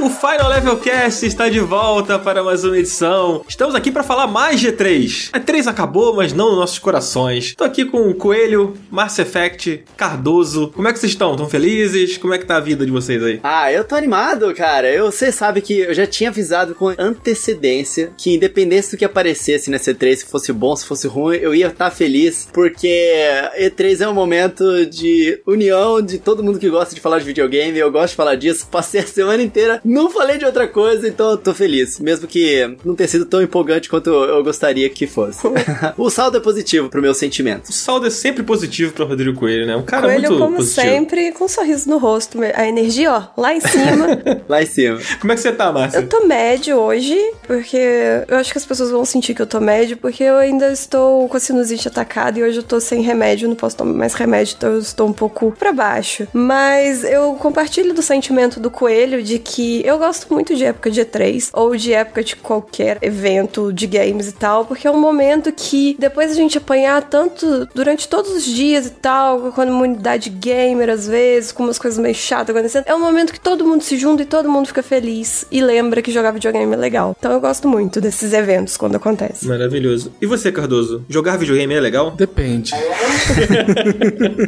O Final Level Cast está de volta para mais uma edição. Estamos aqui para falar mais de E3. A E3 acabou, mas não nos nossos corações. Estou aqui com o Coelho, Mass Effect, Cardoso. Como é que vocês estão? Estão felizes? Como é que tá a vida de vocês aí? Ah, eu tô animado, cara. Eu, você sabe que eu já tinha avisado com antecedência que independente do que aparecesse nessa E3, se fosse bom, se fosse ruim, eu ia estar feliz, porque E3 é um momento de união de todo mundo que gosta de falar de videogame. Eu gosto de falar disso. Passei a semana inteira não falei de outra coisa, então eu tô feliz. Mesmo que não tenha sido tão empolgante quanto eu gostaria que fosse. o saldo é positivo pro meu sentimento. O saldo é sempre positivo para Rodrigo Coelho, né? Um cara Coelho, muito como positivo. sempre, com um sorriso no rosto. A energia, ó, lá em cima. Lá em cima. Como é que você tá, Márcia? eu tô médio hoje, porque eu acho que as pessoas vão sentir que eu tô médio, porque eu ainda estou com a sinusite atacada e hoje eu tô sem remédio, não posso tomar mais remédio, então eu estou um pouco pra baixo. Mas eu compartilho do sentimento do Coelho de que eu gosto muito de época de E3 ou de época de qualquer evento de games e tal, porque é um momento que depois a gente apanhar tanto durante todos os dias e tal, com a comunidade gamer às vezes, com umas coisas meio chatas acontecendo, é um momento que todo mundo se junta e todo mundo fica feliz e lembra que jogar videogame é legal. Então eu gosto muito desses eventos quando acontece. Maravilhoso. E você, Cardoso? Jogar videogame é legal? Depende.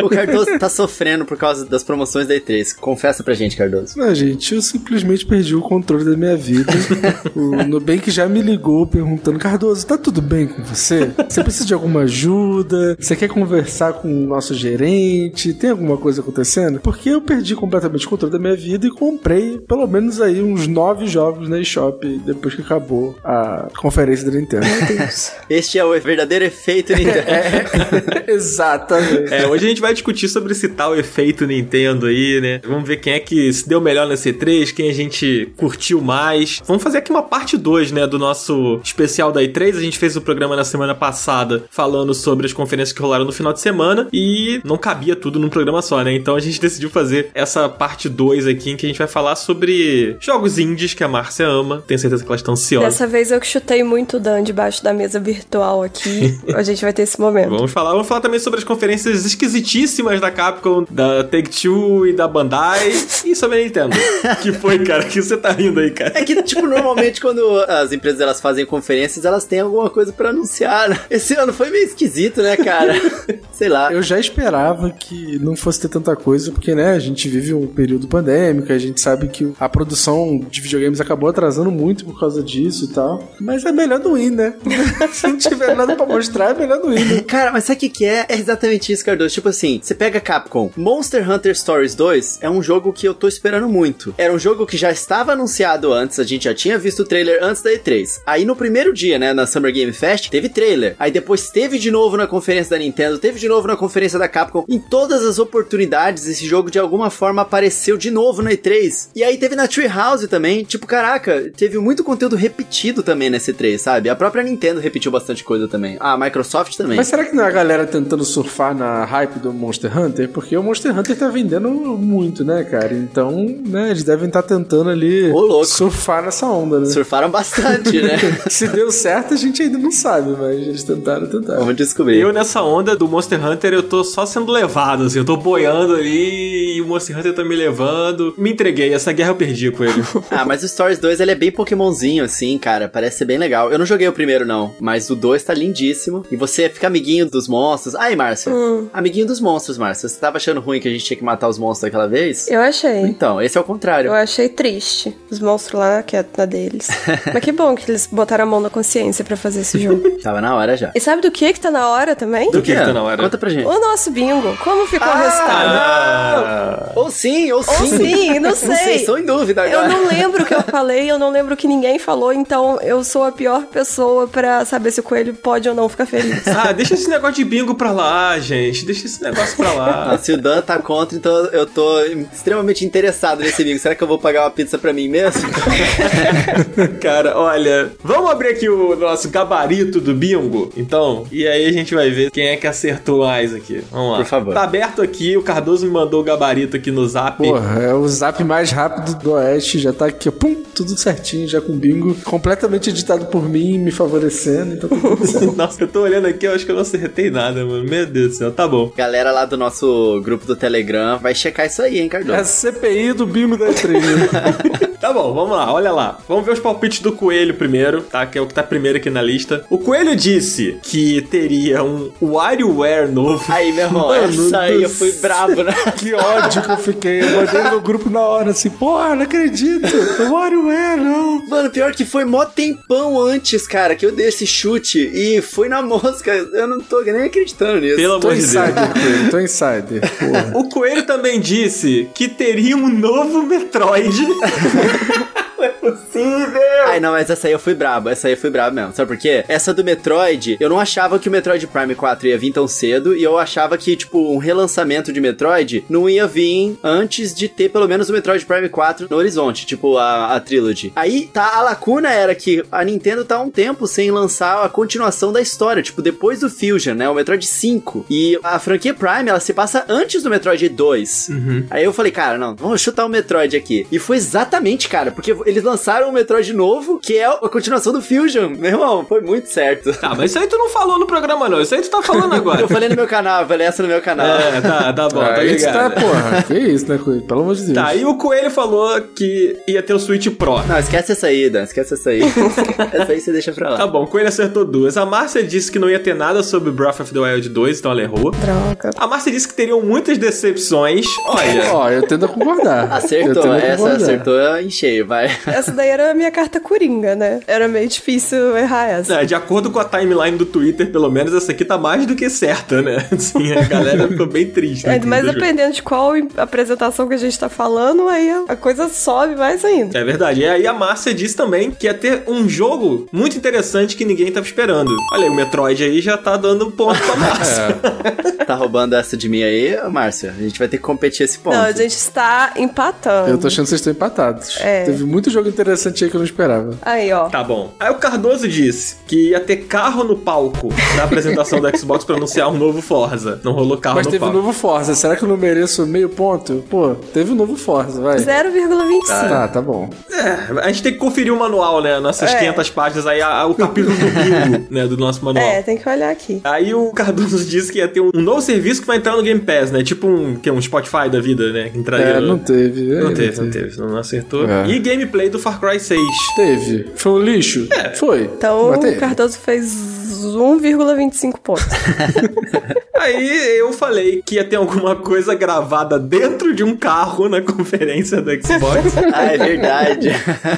O Cardoso tá sofrendo por causa das promoções da E3. Confessa pra gente, Cardoso. Não, gente, eu simplesmente perdi o controle da minha vida. o Nubank já me ligou perguntando: Cardoso, tá tudo bem com você? Você precisa de alguma ajuda? Você quer conversar com o nosso gerente? Tem alguma coisa acontecendo? Porque eu perdi completamente o controle da minha vida e comprei pelo menos aí uns nove jogos na eShop depois que acabou a conferência da Nintendo. Este é o verdadeiro efeito Nintendo. Exatamente. É, hoje a gente vai discutir sobre esse tal efeito Nintendo aí, né? Vamos ver quem é que se deu melhor na C3, quem a gente curtiu mais. Vamos fazer aqui uma parte 2, né, do nosso especial da E3. A gente fez o programa na semana passada falando sobre as conferências que rolaram no final de semana e não cabia tudo num programa só, né? Então a gente decidiu fazer essa parte 2 aqui em que a gente vai falar sobre jogos indies que a Márcia ama. Tenho certeza que ela está ansiosa. Dessa vez eu que chutei muito o Dan debaixo da mesa virtual aqui. a gente vai ter esse momento. Vamos falar, vamos falar também sobre as conferências esquisitíssimas da Capcom, da Take-Two e da Bandai e sobre a Nintendo. que foi, cara? Que você tá rindo aí, cara? É que, tipo, normalmente quando as empresas elas fazem conferências, elas têm alguma coisa pra anunciar. né? Esse ano foi meio esquisito, né, cara? Sei lá. Eu já esperava que não fosse ter tanta coisa, porque, né, a gente vive um período pandêmico, a gente sabe que a produção de videogames acabou atrasando muito por causa disso e tal. Mas é melhor não ir, né? Se não tiver nada pra mostrar, é melhor não ir, né? Cara, mas sabe o que, que é? É exatamente isso, Cardoso. Tipo assim, você pega Capcom. Monster Hunter Stories 2 é um jogo que eu tô esperando muito. Era um jogo que já estava anunciado antes, a gente já tinha visto o trailer antes da E3. Aí no primeiro dia, né, na Summer Game Fest, teve trailer. Aí depois teve de novo na conferência da Nintendo, teve de novo na conferência da Capcom. Em todas as oportunidades, esse jogo de alguma forma apareceu de novo na E3. E aí teve na Treehouse também. Tipo, caraca, teve muito conteúdo repetido também nessa E3, sabe? A própria Nintendo repetiu bastante coisa também. Ah, a Microsoft também. Mas será que não é a galera tentando surfar na hype do Monster Hunter? Porque o Monster Hunter tá vendendo muito, né, cara? Então, né, eles devem estar tentando ali Ô, louco. surfar nessa onda, né? Surfaram bastante, né? Se deu certo, a gente ainda não sabe, mas eles tentaram, tentaram. Vamos descobrir. Eu nessa onda do Monster Hunter, eu tô só sendo levado, assim, eu tô boiando ali e o Monster Hunter tá me levando. Me entreguei, essa guerra eu perdi com ele. Ah, mas o Stories 2 ele é bem Pokémonzinho, assim, cara. Parece ser bem legal. Eu não joguei o primeiro, não. Mas o 2 tá lindíssimo. E você fica amiguinho dos monstros. Ai, Márcia. Amiguinho dos monstros, Márcia. Você tava achando ruim que a gente tinha que matar os monstros aquela vez? Eu achei. Então, esse é o contrário. Eu achei triste. Os monstros lá, que é na deles. Mas que bom que eles botaram a mão na consciência pra fazer esse jogo. Tava na hora já. E sabe do que que tá na hora também? Do que que tá na hora? Conta pra gente. O nosso bingo. Como ficou o Ah, resultado? Ah, Ou sim, ou sim. Ou sim, não Não sei. sei, estou em dúvida Eu agora. não lembro o que eu falei, eu não lembro o que ninguém falou, então eu sou a pior pessoa pra saber se o coelho pode ou não ficar feliz. ah, deixa esse negócio de bingo pra lá, gente. Deixa esse negócio pra Ah, lá. se o Dan tá contra, então eu tô extremamente interessado nesse bingo. Será que eu vou pagar uma pizza pra mim mesmo? Cara, olha, vamos abrir aqui o nosso gabarito do bingo, então, e aí a gente vai ver quem é que acertou mais aqui. Vamos lá. Por favor. Tá aberto aqui, o Cardoso me mandou o gabarito aqui no zap. Porra, é o zap mais rápido do Oeste, já tá aqui, ó, pum, tudo certinho, já com bingo, completamente editado por mim, me favorecendo, então tá. Nossa, eu tô olhando aqui, eu acho que eu não acertei nada, mano. Meu Deus do céu, tá bom. Galera lá do nosso grupo do Telegram vai checar isso aí, hein, Cardoso? É a CPI do bingo da E3. Tá bom, vamos lá, olha lá. Vamos ver os palpites do Coelho primeiro, tá? Que é o que tá primeiro aqui na lista. O Coelho disse que teria um WarioWare novo. Aí, meu irmão, Mano essa aí do eu fui bravo, né? Que ódio que eu fiquei. Eu mandei no grupo na hora assim, porra, não acredito. O WarioWare, não. Mano, pior que foi mó tempão antes, cara, que eu dei esse chute e foi na mosca. Eu não tô nem acreditando nisso. Pelo Tô amor de Deus. insider, Coelho, tô insider. Porra. O Coelho também disse que teria um novo Metroid. Não é possível! Ai, não, mas essa aí eu fui brabo. Essa aí eu fui brabo mesmo. Sabe por quê? Essa do Metroid, eu não achava que o Metroid Prime 4 ia vir tão cedo. E eu achava que, tipo, um relançamento de Metroid não ia vir antes de ter pelo menos o Metroid Prime 4 no horizonte. Tipo, a, a Trilogy. Aí, tá, a lacuna era que a Nintendo tá há um tempo sem lançar a continuação da história. Tipo, depois do Fusion, né? O Metroid 5. E a franquia Prime, ela se passa antes do Metroid 2. Aí eu falei, cara, não, vamos chutar o Metroid aqui. E foi exatamente, cara, porque eles lançaram um Metroid novo, que é a continuação do Fusion. Meu irmão, foi muito certo. Tá, mas isso aí tu não falou no programa, não. Isso aí tu tá falando agora. Eu falei no meu canal, eu falei essa no meu canal. É, tá, tá bom, tá você tá, ligado. porra. Que isso, né, Coelho? Pelo amor de Deus. Tá, e o Coelho falou que ia ter o Switch Pro. Não, esquece essa aí, Dan, esquece essa aí. essa aí você deixa pra lá. Tá bom, o Coelho acertou duas. A Márcia disse que não ia ter nada sobre Breath of the Wild 2, então ela errou. Droga. A Márcia disse que teriam muitas decepções. Olha, Ó, eu tendo a concordar. Eu Acertou, tendo a essa concordar. acertou em cheio, vai. Essa daí era a minha carta coringa, né? Era meio difícil errar essa. é, de acordo com a timeline do Twitter, pelo menos essa aqui tá mais do que certa, né? Assim, a galera ficou bem triste. mais Twitter. dependendo de qual apresentação que a gente tá falando, aí a- coisa sobe mais ainda. É verdade. E aí a Márcia disse também que ia ter um jogo muito interessante que ninguém tava esperando. Olha aí, o Metroid aí já tá dando ponto pra Márcia. Tá roubando essa de mim aí, Márcia? A gente vai ter que competir esse ponto. Não, a gente está empatando. Eu tô achando que vocês estão empatados. É. Teve muito jogo interessante aí que eu não esperava. Aí, ó. Tá bom. Aí o Cardoso disse que ia ter carro no palco na apresentação do Xbox pra anunciar um novo Forza. Não rolou carro Mas no teve um palco. novo Forza. Será que eu não mereço meio ponto? Pô, teve um novo Forza, vai. 0,25. Tá, tá bom. É, a gente tem que conferir o manual, né? Nossas É. 500 páginas aí, a- a- o capítulo do bingo, né? Do nosso manual. É, tem que olhar aqui. Aí o Cardoso disse que ia ter um novo serviço que vai entrar no Game Pass, né? Tipo um, que, um Spotify da vida, né? Que entraria É, no- não teve. é, Não teve, não teve, não acertou. É. E gameplay do Far Cry 6. Teve. Foi um lixo? Foi. Então o Cardoso fez 1,25 pontos. Aí eu falei que ia ter alguma coisa gravada dentro de um carro na conferência do Xbox. Ah, é verdade.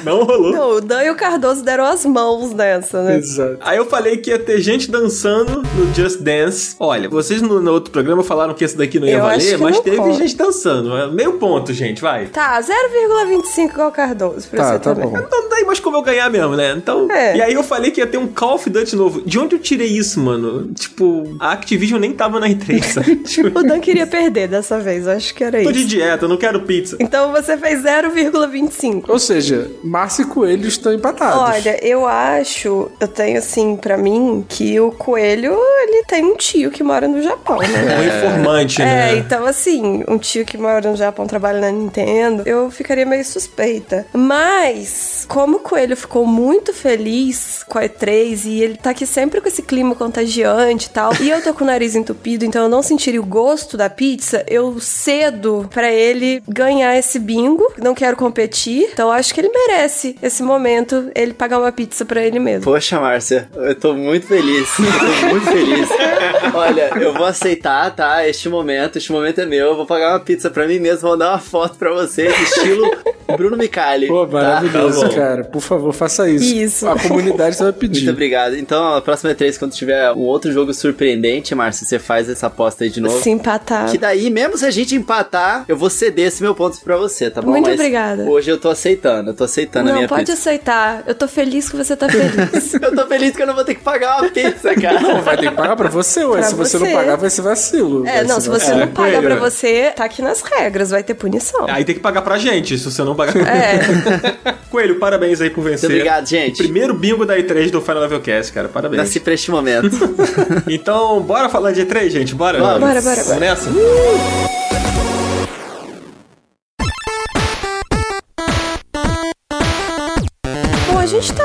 Não rolou. Não, o Dan e o Cardoso deram as mãos nessa, né? Exato. Aí eu falei que ia ter gente dançando no Just Dance. Olha, vocês no, no outro programa falaram que esse daqui não ia Eu valer, mas teve conta. gente dançando. Meio ponto, gente, vai. Tá, 0,25 igual o Cardoso, pra Tá, você tá também. bom. Não tem mais como eu ganhar mesmo, né? Então. É. E aí eu falei que ia ter um Call of Duty novo. De onde eu tirei isso, mano? Tipo, a Activision nem tava na E3, sabe? Tipo, O Dan queria perder dessa vez, eu acho que era tô isso. de dieta, eu não quero pizza. Então você fez 0,25. Ou seja, Márcio e Coelho estão empatados. Olha, eu acho, eu tenho assim pra mim que o coelho, ele tem um tio que mora no Japão, né? Um informante, É, né? então assim, um tio que mora no Japão trabalha na Nintendo, eu ficaria meio suspeita. Mas, como o Coelho ficou muito feliz com a E3 e ele tá aqui sempre com esse clima contagiante e tal, e eu tô com o nariz entupido, então eu não sentiria o gosto da pizza, eu cedo pra ele ganhar esse bingo. Não quero competir, então acho que ele merece esse momento, ele pagar uma pizza pra ele mesmo. Poxa, Márcia, eu tô muito feliz. Eu tô muito feliz. Olha, eu vou aceitar, tá? Este momento, este momento é meu. Eu vou pagar uma pizza pra mim mesmo, vou mandar uma foto pra vocês, estilo Bruno Micali. Pô, tá? maravilhoso, Tá bom. cara. Por favor, faça isso. Isso. A comunidade você vai pedir. Muito obrigado. Então, a próxima E3, quando tiver um outro jogo surpreendente, Márcia, você faz essa aposta aí de novo. Se empatar. Que daí, mesmo se a gente empatar, eu vou ceder esse meu ponto pra você, tá bom? Muito Mas obrigada. Hoje eu tô aceitando, eu tô aceitando a Não, minha pode pizza. aceitar. Eu tô feliz que você tá feliz. Eu tô feliz que eu não vou ter que pagar uma pizza, cara. Não, vai ter que pagar pra você, ué. Pra Se você, você. não pagar, vai ser vacilo. É, Vai não, se você vacilo. não pagar pra Coelho. você, tá aqui nas regras, vai ter punição. Aí tem que pagar pra gente, se você não pagar. É, Coelho, parabéns aí por vencer. Muito obrigado, gente. Primeiro bingo da E3 do Final Level Cast, cara. Parabéns. Nasci pra este momento. Então, bora falar de E3, gente? Bora? Vamos. Bora, bora, Vamos bora. nessa? Bom,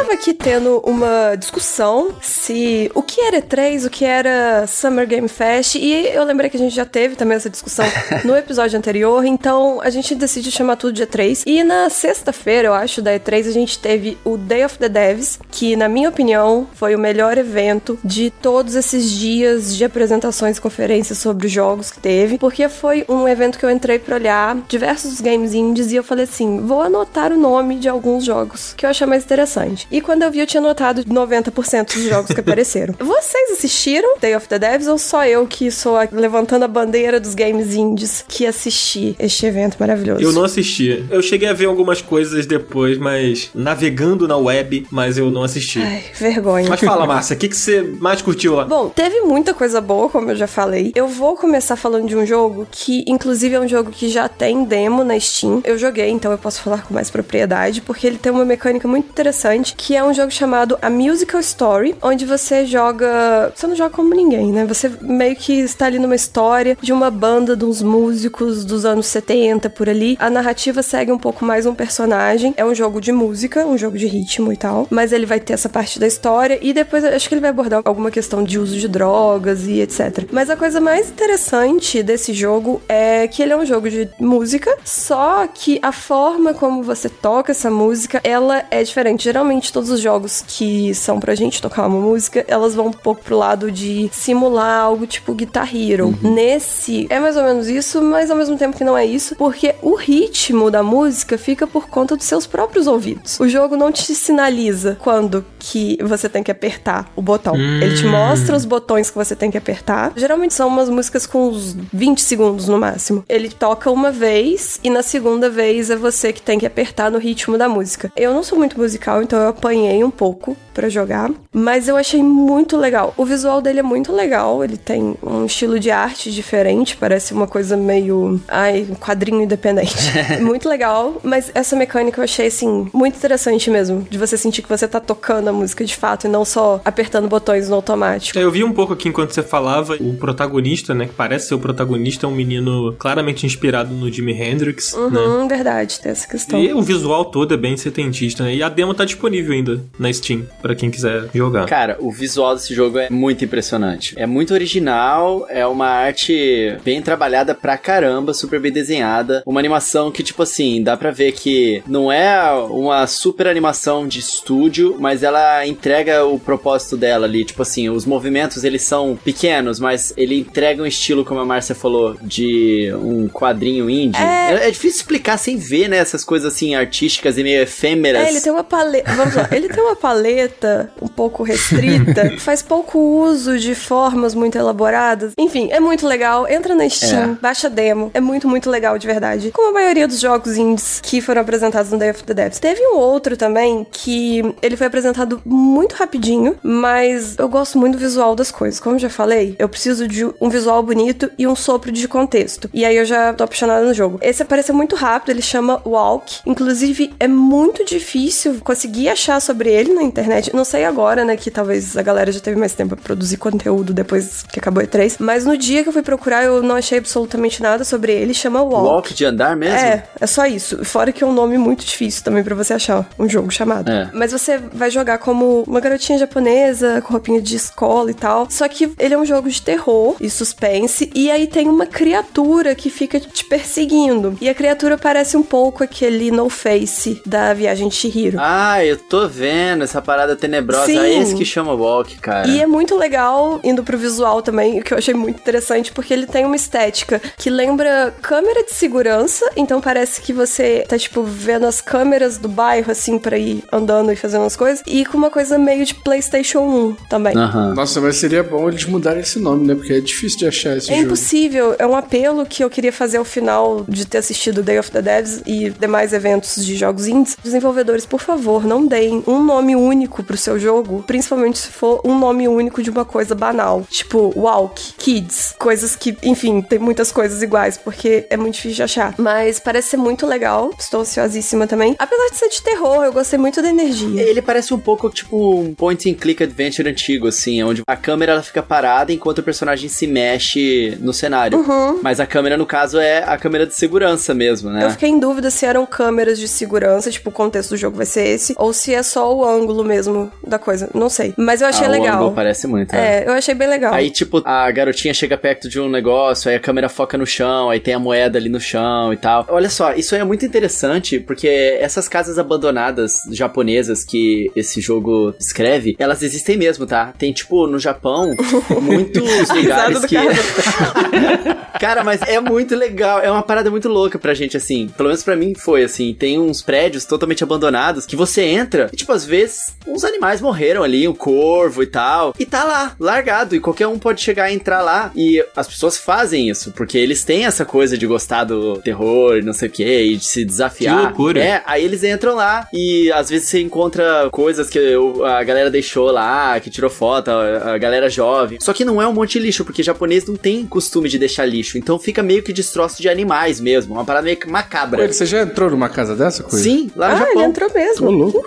tava aqui tendo uma discussão se o que era E3, o que era Summer Game Fest, e eu lembrei que a gente já teve também essa discussão no episódio anterior, então a gente decidiu chamar tudo de E3. E na sexta-feira, eu acho, da E3, a gente teve o Day of the Devs, que na minha opinião foi o melhor evento de todos esses dias de apresentações e conferências sobre os jogos que teve, porque foi um evento que eu entrei para olhar diversos games indies e eu falei assim, vou anotar o nome de alguns jogos que eu achei mais interessante. E quando eu vi, eu tinha anotado 90% dos jogos que apareceram. Vocês assistiram Day of the Devs ou só eu que sou a, levantando a bandeira dos games indies que assisti este evento maravilhoso? Eu não assisti. Eu cheguei a ver algumas coisas depois, mas navegando na web, mas eu não assisti. Ai, vergonha. Mas fala, Márcia, o que, que você mais curtiu lá? Bom, teve muita coisa boa, como eu já falei. Eu vou começar falando de um jogo que, inclusive, é um jogo que já tem demo na Steam. Eu joguei, então eu posso falar com mais propriedade, porque ele tem uma mecânica muito interessante, que é um jogo chamado A Musical Story, onde você joga. Você não joga como ninguém, né? Você meio que está ali numa história de uma banda de uns músicos dos anos 70 por ali. A narrativa segue um pouco mais um personagem. É um jogo de música, um jogo de ritmo e tal. Mas ele vai ter essa parte da história e depois acho que ele vai abordar alguma questão de uso de drogas e etc. Mas a coisa mais interessante desse jogo é que ele é um jogo de música, só que a forma como você toca essa música, ela é diferente. Geralmente todos os jogos que são pra gente tocar uma música, elas vão um pouco pro lado de simular algo tipo Guitar Hero. Uhum. Nesse é mais ou menos isso, mas ao mesmo tempo que não é isso, porque o ritmo da música fica por conta dos seus próprios ouvidos. O jogo não te sinaliza quando que você tem que apertar o botão. Hum. Ele te mostra os botões que você tem que apertar. Geralmente são umas músicas com uns 20 segundos no máximo. Ele toca uma vez e na segunda vez é você que tem que apertar no ritmo da música. Eu não sou muito musical, então eu apanhei um pouco pra jogar, mas eu achei muito legal. O visual dele é muito legal, ele tem um estilo de arte diferente, parece uma coisa meio, ai, um quadrinho independente. muito legal, mas essa mecânica eu achei assim muito interessante mesmo, de você sentir que você tá tocando a música de fato e não só apertando botões no automático. Eu vi um pouco aqui enquanto você falava, o protagonista, né, que parece ser o protagonista, é um menino claramente inspirado no Jimi Hendrix, né? Uhum, verdade, tem essa questão. E o visual todo é bem setentista, né? E a demo tá disponível ainda na Steam, pra quem quiser jogar. Cara, o visual desse jogo é muito impressionante. É muito original, é uma arte bem trabalhada pra caramba, super bem desenhada. Uma animação que, tipo assim, dá pra ver que não é uma super animação de estúdio, mas ela entrega o propósito dela ali. Tipo assim, os movimentos eles são pequenos, mas ele entrega um estilo, como a Márcia falou, de um quadrinho indie. É, é difícil explicar sem ver, né? Essas coisas assim, artísticas e meio efêmeras. É, ele tem uma paleta. Vamos lá, ele tem uma paleta um pouco restrita, faz pouco uso de formas muito elaboradas. Enfim, é muito legal. Entra na Steam, É. baixa a demo. É muito, muito legal, de verdade. Como a maioria dos jogos indies que foram apresentados no Day of the Devs. Teve um outro também que ele foi apresentado muito rapidinho, mas eu gosto muito do visual das coisas. Como eu já falei, eu preciso de um visual bonito e um sopro de contexto. E aí eu já tô apaixonada no jogo. Esse apareceu muito rápido, ele chama Walk. Inclusive, é muito difícil conseguir achar sobre ele na internet. Não sei agora, né, que talvez a galera já teve mais tempo pra produzir conteúdo depois que acabou E3. Mas no dia que eu fui procurar, eu não achei absolutamente nada sobre ele. Chama Walk. Walk de andar mesmo? É, é só isso. Fora que é um nome muito difícil também pra você achar um jogo chamado. É. Mas você vai jogar como uma garotinha japonesa, com roupinha de escola e tal. Só que ele é um jogo de terror e suspense. E aí tem uma criatura que fica te perseguindo. E a criatura parece um pouco aquele No Face da Viagem de Chihiro. Ah, eu tô vendo essa parada tenebrosa. Sim. É esse que chama Walk, cara. E é muito legal indo pro visual também, o que eu achei muito interessante, porque ele tem uma estética que lembra câmera de segurança, então parece que você tá, tipo, vendo as câmeras do bairro, assim, pra ir andando e fazendo as coisas, e com uma coisa meio de PlayStation 1 também. Aham. Nossa, mas seria bom eles mudarem esse nome, né? Porque é difícil de achar esse É jogo. impossível, é um apelo que eu queria fazer ao final de ter assistido Day of the Devs e demais eventos de jogos indies. Desenvolvedores, por favor, não deem um nome único pro seu jogo, principalmente se for um nome único de uma coisa banal. Tipo, Walk, Kids, coisas que, enfim, tem muitas coisas iguais, porque é muito difícil de achar. Mas parece ser muito legal, estou ansiosíssima também. Apesar de ser de terror, eu gostei muito da energia. Ele parece um pouco tipo um point and click adventure antigo, assim, onde a câmera ela fica parada enquanto o personagem se mexe no cenário. Uhum. Mas a câmera, no caso, é a câmera de segurança mesmo, né? Eu fiquei em dúvida se eram câmeras de segurança, tipo, o contexto do jogo vai ser esse, ou se é só o ângulo mesmo da coisa. Não sei. Mas eu achei ah, legal. O ângulo parece muito. É. é, eu achei bem legal. Aí, tipo, a garotinha chega perto de um negócio, aí a câmera foca no chão, aí tem a moeda ali no chão e tal. Olha só, isso aí é muito interessante, porque essas casas abandonadas japonesas que esse jogo escreve, elas existem mesmo, tá? Tem, tipo, no Japão, muitos lugares que. Cara, mas é muito legal. É uma parada muito louca pra gente, assim. Pelo menos pra mim foi, assim. Tem uns prédios totalmente abandonados que você entra e, tipo, às vezes, uns animais morreram ali, um corvo e tal. E tá lá, largado. E qualquer um pode chegar e entrar lá. E as pessoas fazem isso, porque eles têm essa coisa de gostar do terror, não sei o que, e de se desafiar. Que loucura. É, aí eles entram lá e às vezes você encontra coisas que a galera deixou lá, que tirou foto, a galera jovem. Só que não é um monte de lixo, porque japonês não tem costume de deixar lixo. Então fica meio que destroço de animais mesmo. Uma parada meio que macabra. Ué, você já entrou numa casa dessa coisa? Sim, lá no ah, Japão. ele entrou mesmo. Tô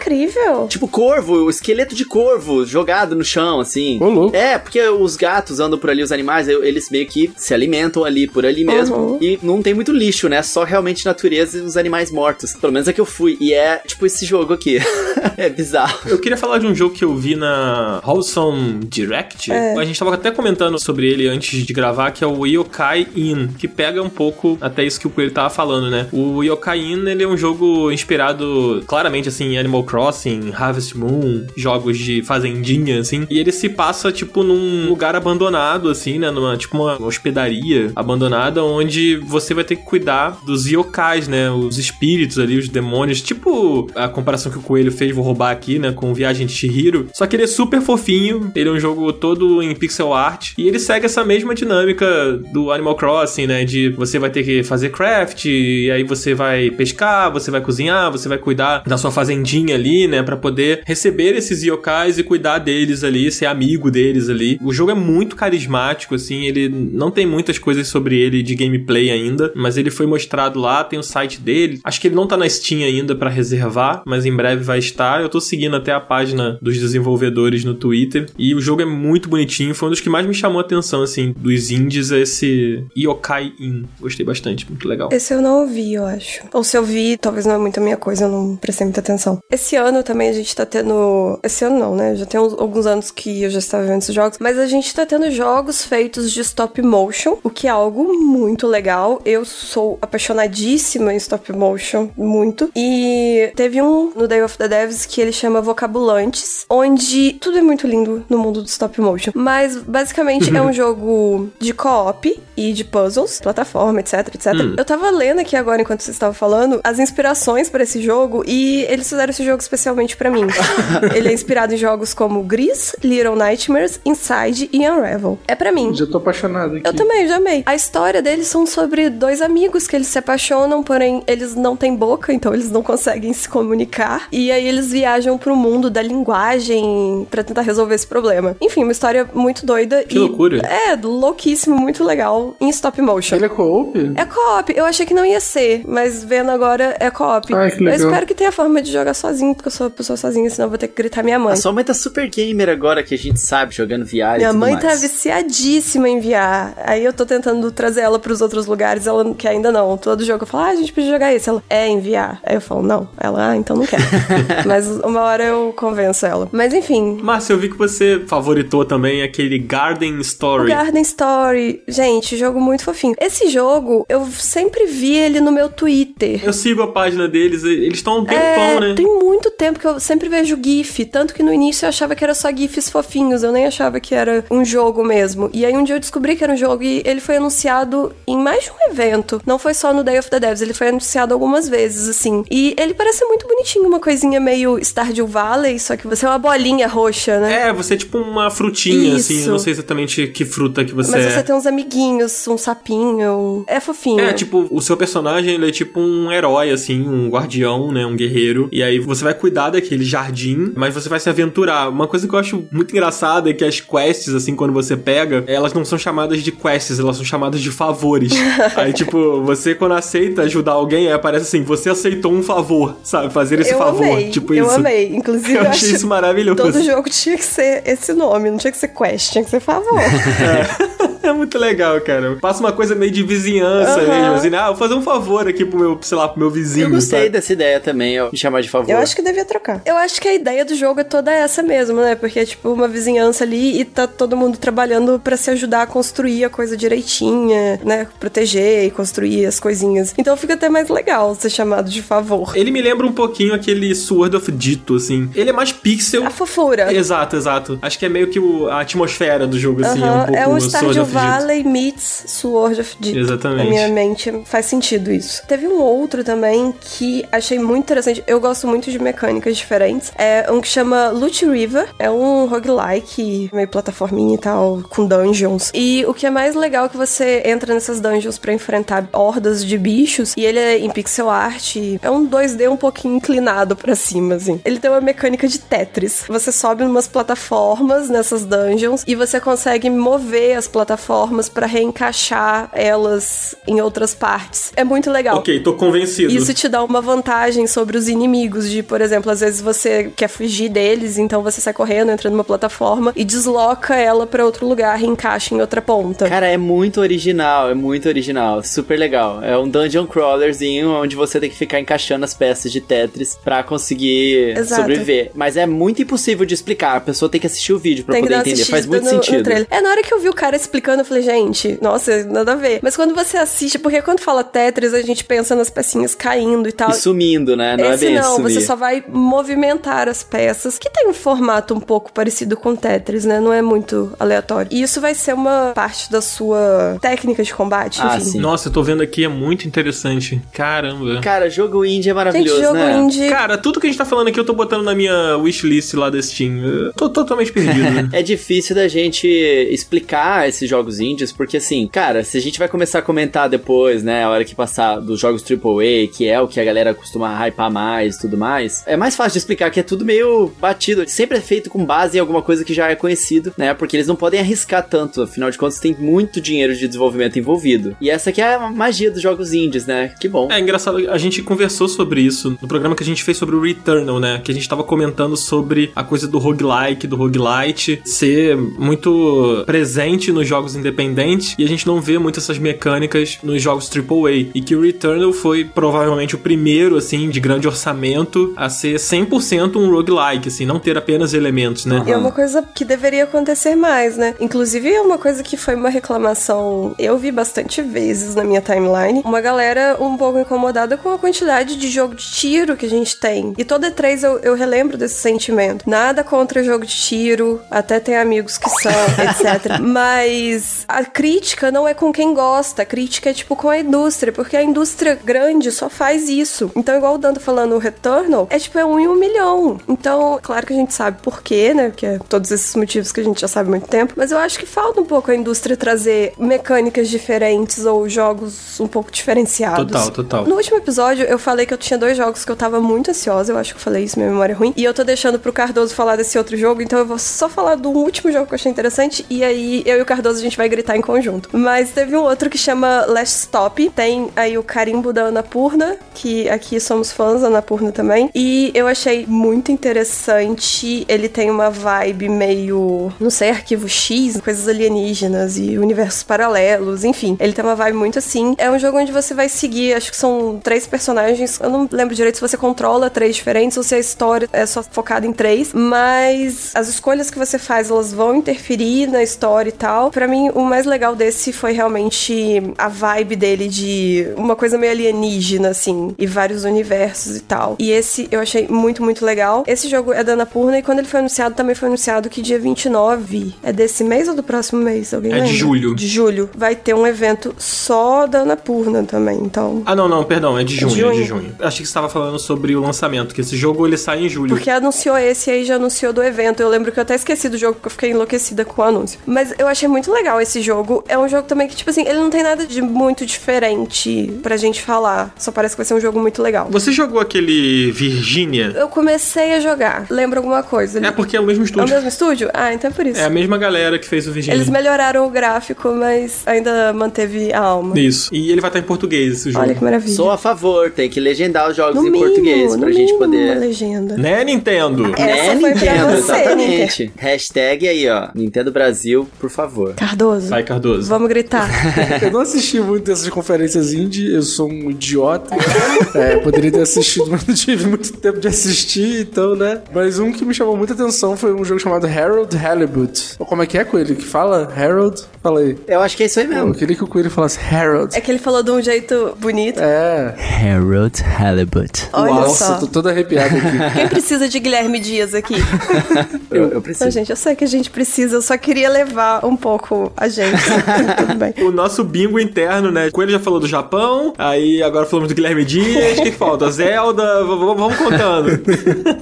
Tipo corvo, o esqueleto de corvo jogado no chão, assim. Ô, louco. É, porque os gatos andam por ali, os animais, eles meio que se alimentam ali, por ali mesmo. Uhum. E não tem muito lixo, né? Só realmente natureza e os animais mortos. Pelo menos é que eu fui. E é tipo esse jogo aqui. é bizarro. Eu queria falar de um jogo que eu vi na Wholesome Direct. É. A gente tava até comentando sobre ele antes de gravar, que é o Yokai In, que pega um pouco até isso que o Coelho tava falando, né? O Yokai In, ele é um jogo inspirado claramente, assim, em Animal Crossing, Harvest Moon, jogos de fazendinha, assim. E ele se passa, tipo, num lugar abandonado, assim, né? Numa, tipo, uma hospedaria abandonada, onde você vai ter que cuidar dos yokais, né? Os espíritos ali, os demônios. Tipo a comparação que o Coelho fez, vou roubar aqui, né? Com Viagem de Chihiro. Só que ele é super fofinho, ele é um jogo todo em pixel art. E ele segue essa mesma dinâmica do Animal Crossing, né? De você vai ter que fazer craft, e aí você vai pescar, você vai cozinhar, você vai cuidar da sua fazendinha ali, né? Pra poder receber esses yokais e cuidar deles ali, ser amigo deles ali. O jogo é muito carismático, assim, ele não tem muitas coisas sobre ele de gameplay ainda, mas ele foi mostrado lá, tem o site dele. Acho que ele não tá na Steam ainda para reservar, mas em breve vai estar. Eu tô seguindo até a página dos desenvolvedores no Twitter e o jogo é muito bonitinho, foi um dos que mais me chamou a atenção, assim, dos indies, é esse Yokai In. Gostei bastante, muito legal. Esse eu não ouvi, eu acho. Ou se eu vi, talvez não é muito a minha coisa, eu não prestei muita atenção. Esse ano também a gente tá tendo. Esse ano não, né? Já tem uns- alguns anos que eu já estava vendo esses jogos. Mas a gente tá tendo jogos feitos de stop motion, o que é algo muito legal. Eu sou apaixonadíssima em stop motion, muito. E teve um no Day of the Devs que ele chama Vocabulantes, onde tudo é muito lindo no mundo do stop motion. Mas basicamente é um jogo de co-op e de puzzles, plataforma, etc, etc. Eu tava lendo aqui agora, enquanto você estava falando, as inspirações pra esse jogo e eles fizeram esse jogo especialmente pra mim. Ele é inspirado em jogos como Gris, Little Nightmares, Inside e Unravel. É pra mim. Já tô apaixonado aqui. Eu também, já amei. A história deles são sobre dois amigos que eles se apaixonam, porém eles não têm boca, então eles não conseguem se comunicar. E aí eles viajam pro mundo da linguagem pra tentar resolver esse problema. Enfim, uma história muito doida. Que e loucura. É, louquíssimo, muito legal em stop motion. Ele é co-op? É co-op. Eu achei que não ia ser, mas vendo agora é co-op. Ai, que Eu legal. espero que tenha forma de jogar sozinho, porque eu sou uma pessoa sozinha, senão eu vou ter que gritar minha mãe. A sua mãe tá super gamer agora, que a gente sabe, jogando VR e Minha tudo mãe mais. tá viciadíssima em VR. Aí eu tô tentando trazer ela pros outros lugares, ela quer ainda não. Todo jogo eu falo, ah, a gente podia jogar isso. Ela, é em VR. Aí eu falo, não. Ela, ah, então não quer. Mas uma hora eu convenço ela. Mas enfim, Márcia, eu vi que você favoritou também aquele Garden o Story. Garden Story, gente, jogo muito fofinho. Esse jogo, eu sempre vi ele no meu Twitter. Eu sigo a página deles, eles estão um tempão, É, né? tem muito tempo que eu sempre vejo GIF. Tanto que no início eu achava que era só GIFs fofinhos, eu nem achava que era um jogo mesmo. E aí um dia eu descobri que era um jogo e ele foi anunciado em mais de um evento. Não foi só no Day of the Devs, ele foi anunciado algumas vezes, assim. E ele parece muito bonitinho, uma coisinha meio Stardew Valley, só que você é uma bolinha roxa, né? É, você é tipo uma frutinha, assim. Isso. Eu não sei exatamente que fruta que você Mas é. você tem uns amiguinhos, um sapinho. É fofinho. É, tipo, o seu personagem, ele é tipo um herói, assim, um guardião, né, um guerreiro. E aí você vai cuidar daquele jardim, mas você vai se aventurar. Uma coisa que eu acho muito engraçada é que as quests, assim, quando você pega, elas não são chamadas de quests, elas são chamadas de favores. aí, tipo, você quando aceita ajudar alguém, aí aparece assim, você aceitou um favor, sabe? Fazer esse eu favor. amei, tipo eu isso. amei. Inclusive, Eu eu achei isso maravilhoso. Todo jogo tinha que ser esse nome, não tinha que ser quest, tinha que ser favor. É É muito legal, cara. Passa uma coisa meio de vizinhança Aham. mesmo, assim, ah, vou fazer um favor aqui pro meu, sei lá, pro meu vizinho. Eu gostei sabe? dessa ideia também, ó, me chamar de favor. Eu acho que devia trocar. Eu acho que a ideia do jogo é toda essa mesmo, né? Porque é tipo uma vizinhança ali e tá todo mundo trabalhando pra se ajudar a construir a coisa direitinha, né? Proteger e construir as coisinhas. Então fica até mais legal ser chamado de favor. Ele me lembra um pouquinho aquele Sword of Dito, assim. Ele é mais pixel. A fofura. Exato, exato. Acho que é meio que o- a atmosfera do jogo, assim, é um pouco é um Stardew. Valley meets Sword of Dito. Exatamente. Na minha mente faz sentido isso. Teve um outro também que achei muito interessante. Eu gosto muito de mecânicas diferentes. É um que chama Loot River. É um roguelike, meio plataforminha e tal, com dungeons. E o que é mais legal é que você entra nessas dungeons pra enfrentar hordas de bichos. E ele é em pixel art. É um 2D um pouquinho inclinado pra cima, assim. Ele tem uma mecânica de Tetris. Você sobe numas plataformas nessas dungeons e você consegue mover as plataformas pra reencaixar elas em outras partes. É muito legal. Ok, tô convencido. Isso te dá uma vantagem sobre os inimigos, de, por exemplo, às vezes você quer fugir deles, então você sai correndo, entra numa plataforma e desloca ela pra outro lugar e encaixa em outra ponta. Cara, é muito original, é muito original, super legal. É um dungeon crawlerzinho onde você tem que ficar encaixando as peças de Tetris pra conseguir Exato. sobreviver. Mas é muito impossível de explicar, a pessoa tem que assistir o vídeo pra Tem que poder entender. Faz muito no- no sentido. trailer. É, na hora que eu vi o cara explicando, eu falei, gente, nossa, nada a ver. Mas quando você assiste, porque quando fala Tetris, a gente pensa nas pecinhas caindo e tal. E sumindo, né? Não Esse é bem não, sumir. você só vai movimentar as peças, que tem um formato um pouco parecido com Tetris, né? Não é muito aleatório. E isso vai ser uma parte da sua técnica de combate, Ah, enfim. sim. Nossa, eu tô vendo aqui, é muito interessante. Caramba. Cara, jogo indie é Gente, maravilhoso, jogo né? indie. Cara, tudo que a gente tá falando aqui eu tô botando na minha wishlist lá da Steam. Eu tô totalmente perdido. É difícil da gente explicar esses jogos indies, porque assim, cara, se a gente vai começar a comentar depois, né, a hora que passar dos jogos AAA, que é o que a galera costuma hypar mais e tudo mais, é mais fácil de explicar que é tudo meio batido. Sempre é feito com base em alguma coisa que já é conhecido, né, porque eles não podem arriscar tanto, afinal de contas tem muito dinheiro de desenvolvimento envolvido. E essa aqui é a magia dos jogos indies, né, que bom. É engraçado, a gente conversou sobre isso no programa que a gente fez sobre o Returnal, né? Que a gente tava comentando sobre a coisa do roguelike, do roguelite ser muito presente nos jogos independentes e a gente não vê muito essas mecânicas nos jogos AAA. E que o Returnal foi provavelmente o primeiro, assim, de grande orçamento a ser 100% um roguelike, assim, não ter apenas elementos, né? E é uma coisa que deveria acontecer mais, né? Inclusive, é uma coisa que foi uma reclamação. Eu vi bastante vezes na minha timeline. Uma galera um pouco incomodada com a quantidade de jogo de tiro que a gente tem. E toda E3 eu, eu relembro desse sentimento. Nada contra jogo de tiro, até tem amigos que são, etc. Mas a crítica não é com quem gosta, a crítica é tipo com a indústria, porque a indústria grande só faz isso. Então, igual o Dando falando o Returnal, é tipo é um em um milhão. Então, claro que a gente sabe por quê, né? Que é todos esses motivos que a gente já sabe há muito tempo. Mas eu acho que falta um pouco a indústria trazer mecânicas diferentes ou jogos um pouco diferenciados. Total, total. No último episódio, eu falei que eu tinha dois jogos que eu tava muito ansiosa. Eu acho que eu falei isso, minha memória é ruim. E eu tô deixando pro Cardoso falar desse outro jogo, então eu vou só falar do último jogo que eu achei interessante. E aí eu e o Cardoso a gente vai gritar em conjunto. Mas teve um outro que chama Last Stop. Tem aí o carimbo da Anapurna, que aqui somos fãs da Anapurna também. E eu achei muito interessante. Ele tem uma vibe meio, não sei, arquivo X, coisas alienígenas e universos paralelos, enfim. Ele tem uma vibe muito assim. É um jogo onde você vai seguir, acho que são três personagens. Eu não lembro direito se você controla três diferentes ou se a história é só focada em três, mas as escolhas que você faz, elas vão interferir na história e tal. Pra mim, o mais legal desse foi realmente a vibe dele de uma coisa meio alienígena, assim, e vários universos e tal. E esse eu achei muito, muito legal. Esse jogo é da Anapurna e quando ele foi anunciado, também foi anunciado que dia 29 é desse mês ou do próximo mês? Alguém É de lembra? julho. De julho. Vai ter um evento só da Anapurna também, então... Ah, não, não, perdão, é de junho, é de junho. junho. Achei que você tava falando sobre o lançamento, que esse jogo ele sai em julho. Porque anunciou esse e aí já anunciou do evento. Eu lembro que eu até esqueci do jogo porque eu fiquei enlouquecida com o anúncio. Mas eu achei muito legal esse jogo. É um jogo também que, tipo assim, ele não tem nada de muito diferente pra gente falar. Só parece que vai ser um jogo muito legal. Você jogou aquele Virginia? Eu comecei a jogar. Lembra alguma coisa? É porque é o mesmo É o estúdio. mesmo estúdio? Ah, então é por isso. É a mesma galera que fez o Virginia. Eles melhoraram o gráfico, mas ainda manteve a alma. Isso. E ele vai estar em português, esse jogo. Olha que maravilha. Sou a favor, tem que legendar os jogos no em mínimo, português no pra gente poder. uma legenda. Né, Nintendo? Essa né, foi pra Nintendo, você, exatamente. Hashtag aí, ó. Nintendo Brasil, por favor. Cardoso. Vai, Cardoso. Vamos gritar. Eu não assisti muito dessas conferências indie, eu sou um idiota. É, poderia ter assistido, mas não tive muito tempo de assistir, então, né? Mas um que me chamou muita atenção foi um jogo chamado Harold Halibut. Ou como é que é, Coelho? Que fala? Harold? Fala aí. Eu acho que é isso aí Eu mesmo. queria que o Coelho falasse Harold. É que ele falou de um jeito bonito. É. Harold Halibut. Olha Nossa, só. tô todo arrepiado aqui. Quem precisa de Guilherme Dias aqui? Eu, eu preciso. gente, eu sei que a gente precisa, eu só queria levar um pouco a gente. Tudo bem. O nosso bingo interno, né? Coelho já falou do Japão, aí agora falamos do Guilherme Dias. O que, que falta? Zelda? Vamos contando.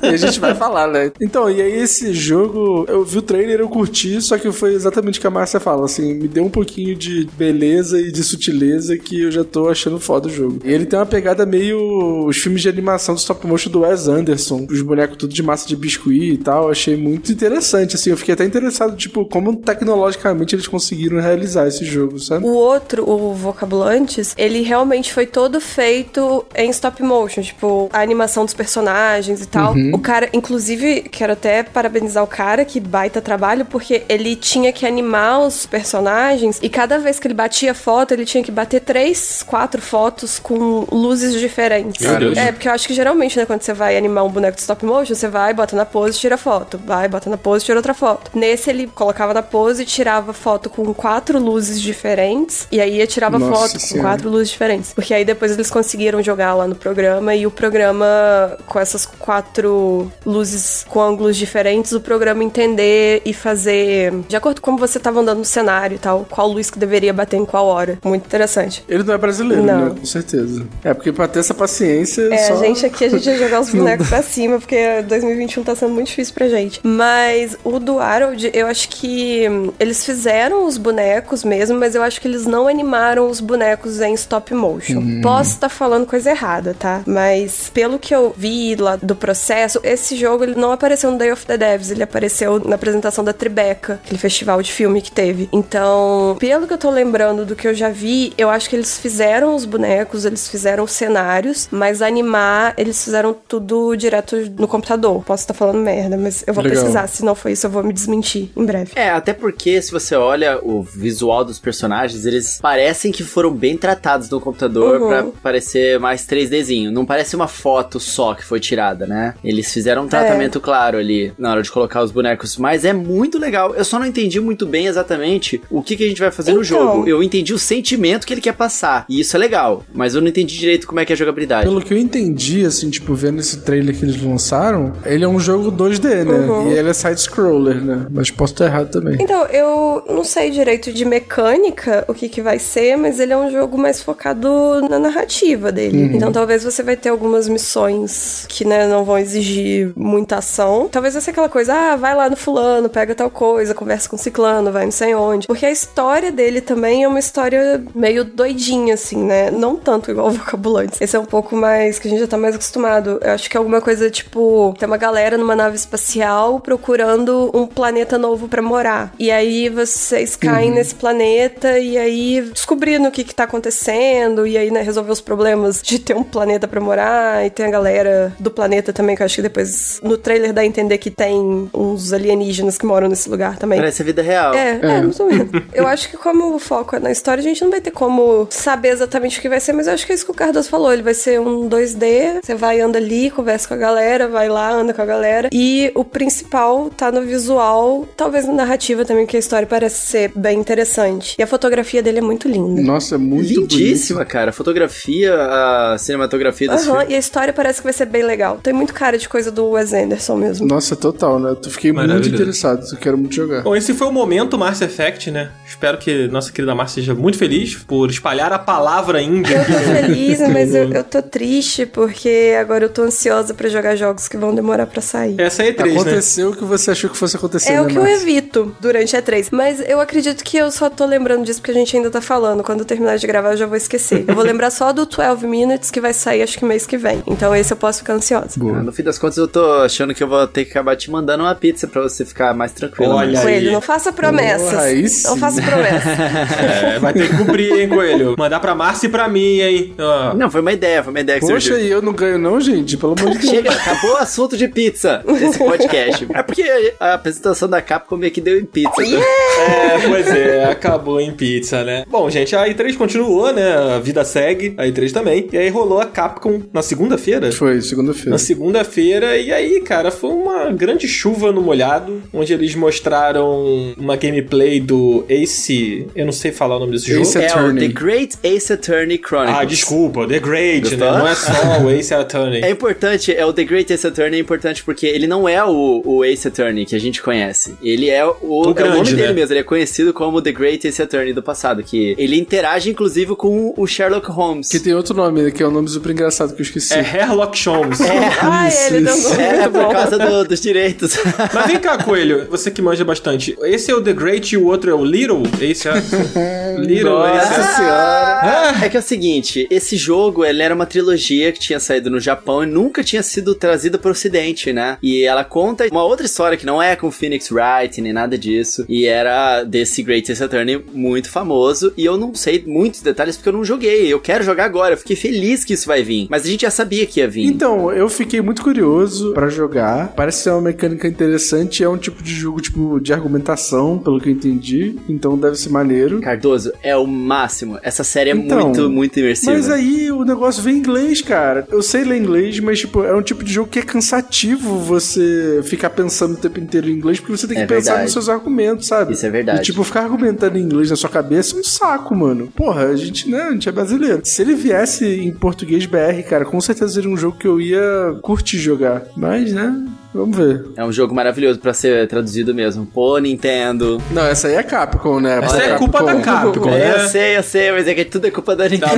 e a gente vai falar, né? Então, e aí esse jogo, eu vi o trailer, eu curti, só que foi exatamente o que a Márcia fala, assim, me deu um pouquinho de beleza e de sutileza que eu já tô achando foda o jogo. E ele tem uma pegada meio os filmes de animação do stop motion do Wes Anderson, os bonecos tudo de massa de biscuit e tal, achei muito interessante, assim, eu fiquei até interessado, tipo, como tecnologicamente eles conseguiram realizar esse jogo, sabe? O outro, o Vocabulantes, ele realmente foi todo feito em stop motion, tipo, a animação dos personagens e tal. Uhum. O cara, inclusive, quero até parabenizar o cara, que baita trabalho, porque ele tinha que animar os personagens e cada vez que ele batia foto, ele tinha que bater três, quatro fotos com luzes diferentes. Meu Deus. É, porque eu acho que geralmente, né, quando você vai animar um boneco de stop motion, você vai, bota na pose, tira foto. Vai, bota na pose, tira outra foto. Nesse, ele colocava na pose e tirava foto com quatro luzes diferentes. E aí tirava Nossa foto com Senhora. quatro luzes diferentes. Porque aí depois eles conseguiram jogar lá no programa e o programa, com essas quatro luzes com ângulos diferentes, o programa entender e fazer, de acordo com como você tava andando no cenário e tal, qual luz que deveria bater em qual hora. Muito interessante. Ele não é brasileiro, Não. né? Com certeza. É, porque pra ter essa paciência. É, só... a gente aqui, a gente ia jogar os bonecos pra cima, porque 2021 tá sendo muito difícil pra gente. Mas o do Harold, eu acho que hum, eles fizeram os bonecos mesmo, mas eu acho que eles não animaram os bonecos em stop motion. Posso estar falando coisa errada, tá? Mas pelo que eu vi lá do processo, esse jogo ele não apareceu no Day of the Devs, ele apareceu na apresentação da Tribeca, aquele festival de filme que teve. Então, pelo que eu tô lembrando do que eu já vi, eu acho que eles fizeram os bonecos, eles fizeram os cenários, mas animar, eles fizeram tudo direto no computador. Posso estar falando merda, mas eu vou Legal. pesquisar. Se não foi isso, eu vou me desmentir em breve. É, até porque se você olha o visual dos personagens, eles parecem que foram bem tratados no computador Uhum. pra parecer mais 3Dzinho. Não parece uma foto só que foi tirada, né? Eles fizeram um É. tratamento claro ali na hora de colocar os bonecos, mas é muito legal. Eu só não entendi muito bem exatamente o que, que a gente vai fazer no Então. jogo. Eu entendi o sentimento que ele quer passar, e isso é legal, mas eu não entendi direito como é que é a jogabilidade. Pelo que eu entendi, assim, tipo, vendo esse trailer que eles lançaram, ele é um jogo 2D, né? Uhum. E ele é side-scroller, né? Mas posso estar errado também. Então, eu não sei direito de mecânica o que, que vai ser, mas ele é um jogo mais focado na narrativa dele. Então, talvez você vai ter algumas missões que, né, não vão exigir muita ação. Talvez vai ser aquela coisa, ah, vai lá no fulano, pega tal coisa, conversa com o ciclano, vai não sei onde. Porque a história dele também é uma história meio doidinha, assim, né? Não tanto igual o Vocabulantes. Esse é um pouco mais, que a gente já tá mais acostumado. Eu acho que é alguma coisa, tipo, tem uma galera numa nave espacial procurando um planeta novo pra morar. E aí vocês caem nesse planeta e aí descobrindo o que que tá acontecendo e aí, né, resolver os problemas de ter um planeta pra morar e tem a galera do planeta também, que eu acho que depois no trailer dá a entender que tem uns alienígenas que moram nesse lugar também. Parece a vida real. É, é, mais ou menos. Eu acho que como o foco é na história, a gente não vai ter como saber exatamente o que vai ser, mas eu acho que é isso que o Cardoso falou. Ele vai ser um 2D, você vai, anda ali, conversa com a galera, vai lá, anda com a galera. E o principal tá no visual, talvez na narrativa também, porque a história parece ser bem interessante. E a fotografia dele é muito linda. Nossa, é muito Lindíssima, cara. A fotografia, a cinematografia desse Aham, filme. e a história parece que vai ser bem legal. Tem muito cara de coisa do Wes Anderson mesmo. Nossa, total, né? Eu fiquei muito interessado. Eu quero muito jogar. Bom, esse foi o momento Mass Effect, né? Espero que nossa querida Márcia seja muito feliz por espalhar a palavra índia. Eu tô feliz, mas eu, eu tô triste porque agora eu tô ansiosa pra jogar jogos que vão demorar pra sair. Essa é a E3, né? Aconteceu o que você achou que fosse acontecer, É né, o que eu evito durante a E3. Mas eu acredito que eu só tô lembrando disso porque a gente ainda tá falando. Quando eu terminar de gravar, eu já vou esquecer. Eu vou lembrar só do 12 Minutes que vai sair acho que mês que vem. Então esse eu posso ficar ansiosa. Ah, No fim das contas, eu tô achando que eu vou ter que acabar te mandando uma pizza pra você ficar mais tranquilo. Olha né? aí. Coelho, não faça promessas. Sim. não faça promessas. É, vai ter que cumprir, hein, Coelho? Mandar pra Márcia e pra mim, hein? Não, foi uma ideia, foi uma ideia que Poxa, surgiu. e eu não ganho não, gente? Pelo amor de Deus. Chega, acabou o assunto de pizza nesse podcast. É porque a apresentação da Capcom meio que deu em pizza. É, pois é, acabou em pizza, né? Bom, gente, a E3 continuou, né? A vida segue, a E3 também. E aí rolou a Capcom na segunda-feira. Foi, segunda-feira. Na segunda-feira, e aí, cara, foi uma grande chuva no molhado, onde eles mostraram uma gameplay do Ace. Eu não sei falar o nome desse Ace jogo. É o Attorney. The Great Ace Attorney Chronicles. Ah, desculpa, The Great, Gostou? né? Não é só o Ace Attorney. É importante, é o The Great Ace Attorney é importante porque ele não é o, o Ace Attorney que a gente conhece. Ele é o, O é o grande, nome né? dele mesmo, ele é conhecido como The Great Ace Attorney do passado, que ele interage inclusive com o Sherlock Holmes. Que tem outro nome, né, que é um nome super engraçado que eu esqueci. É Herlock Sholmes. Ai, Isso, ele deu isso. É, muito por causa do- dos direitos. Mas vem cá, Coelho, você que manja bastante. Esse é o The Great e o outro é o Little? Esse é. Little, Nossa esse é. senhora. É que é o seguinte, esse jogo, ele era uma trilogia que tinha saído no Japão e nunca tinha sido trazida pro ocidente, né? E ela conta uma outra história que não é com Phoenix Wright nem nada disso. E era desse Great Ace Attorney muito famoso. E eu não sei muitos detalhes porque eu não joguei. Eu quero jogar agora. Eu fiquei feliz que isso vai vir. Mas a gente já sabia que ia vir. Então, eu fiquei muito curioso pra jogar. Parece ser uma mecânica interessante. É um tipo de jogo, tipo, de argumentação, pelo que eu entendi. Então deve ser maneiro. Cardoso, é o máximo. Essa série é Então, muito, muito imersiva. Mas aí o negócio vem em inglês, cara. Eu sei ler inglês, mas, tipo, é um tipo de jogo que é cansativo você ficar pensando o tempo inteiro em inglês, porque você tem que É pensar verdade. nos seus argumentos, sabe? Isso é verdade. E, tipo, ficar argumentando em inglês na sua cabeça é um saco, mano. Porra, a gente, né, a gente é brasileiro. Se ele viesse em português BR, cara, com certeza seria um jogo que eu ia curtir jogar. Mas, né, vamos ver. É um jogo maravilhoso pra ser traduzido mesmo. Pô, Nintendo. Não, essa aí é Capcom, né? Essa é Capcom. culpa da Capcom, É, né? eu sei, eu sei, mas é que tudo é culpa da Nintendo.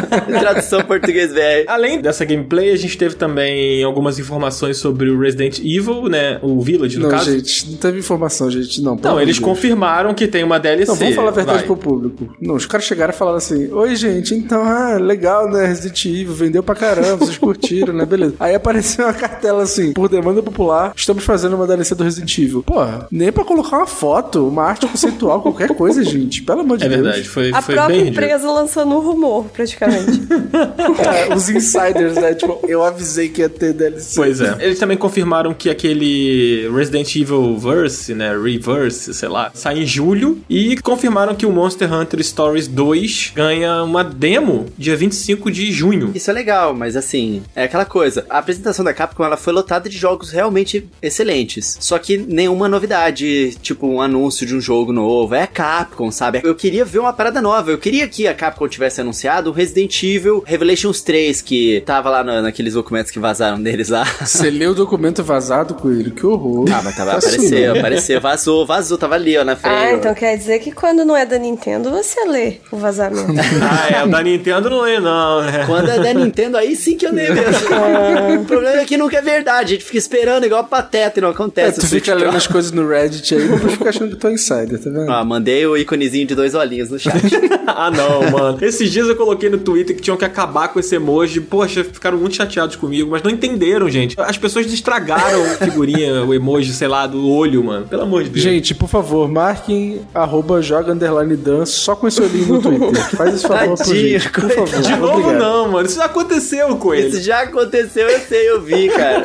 Tradução português BR. Além dessa gameplay, a gente teve também algumas informações sobre o Resident Evil, né? O Village, no Não, caso. gente, não teve informação, gente. Não, Não, eles de Deus. confirmaram que tem uma DLC. Não, vamos falar a verdade Vai. pro público. Não, os caras chegaram e falaram assim: Oi, gente, então, ah, legal, né? Resident Evil, vendeu pra caramba, vocês curtiram, né? Beleza. Aí apareceu uma cartela assim: Por demanda popular, estamos fazendo uma DLC do Resident Evil. Porra, nem pra colocar uma foto, uma arte conceitual, qualquer coisa, gente. Pelo amor de É Deus. verdade, foi, A foi própria bem ridículo. empresa lançando um rumor, praticamente. É, os insiders, né? Tipo, eu avisei que ia ter DLC. Pois é. Eles também confirmaram que aquele Resident Evil Verse, né? Reverse, sei lá, sai em julho. E confirmaram que o Monster Hunter Stories 2 ganha uma demo dia 25 de junho. Isso é legal, mas assim, é aquela coisa. A apresentação da Capcom ela foi lotada de jogos realmente excelentes. Só que nenhuma novidade, tipo um anúncio de um jogo novo. É a Capcom, sabe? Eu queria ver uma parada nova. Eu queria que a Capcom tivesse anunciado o Resident Evil Revelations 3, que tava lá na- naqueles documentos que vazaram deles lá. Você leu o documento vazado, Coelho? Que horror. Ah, mas tava, Assim, apareceu, né? apareceu, vazou, vazou, tava ali, ó, na frente. ah, então quer dizer que quando não é da Nintendo, você lê o vazamento. Ah, é, o da Nintendo não é, não, né? Quando é da Nintendo, aí sim que eu nem mesmo. o problema é que nunca é verdade. A gente fica esperando igual pateta e não É, acontece. tu Switch fica lendo Pro. as coisas no Reddit aí e depois fica achando que tu é insider, tá vendo? Ah, mandei o íconezinho de dois olhinhos no chat. ah, não, mano. Esses dias eu coloquei no Twitter que tinham que acabar com esse emoji. Poxa, ficaram muito chateados comigo, mas não entenderam, gente. As pessoas estragaram a figurinha, o emoji, sei lá, do olho, mano. Pelo amor de Deus. Gente, por favor, marquem arroba joga underline dan só com esse olhinho no Twitter. Faz esse favor pro Tadinho, gente, por favor. de novo Obrigado. não, mano. Isso já aconteceu com ele. Isso já aconteceu, eu sei, eu vi, cara.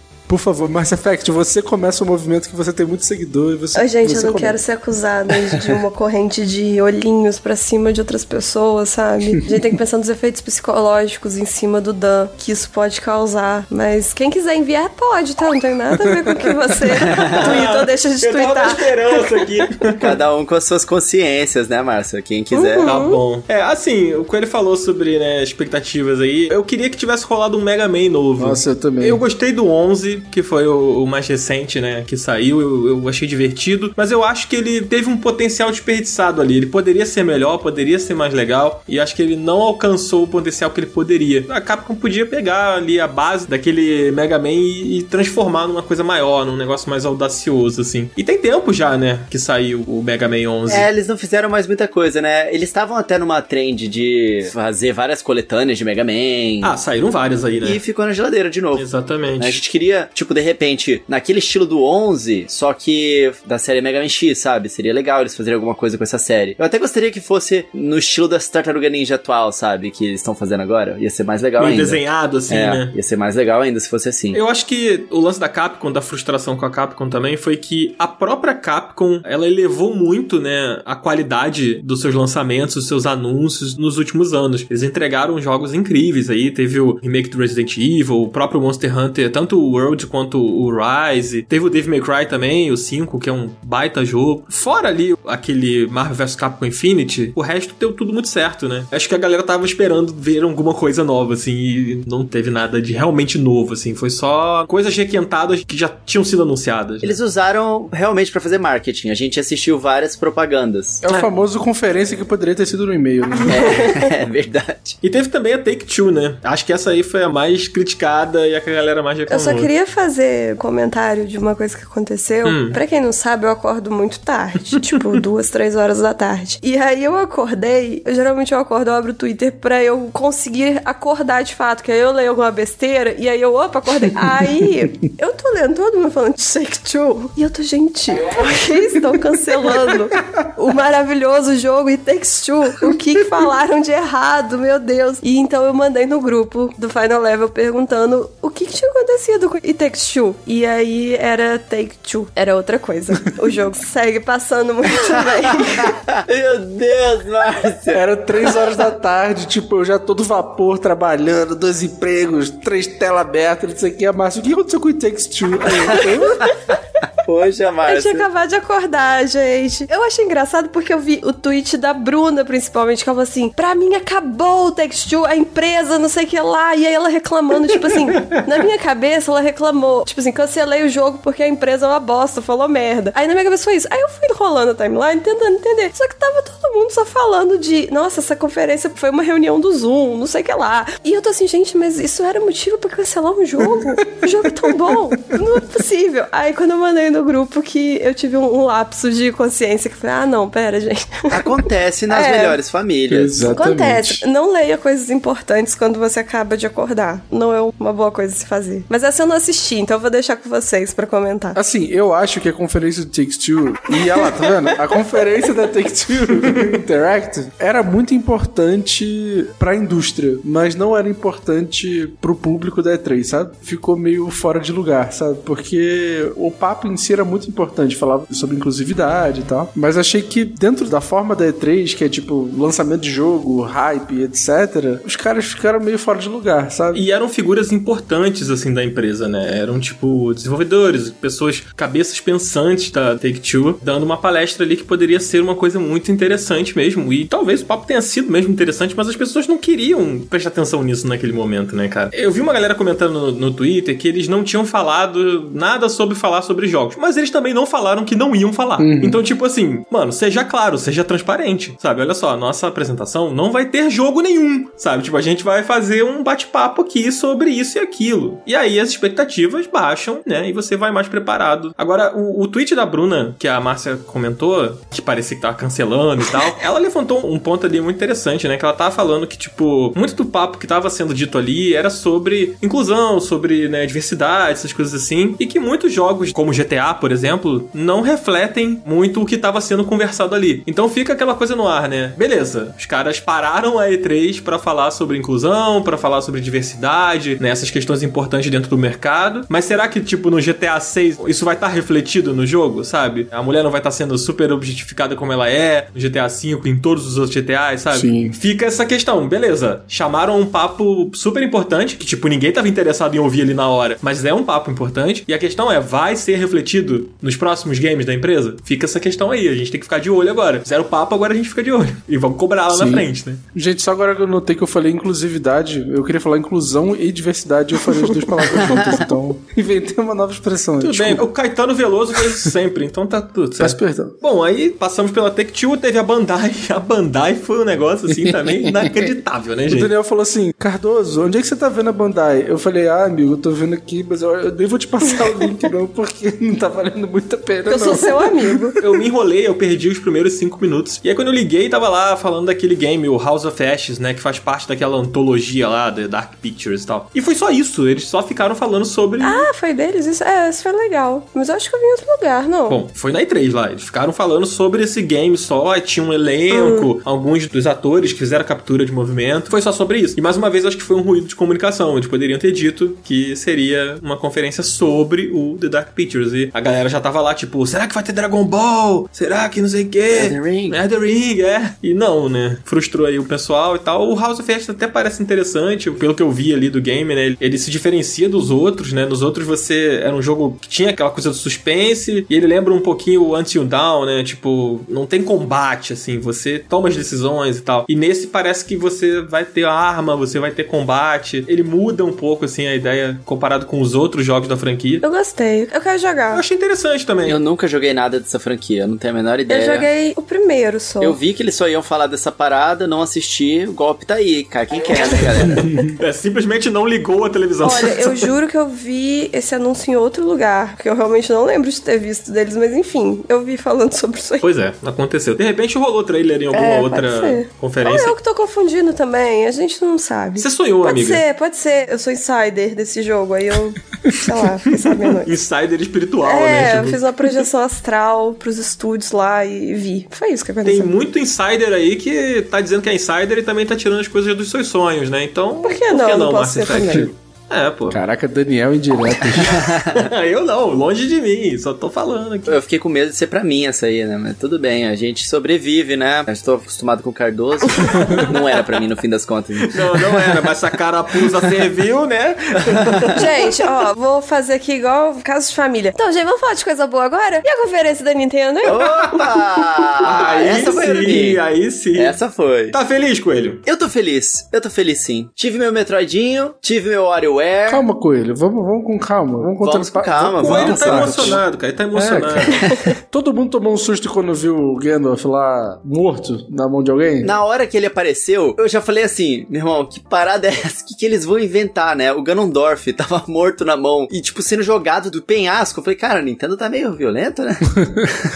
Por favor, Mass Effect, você começa um movimento que você tem muito seguidor e você Ai, gente, você eu não começa. quero ser acusada de uma corrente de olhinhos pra cima de outras pessoas, sabe? A gente tem que pensar nos efeitos psicológicos em cima do Dan que isso pode causar. Mas quem quiser enviar, pode, tá? Não tem nada a ver com o que você twitta ou deixa de Eu twittar. esperança aqui. Cada um com as suas consciências, né, Márcio? Quem quiser. Tá bom. É, assim, o Coelho falou sobre, né, expectativas aí. Eu queria que tivesse rolado um Mega Man novo. Nossa, eu também. Eu gostei do 11, que foi o, o mais recente, né, que saiu. Eu, eu achei divertido. Mas eu acho que ele teve um potencial desperdiçado ali. Ele poderia ser melhor, poderia ser mais legal. E acho que ele não alcançou o potencial que ele poderia. A Capcom podia pegar ali a base daquele Mega Man e, e transformar numa coisa maior, num negócio mais audacioso, assim. E tem tempo já, né, que saiu o Mega Man 11. É, eles não fizeram mais muita coisa, né? Eles estavam até numa trend de fazer várias coletâneas de Mega Man. Ah, saíram várias aí, né? E ficou na geladeira de novo. A Exatamente. gente queria seria, tipo, de repente, naquele estilo do 11, só que da série Mega Man X, sabe? Seria legal eles fazerem alguma coisa com essa série. Eu até gostaria que fosse no estilo das Tartaruga Ninja atual, sabe? Que eles estão fazendo agora. Ia ser mais legal Meio ainda. desenhado, assim, é, né? ia ser mais legal ainda se fosse assim. Eu acho que o lance da Capcom, da frustração com a Capcom também, foi que a própria Capcom, ela elevou muito, né, a qualidade dos seus lançamentos, dos seus anúncios nos últimos anos. Eles entregaram jogos incríveis aí, teve o remake do Resident Evil, o próprio Monster Hunter, tanto o World quanto o Rise, teve o Devil May Cry também, o 5, que é um baita jogo. Fora ali aquele Marvel vs Capcom Infinity, o resto deu tudo muito certo, né? Acho que a galera tava esperando ver alguma coisa nova, assim, e não teve nada de realmente novo, assim. Foi só coisas requentadas que já tinham sido anunciadas. né? Eles usaram realmente pra fazer marketing. A gente assistiu várias propagandas. É o famoso conferência que poderia ter sido no e-mail, né? É, é verdade. E teve também a Take-Two, né? Acho que essa aí foi a mais criticada e a que a galera mais Eu reclamou. só queria fazer comentário de uma coisa que aconteceu. Hum. Pra quem não sabe, eu acordo muito tarde, tipo duas, três horas da tarde. E aí eu acordei, eu, geralmente eu acordo, eu abro o Twitter pra eu conseguir acordar de fato, que aí eu leio alguma besteira e aí eu, opa, acordei. aí eu tô lendo todo mundo falando de Shake Two e eu tô, gente, por que estão cancelando o maravilhoso jogo e Takes Two? O que, que falaram de errado, meu Deus? E então eu mandei no grupo do Final Level perguntando o que, que tinha acontecido com It Takes Two. E aí era Take Two, era outra coisa. O jogo segue passando muito bem. Meu Deus, Márcia. Era três horas da tarde, tipo, eu já todo vapor trabalhando, dois empregos, três telas abertas, não sei o que. A Márcia, o que aconteceu com o It Takes Two? Aí eu, Poxa, Eu tinha Márcia. acabado de acordar, gente. Eu achei engraçado porque eu vi o tweet da Bruna, principalmente, que ela falou assim: pra mim acabou o Text2, a empresa, não sei o que lá. E aí ela reclamando, tipo assim, na minha cabeça ela reclamou, tipo assim, cancelei o jogo porque a empresa é uma bosta, falou merda. Aí na minha cabeça foi isso. Aí eu fui rolando a timeline tentando entender. Só que tava todo mundo só falando de, nossa, essa conferência foi uma reunião do Zoom, não sei o que lá. E eu tô assim, gente, mas isso era motivo pra cancelar um jogo? O jogo é tão bom. Não é possível. Aí quando eu mandei no grupo que eu tive um, um lapso de consciência que foi, ah, não, pera, gente. Acontece nas É. melhores famílias. Exatamente. Acontece. Não leia coisas importantes quando você acaba de acordar. Não é uma boa coisa a se fazer. Mas essa eu não assisti, então eu vou deixar com vocês pra comentar. Assim, eu acho que a conferência do Take-Two, e ela, tá vendo? A conferência da Take-Two Interactive era muito importante pra indústria, mas não era importante pro público da E3, sabe? Ficou meio fora de lugar, sabe? Porque o papo em si era muito importante, falava sobre inclusividade e tal, mas achei que dentro da forma da E3, que é tipo lançamento de jogo, hype, etc., os caras ficaram meio fora de lugar, sabe? E eram figuras importantes, assim, da empresa, né? Eram, tipo, desenvolvedores, pessoas, cabeças pensantes da Take-Two, dando uma palestra ali que poderia ser uma coisa muito interessante mesmo. E talvez o papo tenha sido mesmo interessante, mas as pessoas não queriam prestar atenção nisso naquele momento, né, cara? Eu vi uma galera comentando no, no Twitter que eles não tinham falado nada sobre falar sobre jogos, mas eles também não falaram que não iam falar. Então, tipo assim, mano, seja claro, seja transparente, sabe? Olha só, a nossa apresentação não vai ter jogo nenhum, sabe? Tipo, a gente vai fazer um bate-papo aqui sobre isso e aquilo. E aí as expectativas baixam, né? E você vai mais preparado. Agora, o, o tweet da Bruna, que a Márcia comentou, que parecia que tava cancelando e tal, ela levantou um ponto ali muito interessante, né? Que ela tava falando que, tipo, muito do papo que tava sendo dito ali era sobre inclusão, sobre, né, diversidade, essas coisas assim. E que muitos jogos, como GTA, por exemplo, não refletem muito o que tava sendo conversado ali. Então fica aquela coisa no ar, né? Beleza, os caras pararam a E3 pra falar sobre inclusão, pra falar sobre diversidade, né, essas questões importantes dentro do mercado. Mas será que, tipo, no GTA 6 isso vai estar refletido no jogo, sabe? A mulher não vai estar sendo super objetificada como ela é no GTA 5, em todos os outros GTAs, sabe? Sim. Fica essa questão, beleza. Chamaram um papo super importante, que, tipo, ninguém tava interessado em ouvir ali na hora, mas é um papo importante. E a questão é, vai ser refletido nos próximos games da empresa? Fica essa questão aí, a gente tem que ficar de olho agora. Fizeram o papo, agora a gente fica de olho. E vamos cobrar lá na Sim. frente, né? Gente, só agora que eu notei que eu falei inclusividade, eu queria falar inclusão e diversidade, eu falei as duas palavras juntas, então inventei uma nova expressão. Tudo Desculpa. bem, o Caetano Veloso faz isso sempre, então tá tudo Peço certo. perdão. Bom, aí passamos pela Tech2, teve a Bandai. A Bandai foi um negócio assim também inacreditável, né, O gente? Daniel falou assim: Cardoso, onde é que você tá vendo a Bandai? Eu falei, ah, amigo, eu tô vendo aqui, mas eu, eu nem vou te passar o link, não, porque não tá valendo muito a pena, Eu não. sou seu amigo. Eu me enrolei, eu perdi os primeiros cinco minutos. E aí quando eu liguei, tava lá falando daquele game, o House of Ashes, né? Que faz parte daquela antologia lá, da Dark Pictures e tal. E foi só isso, eles só ficaram falando sobre... Ah, foi deles? Isso, é, isso foi legal. Mas eu acho que eu vi em outro lugar, não. Bom, foi na E3 lá. Eles ficaram falando sobre esse game só, tinha um elenco, alguns dos atores que fizeram captura de movimento. Foi só sobre isso. E mais uma vez, acho que foi um ruído de comunicação. Eles poderiam ter dito que seria uma conferência sobre o The Dark Pictures. E a galera já tava lá, tipo, será que vai ter Dragon Ball? Será que não sei o quê? Elden Ring. Elden Ring, é. E não, né? Frustrou aí o pessoal e tal. O House of Ashes até parece interessante, pelo que eu vi ali do game, né? Ele, ele se diferencia dos outros, né? Nos outros você era um jogo que tinha aquela coisa do suspense, e ele lembra um pouquinho o Until Dawn, né? Tipo, não tem combate, assim, você toma as decisões e tal. E nesse parece que você vai ter arma, você vai ter combate. Ele muda um pouco, assim, a ideia comparado com os outros jogos da franquia. Eu gostei. Eu quero Eu jogar. achei interessante também. Eu nunca joguei nada dessa franquia, eu não tenho a menor Eu ideia. joguei o primeiro só. Eu vi que eles só iam falar dessa parada, não assisti, o golpe tá aí, cara. Quem quer, né, galera? É, simplesmente não ligou a televisão. Olha, eu juro que eu vi esse anúncio em outro lugar, que eu realmente não lembro de ter visto deles, mas enfim, eu vi falando sobre isso aí. Pois é, aconteceu. De repente rolou trailer em alguma É, pode outra ser. Ou conferência. eu que tô confundindo também, a gente não sabe. Você sonhou, Pode amiga? ser, pode ser. Eu sou insider desse jogo, aí eu, sei lá, fiquei sabendo. Insider espiritual, É, né? eu Tipo, fiz uma projeção astral pros estúdios lá e vi. Foi isso que Tem aconteceu. muito insider aí que tá dizendo que é insider e também tá tirando as coisas dos seus sonhos, né? Então. Por que não? Não Mass posso ser Effect? também. É, pô. Caraca, Daniel indireto. eu não, longe de mim, só tô falando aqui. Eu fiquei com medo de ser pra mim essa aí, né? Mas tudo bem, a gente sobrevive, né? Eu estou acostumado com o Cardoso. não era pra mim no fim das contas. Não, não era, mas se a carapuça serviu, né? Gente, ó, vou fazer aqui igual caso de família. Então, gente, vamos falar de coisa boa agora? E a conferência da Nintendo, hein? Opa! aí essa foi sim, mim. aí sim. Essa foi. Tá feliz, Coelho? Eu tô feliz. Eu tô feliz sim. Tive meu Metroidinho, tive meu WarioWare. calma, Coelho. Vamos, vamos com calma. Vamos, contando Vamos com calma, O Coelho Vamos tá emocionado, cara. Ele tá emocionado. Todo mundo tomou um susto quando viu o Gandalf lá morto na mão de alguém? Na hora que ele apareceu, eu já falei assim, meu irmão, que parada é essa? O que, que eles vão inventar, né? O Ganondorf tava morto na mão e, tipo, sendo jogado do penhasco. Eu falei, cara, a Nintendo tá meio violenta, né?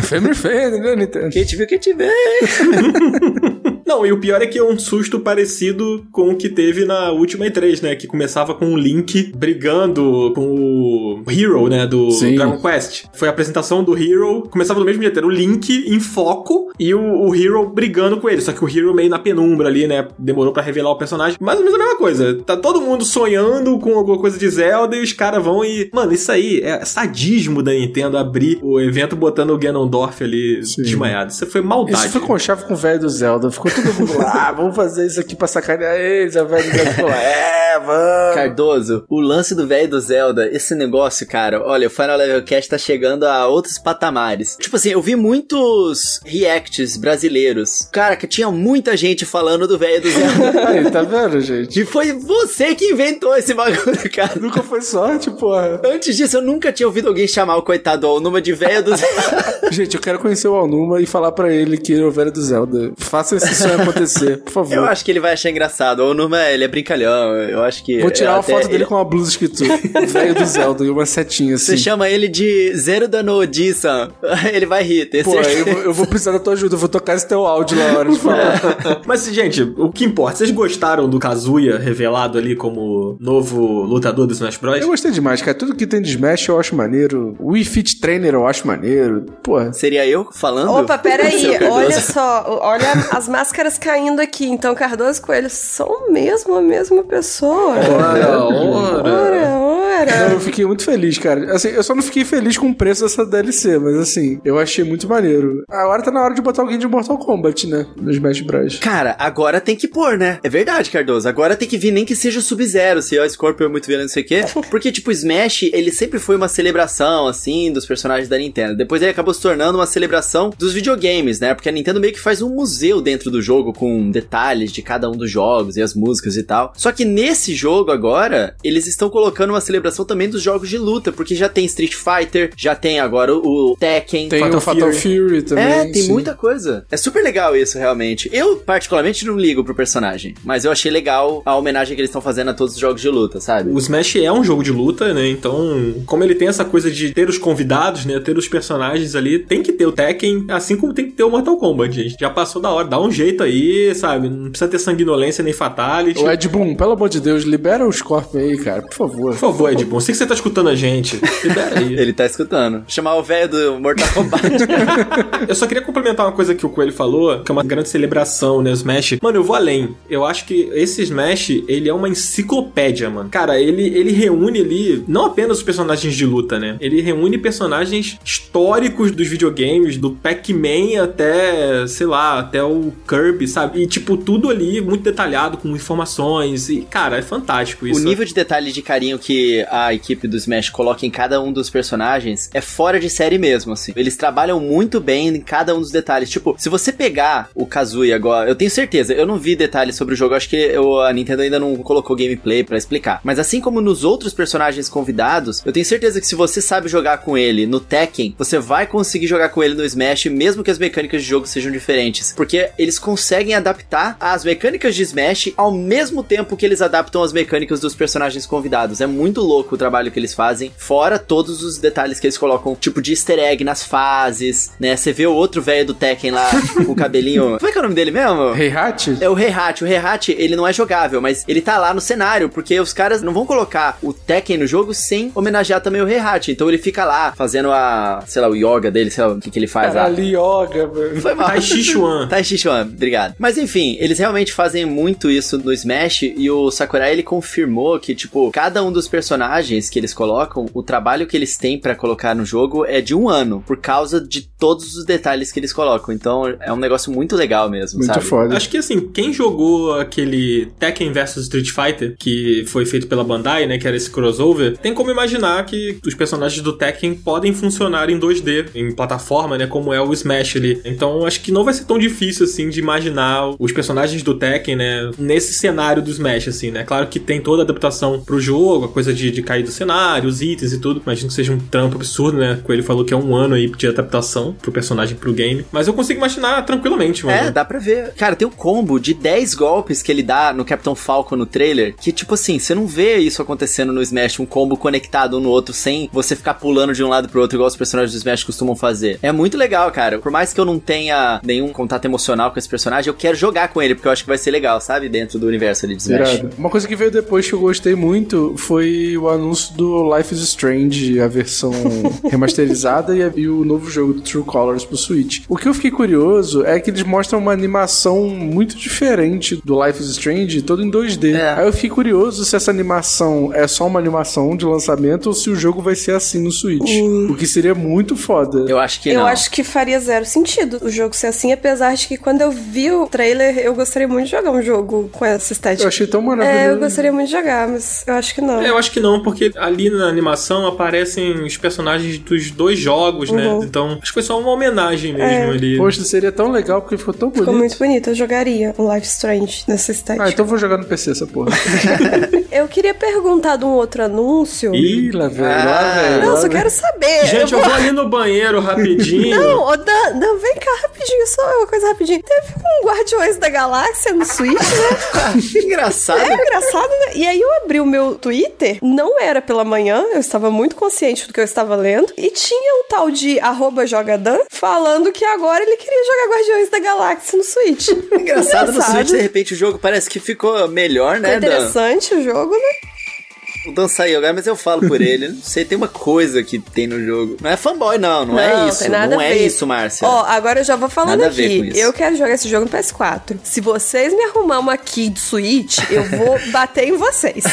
Family friendly, né, Nintendo? Quem te viu, quem te vê. Não, e o pior é que é um susto parecido com o que teve na última E3, né? Que começava com o Link brigando com o Hero, né? Do Sim. Dragon Quest. Foi a apresentação do Hero, começava do mesmo jeito, era o Link em foco e o, o Hero brigando com ele. Só que o Hero meio na penumbra ali, né? Demorou pra revelar o personagem. Mais ou menos a mesma coisa. Tá todo mundo sonhando com alguma coisa de Zelda e os caras vão e. Mano, isso aí é sadismo da Nintendo abrir o evento botando o Ganondorf ali Sim. desmaiado. Isso foi maldade. Isso foi com chave com o velho do Zelda. Ficou todo mundo lá, ah, vamos fazer isso aqui pra sacanear eles. A velho do Zelda falou, é, vamos. Cardoso, o lance do velho do Zelda, esse negócio, cara, olha, o Final Level Cast tá chegando a outros patamares. Tipo assim, eu vi muitos reacts brasileiros. Cara, que tinha muita gente falando do velho do Zelda. Aí, tá vendo, gente? E foi você que inventou esse bagulho, cara. Nunca foi sorte, porra. Antes disso, eu nunca tinha ouvido alguém chamar o coitado Alnuma de velho do Zelda. Gente, eu quero conhecer o Alnuma e falar pra ele que ele é o velho do Zelda. Faça esse sonho acontecer, por favor. Eu acho que ele vai achar engraçado. O Alnuma, ele é brincalhão. Eu acho que. Vou tirar eu uma foto dele ele- com uma blusa escrito velho do Zelda e uma setinha assim. Você chama ele de Zero da Nodi-san. Ele vai rir, tem Pô, eu eu vou precisar da tua ajuda, eu vou tocar esse teu áudio na hora de falar. Mas, gente, o que importa? Vocês gostaram do Kazuya revelado ali como novo lutador do Smash Bros? Eu gostei demais, cara. Tudo que tem de Smash eu acho maneiro. O Wii Fit Trainer eu acho maneiro. Porra. Seria eu falando? Opa, peraí, olha só, olha as máscaras caindo aqui. Então, Cardoso e Coelho são mesmo a mesma pessoa. Ora, Ora, ora. Não, eu fiquei muito feliz, cara. Assim, eu só não fiquei feliz com o preço dessa DLC, mas assim, eu achei muito maneiro. Agora tá na hora de botar alguém de Mortal Kombat, né? No Smash Bros. Cara, agora tem que pôr, né? É verdade, Cardoso. Agora tem que vir nem que seja o Sub-Zero, se ó, Scorpion é muito violento, não sei o quê. Porque, tipo, Smash, ele sempre foi uma celebração, assim, dos personagens da Nintendo. Depois ele acabou se tornando uma celebração dos videogames, né? Porque a Nintendo meio que faz um museu dentro do jogo, com detalhes de cada um dos jogos e as músicas e tal. Só que nesse jogo agora, eles estão colocando uma celebração também também dos jogos de luta, porque já tem Street Fighter, já tem agora o Tekken. Tem Fatal o Fatal Fury, também. É, tem sim. muita coisa. É super legal isso, realmente. Eu, particularmente, não ligo pro personagem, mas eu achei legal a homenagem que eles estão fazendo a todos os jogos de luta, sabe? O Smash é um jogo de luta, né? Então, como ele tem essa coisa de ter os convidados, né? Ter os personagens ali, tem que ter o Tekken, assim como tem que ter o Mortal Kombat, gente. Já passou da hora, dá um jeito aí, sabe? Não precisa ter sanguinolência nem fatality. O Ed Boon, pelo amor de Deus, libera o Scorpion aí, cara, por favor. Por favor, Ed Boon, sei que você tá escutando a gente. Ele tá escutando. Chamar o velho do Mortal Kombat. Eu só queria complementar uma coisa que o Coelho falou, que é uma grande celebração, né? O Smash. Mano, eu vou além. Eu acho que esse Smash, ele é uma enciclopédia, mano. Cara, ele, ele reúne ali não apenas os personagens de luta, né? Ele reúne personagens históricos dos videogames, do Pac-Man até, sei lá, até o Kirby, sabe? E, tipo, tudo ali muito detalhado, com informações. E, cara, é fantástico o isso. nível de detalhe de carinho que a equipe do Smash coloca em cada um dos personagens é fora de série mesmo, assim. Eles trabalham muito bem em cada um dos detalhes. Tipo, se você pegar o Kazooie agora, eu tenho certeza, eu não vi detalhes sobre o jogo, acho que eu- a Nintendo ainda não colocou gameplay pra explicar. Mas assim como nos outros personagens convidados, eu tenho certeza que se você sabe jogar com ele no Tekken, você vai conseguir jogar com ele no Smash, mesmo que as mecânicas de jogo sejam diferentes. Porque eles conseguem adaptar as mecânicas de Smash ao mesmo tempo que eles adaptam as mecânicas dos personagens convidados. É muito louco o trabalho que eles fazem, fora todos os detalhes que eles colocam, tipo de easter egg nas fases, né? Você vê o outro velho do Tekken lá com o cabelinho. Como é que é o nome dele mesmo? Heihachi? É o Heihachi. O Heihachi, ele não é jogável, mas ele tá lá no cenário, porque os caras não vão colocar o Tekken no jogo sem homenagear também o Heihachi. Então ele fica lá, fazendo a, sei lá, o yoga dele, sei lá o que, que ele faz lá. Caralho, yoga, velho. Foi mal. Tai Chi Chuan. Tai Chi Chuan, obrigado. Mas enfim, eles realmente fazem muito isso no Smash e o Sakurai ele confirmou que, tipo, cada um dos personagens que eles colocam, o trabalho que eles têm pra colocar no jogo é de um ano, por causa de todos os detalhes que eles colocam. Então é um negócio muito legal mesmo, Muito sabe? foda. Acho que assim, quem jogou aquele Tekken vs Street Fighter, que foi feito pela Bandai, né, que era esse crossover, tem como imaginar que os personagens do Tekken podem funcionar em 2D, em plataforma, né, como é o Smash ali. Então, acho que não vai ser tão difícil assim de imaginar os personagens do Tekken, né, nesse cenário do Smash assim, né? Claro que tem toda a adaptação pro jogo, a coisa de, de cair do cenário, os itens e tudo. Imagino que seja um trampo absurdo, né? Ele falou que é um ano aí de adaptação pro personagem pro game, mas eu consigo imaginar tranquilamente, mano. É, dá pra ver. Cara, tem um combo de 10 golpes que ele dá no Capitão Falcon no trailer, que tipo assim, você não vê isso acontecendo no Smash, um combo conectado um no outro sem você ficar pulando de um lado pro outro igual os personagens do Smash costumam fazer. É muito legal, cara. Por mais que eu não tenha nenhum contato emocional com esse personagem, eu quero jogar com ele, porque eu acho que vai ser legal, sabe? Dentro do universo ali de Smash. Irado. Uma coisa que veio depois que eu gostei muito foi o anúncio do Life is Strange, a versão remasterizada e, a- e o novo jogo do True Colors pro Switch. O que eu fiquei curioso é que eles mostram uma animação muito diferente do Life is Strange, todo em 2D. É. Aí eu fiquei curioso se essa animação é só uma animação de lançamento ou se o jogo vai ser assim no Switch. O que seria muito foda. Eu acho que eu não. acho que faria zero sentido o jogo ser assim, apesar de que quando eu vi o trailer, eu gostaria muito de jogar um jogo com essa estética. Eu achei tão maravilhoso. É, eu gostaria muito de jogar, mas eu acho que não. É, eu acho que não, porque ali na animação aparecem os personagens dos dois jogos, né? Uhum. Então, acho que foi só uma homenagem mesmo ali. Poxa, seria tão legal porque ficou tão bonito. Ficou muito bonito, eu jogaria um Life Strange nessa estética. Ah, então eu vou jogar no PC essa porra. Eu queria perguntar de um outro anúncio. Ih, lá velho, Ah. lá velho. Não, lá só quero saber. Gente, eu vou ali no banheiro rapidinho. Não, ô Dan, Dan, vem cá rapidinho, só uma coisa rapidinho. Teve um Guardiões da Galáxia no Switch, né? engraçado. É engraçado, né? E aí eu abri o meu Twitter, não era pela manhã, eu estava muito consciente do que eu estava lendo, e tinha um tal de arroba jogadan falando que agora ele queria jogar Guardiões da Galáxia no Switch. Engraçado no Switch, de repente o jogo parece que ficou melhor, né, Dan? interessante o jogo, né? O Dan saiu agora, mas eu falo por ele. Não sei, tem uma coisa que tem no jogo. Não é fanboy, não. Não, é isso. tem nada não a é isso, Márcia. Ó, agora eu já vou falando Nada a ver aqui. com isso. Eu quero jogar esse jogo no PS4. Se vocês me arrumar uma key de Switch, eu vou bater em vocês,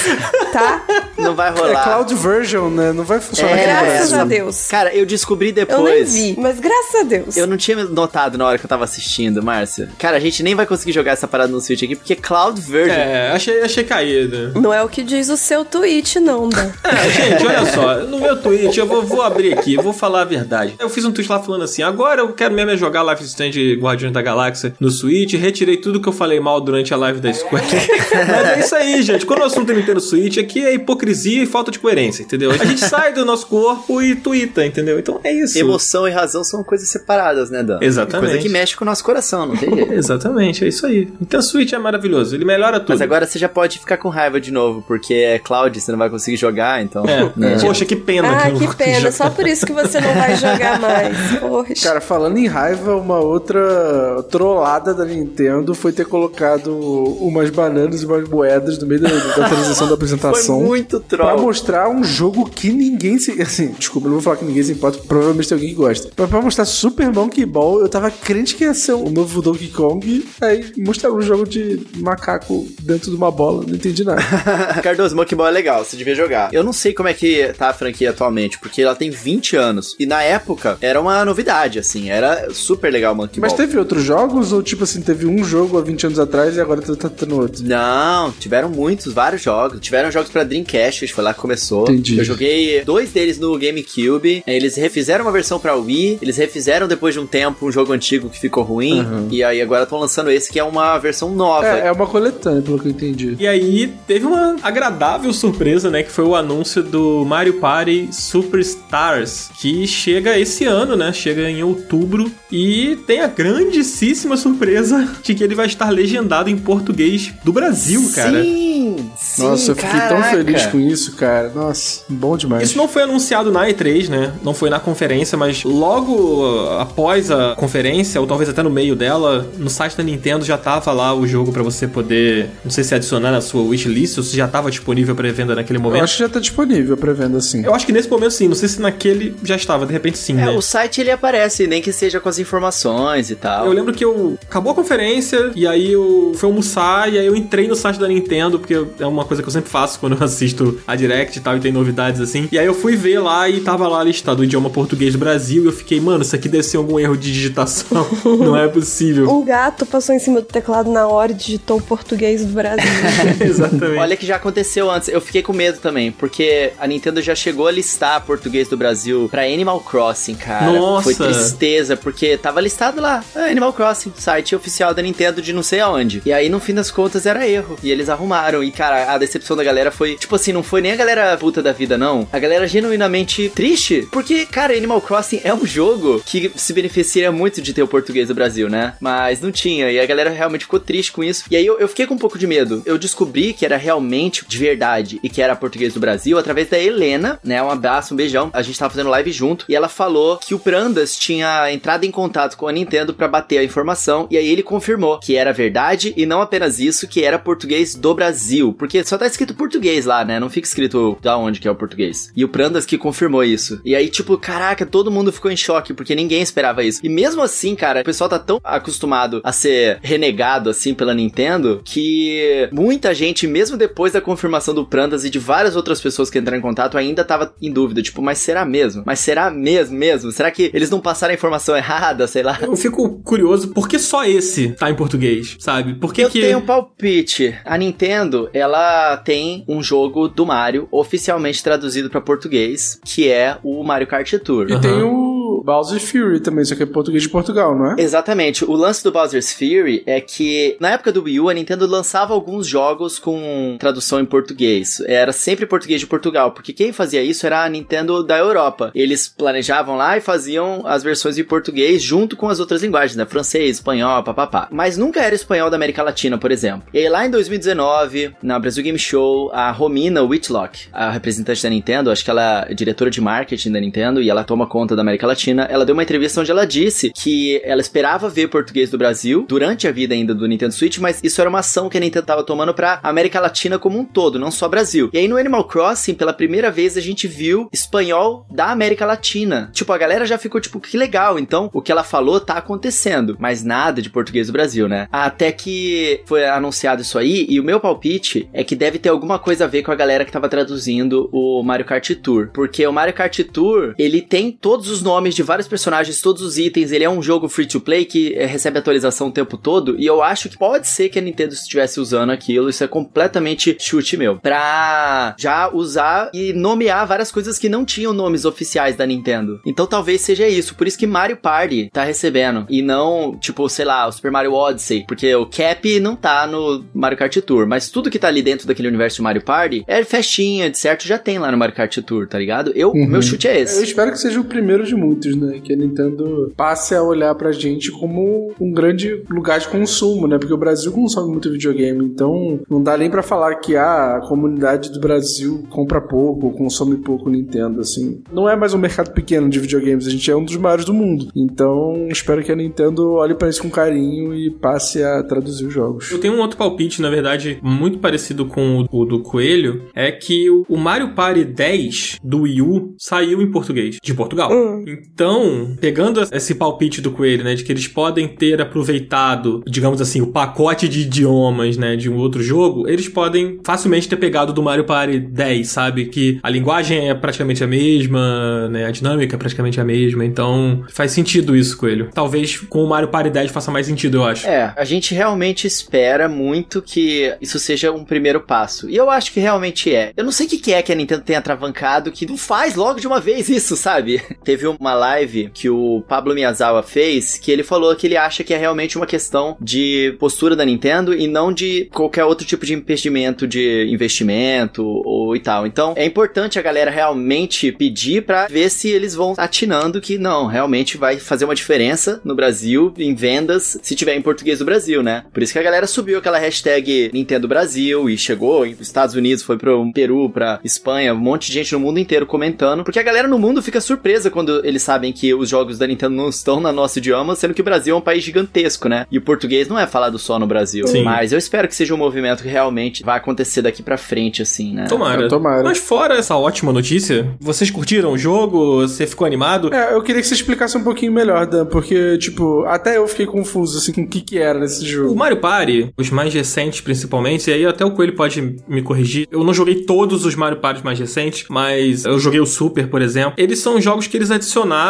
tá? Não vai É rolar. cloud version, né? Não vai funcionar no Graças a Deus. Cara, eu descobri Eu nem depois. vi, mas graças a Deus. Eu não tinha notado na hora que eu tava assistindo, Márcia. Cara, a gente nem vai conseguir jogar essa parada no Switch aqui, porque Cloud Version. É, achei, achei caído. Não é o que diz o seu tweet, não, Dan. É, gente, olha só, no meu tweet, eu vou, vou abrir aqui, eu vou falar a verdade. Eu fiz um tweet lá falando assim: agora eu quero mesmo é jogar Life is Strange Guardiões da Galáxia no Switch, retirei tudo que eu falei mal durante a live da Square. Mas é isso aí, gente. Quando o assunto é Nintendo Switch, aqui é hipocrisia e falta de coerência, entendeu? A gente sai do nosso corpo e tuita, entendeu? Então é isso. Emoção e razão são coisas separadas, né, Dan? Exatamente. Coisa que mexe com o nosso coração, não tem jeito. Exatamente, é isso aí. Então Switch é maravilhoso, ele melhora tudo. Mas agora você já pode ficar com raiva de novo, porque é cloud, você não vai conseguir jogar, então. É. né? Poxa, que pena. Ah, que vou pena. jogar. Só por isso que você não vai jogar mais. Poxa. Cara, falando em raiva, uma outra trollada da Nintendo foi ter colocado umas bananas e umas moedas no meio da, da transição da Foi apresentação. muito Pra troll. mostrar um jogo que ninguém se. Assim, desculpa, eu não vou falar que ninguém se importa, provavelmente tem alguém que gosta. Mas pra mostrar Super Monkey Ball, eu tava crente que ia ser o novo Donkey Kong. Aí mostraram um jogo de macaco dentro de uma bola, não entendi nada. Cardoso, Monkey Ball é legal, você devia jogar. Eu não sei como é que tá a franquia atualmente, porque ela tem 20 anos. E na época era uma novidade, assim, era super legal o Monkey Mas Ball. teve outros jogos ou tipo assim, teve um jogo há 20 anos atrás e agora tá, tá tendo outro? Não, tiveram muitos, vários jogos. Tiveram jogos pra Dreamcast, acho que foi lá que começou. Entendi. Eu joguei dois deles no GameCube. Eles refizeram uma versão pra Wii. Eles refizeram depois de um tempo um jogo antigo que ficou ruim. Uhum. E aí agora estão lançando esse que é uma versão nova. É, é uma coletânea, pelo que eu entendi. E aí teve uma agradável surpresa, né? Que foi o anúncio do Mario Party Superstars, que chega esse ano, né? Chega em outubro. E tem a grandíssima surpresa de que ele vai estar legendado em português do Brasil, cara. Sim, sim, Nossa, eu fiquei tão feliz com isso, cara. Nossa, bom demais. Isso não foi anunciado na E3, né? Não foi na conferência, mas logo após a conferência, ou talvez até no meio dela, no site da Nintendo já tava lá o jogo pra você poder, não sei se adicionar na sua wishlist ou se já tava disponível pra venda naquele Eu momento. acho que já tá disponível pra venda assim. Eu acho que nesse momento sim, não sei se naquele já estava, de repente sim, É, né? o site ele aparece, nem que seja com as informações e tal. Eu lembro que eu acabou a conferência e aí eu fui almoçar e aí eu entrei no site da Nintendo, porque é uma coisa que eu sempre faço quando eu assisto a Direct e tal e tem novidades assim. E aí eu fui ver lá e tava lá listado o idioma português do Brasil e eu fiquei, mano, isso aqui deve ser algum erro de digitação. Não é possível. Um gato passou em cima do teclado na hora e digitou o português do Brasil. Exatamente. Olha que já aconteceu antes. Eu fiquei com medo também, porque a Nintendo já chegou a listar português do Brasil pra Animal Crossing, cara. Nossa. Foi tristeza, porque tava listado lá, é, Animal Crossing, site oficial da Nintendo de não sei aonde. E aí, no fim das contas, era erro. E eles arrumaram. E, cara, a decepção da galera foi, tipo assim, não foi nem a galera puta da vida, não. A galera genuinamente triste. Porque, cara, Animal Crossing é um jogo que se beneficia muito de ter o português do Brasil, né? Mas não tinha. E a galera realmente ficou triste com isso. E aí eu, eu fiquei com um pouco de medo. Eu descobri que era realmente de verdade e que era português do Brasil através da Helena, né? Um abraço, um beijão. A gente tava fazendo live junto e ela falou que o Prandas tinha entrado em contato com a Nintendo pra bater a informação e aí ele confirmou que era verdade e não apenas isso, que era português do Brasil. Porque só tá escrito português lá, né? Não fica escrito da onde que é o português. E o Prandas que confirmou isso. E aí, tipo, caraca, todo mundo ficou em choque porque ninguém esperava isso. E mesmo assim, cara, o pessoal tá tão acostumado a ser renegado assim pela Nintendo que muita gente, mesmo depois da confirmação do Prandas e de várias outras pessoas que entraram em contato, ainda tava em dúvida. Tipo, mas será mesmo? Mas será mesmo, mesmo? Será que eles não passaram a informação errada, sei lá? Eu fico curioso, por que só esse tá em português, sabe? Por que eu que... tenho um palpite. A Nintendo, ela tem um jogo do Mario oficialmente traduzido pra português, que é o Mario Kart Tour. E Aham. tem o Bowser Fury também, só que é português de Portugal, não é? Exatamente. O lance do Bowser's Fury é que na época do Wii U, a Nintendo lançava alguns jogos com tradução em português. Era sempre português de Portugal, porque quem fazia isso era a Nintendo da Europa. Eles planejavam lá e faziam as versões em português junto com as outras linguagens, né? Francês, espanhol, papapá. Mas nunca era espanhol da América Latina, por exemplo. E lá em 2019, na Brasil Game Show, a Romina Whitlock, a representante da Nintendo, acho que ela é diretora de marketing da Nintendo e ela toma conta da América Latina, ela deu uma entrevista onde ela disse que ela esperava ver português do Brasil durante a vida ainda do Nintendo Switch, mas isso era uma ação que a Nintendo tava tomando pra América Latina como um todo, não só Brasil. E aí no Animal Crossing, pela primeira vez, a gente viu espanhol da América Latina. Tipo, a galera já ficou tipo, que legal. Então, o que ela falou tá acontecendo, mas nada de português do Brasil, né? Até que foi anunciado isso aí, e o meu palpite é que deve ter alguma coisa a ver com a galera que tava traduzindo o Mario Kart Tour. Porque o Mario Kart Tour, ele tem todos os nomes de vários personagens, todos os itens. Ele é um jogo free to play que é, recebe atualização o tempo todo. E eu acho que pode ser que a Nintendo estivesse usando aquilo. Isso é completamente chute meu. Pra já usar e nomear várias coisas que não tinham nomes oficiais da Nintendo. Então talvez seja isso. Por isso que Mario Party tá recebendo. E não, tipo, sei lá, o Super Mario Odyssey. Porque o Cap não tá no Mario Kart Tour. Mas tudo que tá ali dentro daquele universo de Mario Party é festinha, de certo, já tem lá no Mario Kart Tour, tá ligado? Eu, Uhum. meu chute é esse. Eu espero que seja o primeiro de muitos, né? Que a Nintendo passe a olhar pra gente como um grande lugar de consumo, né? Porque o Brasil consome muito videogame, então não dá nem pra falar que ah, a comunidade do Brasil compra pouco, consome pouco Nintendo, assim. Não é mais um mercado pequeno de videogames, a gente é um dos maiores do mundo. Então, espero que a Nintendo olhe pra isso com carinho e passe a traduzir os jogos. Eu tenho um outro palpite, na verdade, muito parecido com o, do Coelho, é que o, o Mario Party 10 do Wii U saiu em português, de Portugal. Hum. Então, pegando esse palpite do Coelho, né, de que eles podem ter aproveitado, digamos assim, o pacote de idiomas, né, de um outro jogo, eles podem facilmente ter pegado do Mario Party 10, sabe? Que a linguagem é praticamente a mesma, né, a dinâmica é praticamente a mesma, então faz sentido isso, Coelho. Talvez com o Mario Party 10 faça mais sentido, eu acho. É, a gente realmente espera muito que isso seja um primeiro passo. E eu acho que realmente é. Eu não sei o que é que a Nintendo tem atravancado que não faz logo de uma vez isso, sabe? Teve uma live que o Pablo Miyazawa fez que ele falou que ele acha que é realmente uma questão de postura da Nintendo e não de qualquer outro tipo de impedimento de investimento ou e tal. Então é importante a galera realmente pedir pra ver se eles vão atinando que não, realmente vai fazer uma diferença no Brasil em vendas se tiver em português do Brasil, né? Por isso que a galera subiu aquela hashtag Nintendo Brasil e chegou em Estados Unidos, foi pro Peru, pra Espanha, um monte de gente no mundo inteiro comentando, porque a galera no mundo fica surpresa quando eles sabem que os jogos da Nintendo não estão no nosso idioma, sendo que o Brasil é um país gigantesco, né? E o português não é falado só no Brasil. Sim. Mas eu espero que seja um movimento que realmente vai acontecer daqui pra frente, assim, né? Tomara. Tomara. Mas fora essa ótima notícia, vocês curtiram o jogo? Você ficou animado? É, eu queria que você explicasse um pouquinho melhor, Dan, porque, tipo, até eu fiquei confuso, assim, com o que que era nesse O jogo. Mario Party, os mais recentes principalmente, e aí até o Coelho pode me corrigir. Eu não joguei todos os Mario Party mais recentes, mas eu joguei o Super, por exemplo. Eles são jogos que eles adicionaram,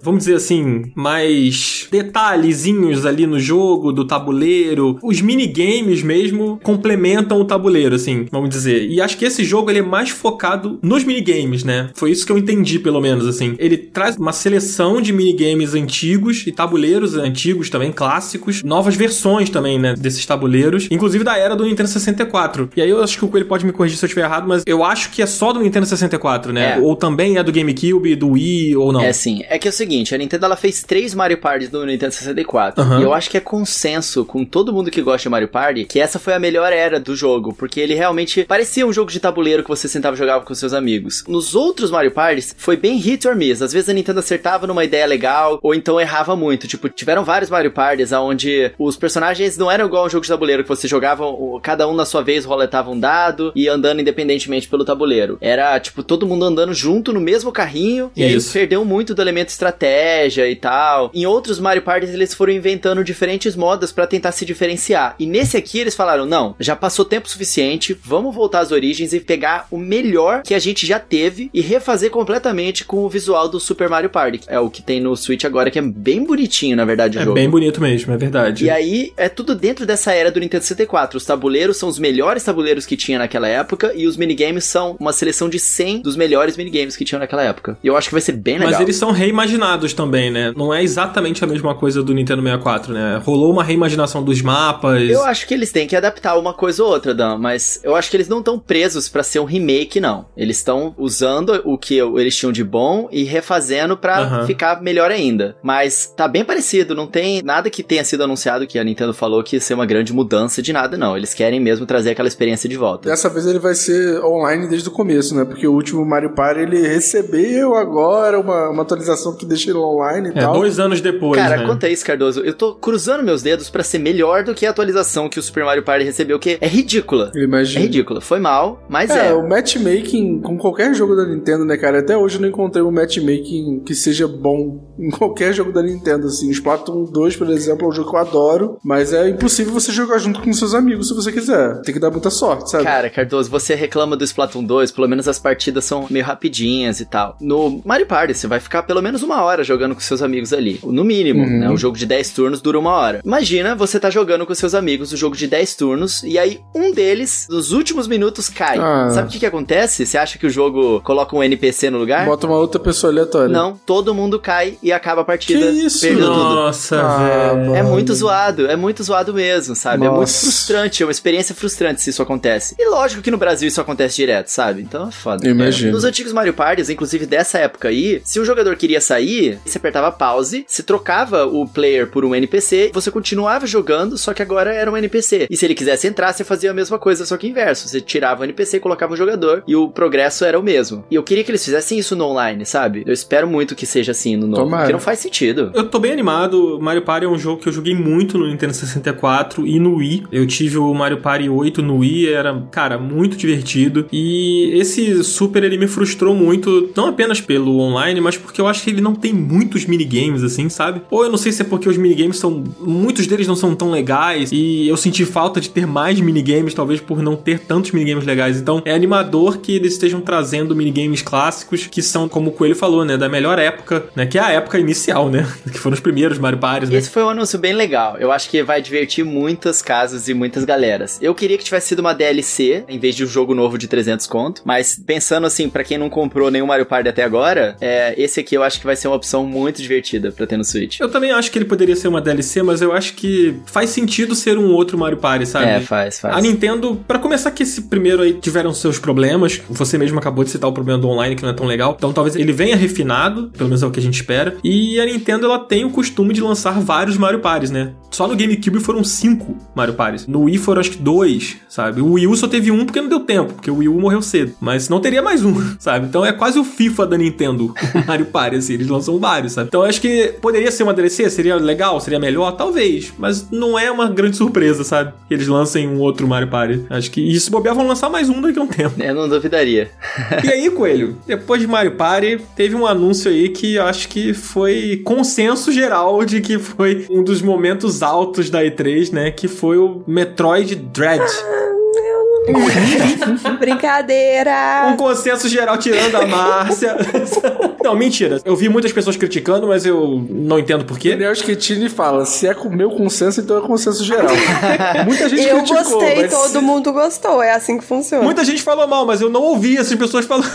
vamos dizer assim, mais detalhezinhos ali no jogo, do tabuleiro. Os minigames mesmo complementam o tabuleiro, assim, vamos dizer. E acho que esse jogo ele é mais focado nos minigames, né? Foi isso que eu entendi, pelo menos, assim. Ele traz uma seleção de minigames antigos e tabuleiros antigos também, clássicos, novas versões também, né, desses tabuleiros, inclusive da era do Nintendo 64. E aí eu acho que o Coelho pode me corrigir se eu estiver errado, mas eu acho que é só do Nintendo 64, né? É. Ou também é do GameCube, do Wii, ou não. É sim. É que é o seguinte, a Nintendo ela fez três Mario Parties no Nintendo 64. Aham. E eu acho que é consenso com todo mundo que gosta de Mario Party que essa foi a melhor era do jogo, porque ele realmente parecia um jogo de tabuleiro que você sentava e jogava com seus amigos. Nos outros Mario Parties foi bem hit or miss. Às vezes a Nintendo acertava numa ideia legal ou então errava muito. Tipo, tiveram vários Mario Parties onde os personagens não eram igual um jogo de tabuleiro que você jogava cada um na sua vez roletava um dado e andando independentemente pelo tabuleiro. Era tipo todo mundo andando junto no mesmo carrinho e aí Isso. perdeu muito do elemento estratégia e tal. Em outros Mario Parties eles foram inventando diferentes modos pra tentar se diferenciar. E nesse aqui eles falaram: "Não, já passou tempo suficiente, vamos voltar às origens e pegar o melhor que a gente já teve e refazer completamente com o visual do Super Mario Party". É o que tem no Switch agora que é bem bonitinho, na verdade, o É jogo. bem bonito mesmo, é verdade. E aí, é tudo dentro dessa era do Nintendo 64. Os tabuleiros são os melhores tabuleiros que tinha naquela época e os minigames são uma seleção de 100 dos melhores minigames que tinham naquela época. E eu acho que vai ser bem legal. Mas eles são reimaginados também, né? Não é exatamente a mesma coisa do Nintendo 64, né? Rolou uma reimaginação dos mapas. Eu acho que eles têm que adaptar uma coisa ou outra, Dan, mas eu acho que eles não estão presos pra ser um remake, não. Eles estão usando o que eles tinham de bom e refazendo pra Aham. ficar melhor ainda. Mas tá bem parecido, não tem nada que tenha sido anunciado que a Nintendo falou que ia ser uma grande mudança de nada, não. Eles querem mesmo trazer aquela experiência de volta. Dessa vez ele vai ser online desde o começo, né? Porque o último Mario Party ele recebeu agora uma, uma atualização que deixa ele online e É, tal. dois anos depois, Cara, né? quanto a isso, Cardoso, eu tô cruzando meus dedos pra ser melhor do que a atualização que o Super Mario Party recebeu, que é ridícula. Eu É imagino. ridícula. Foi mal, mas É, é. o matchmaking com qualquer jogo da Nintendo, né, cara? Até hoje eu não encontrei um matchmaking que seja bom em qualquer jogo da Nintendo, assim. Splatoon 2, por exemplo, é um jogo que eu adoro, mas é impossível você jogar junto com seus amigos se você quiser. Tem que dar muita sorte, sabe? Cara, Cardoso, você reclama do Splatoon 2, pelo menos as partidas são meio rapidinhas e tal. No Mario Party, você vai ficar ficar pelo menos uma hora jogando com seus amigos ali. No mínimo, Uhum. né? O jogo de 10 turnos dura uma hora. Imagina você tá jogando com seus amigos o jogo de 10 turnos e aí um deles, nos últimos minutos, cai. Ah. Sabe o que que acontece? Você acha que o jogo coloca um NPC no lugar? Bota uma outra pessoa aleatória. Não, todo mundo cai e acaba a partida. Que isso? Perdeu tudo. Nossa, Ah, velho. mano. É muito zoado, é muito zoado mesmo, sabe? É muito Nossa. frustrante, é uma experiência frustrante se isso acontece. E lógico que no Brasil isso acontece direto, sabe? Então é foda. Eu imagino. Nos antigos Mario Parties, inclusive dessa época aí, se um jogador queria sair, você apertava pause, você trocava o player por um NPC, você continuava jogando, só que agora era um NPC. E se ele quisesse entrar, você fazia a mesma coisa, só que inverso. Você tirava o NPC colocava um jogador, e o progresso era o mesmo. E eu queria que eles fizessem isso no online, sabe? Eu espero muito que seja assim no novo, Tomara. porque não faz sentido. Eu tô bem animado. Mario Party é um jogo que eu joguei muito no Nintendo 64 e no Wii. Eu tive o Mario Party 8 no Wii, era, cara, muito divertido. E esse Super ele me frustrou muito, não apenas pelo online, mas porque eu acho que ele não tem muitos minigames assim, sabe? Ou eu não sei se é porque os minigames são muitos deles não são tão legais e eu senti falta de ter mais minigames, talvez por não ter tantos minigames legais. Então, é animador que eles estejam trazendo minigames clássicos que são, como o Coelho falou, né, da melhor época, né, que é a época inicial, né, que foram os primeiros Mario Parties, né? Esse foi um anúncio bem legal. Eu acho que vai divertir muitas casas e muitas galeras. Eu queria que tivesse sido uma DLC, em vez de um jogo novo de 300 conto. Mas pensando assim, pra quem não comprou nenhum Mario Party até agora, é, esse aqui eu acho que vai ser uma opção muito divertida pra ter no Switch. Eu também acho que ele poderia ser uma DLC, mas eu acho que faz sentido ser um outro Mario Party, sabe? É, faz, faz. A Nintendo, pra começar que esse primeiro aí tiveram seus problemas, você mesmo acabou de citar o problema do online que não é tão legal, então talvez ele venha refinado, pelo menos é o que a gente espera. E a Nintendo ela tem o costume de lançar vários Mario Parties, né? Só no GameCube foram cinco Mario Parties. No Wii foram acho que dois, sabe? O Wii U só teve um porque não deu tempo, porque o Wii U morreu cedo. Mas não teria mais um, sabe? Então é quase o FIFA da Nintendo, o Mario Party, assim, eles lançam vários, sabe? Então eu acho que poderia ser uma DLC, seria legal, seria melhor, talvez, mas não é uma grande surpresa, sabe? Que eles lancem um outro Mario Party. Acho que e se bobear vão lançar mais um daqui a um tempo. Eu não duvidaria. E aí, Coelho, depois de Mario Party, teve um anúncio aí que eu acho que foi consenso geral de que foi um dos momentos altos da E3, né? Que foi o Metroid Dread. Brincadeira! Um consenso geral tirando a Márcia. não, mentira. Eu vi muitas pessoas criticando, mas eu não entendo por quê. Daniel Schettini fala: se é com meu consenso, então é consenso geral. Muita gente Eu criticou, gostei, mas todo mundo gostou. É assim que funciona. Muita gente falou mal, mas eu não ouvi essas pessoas falando.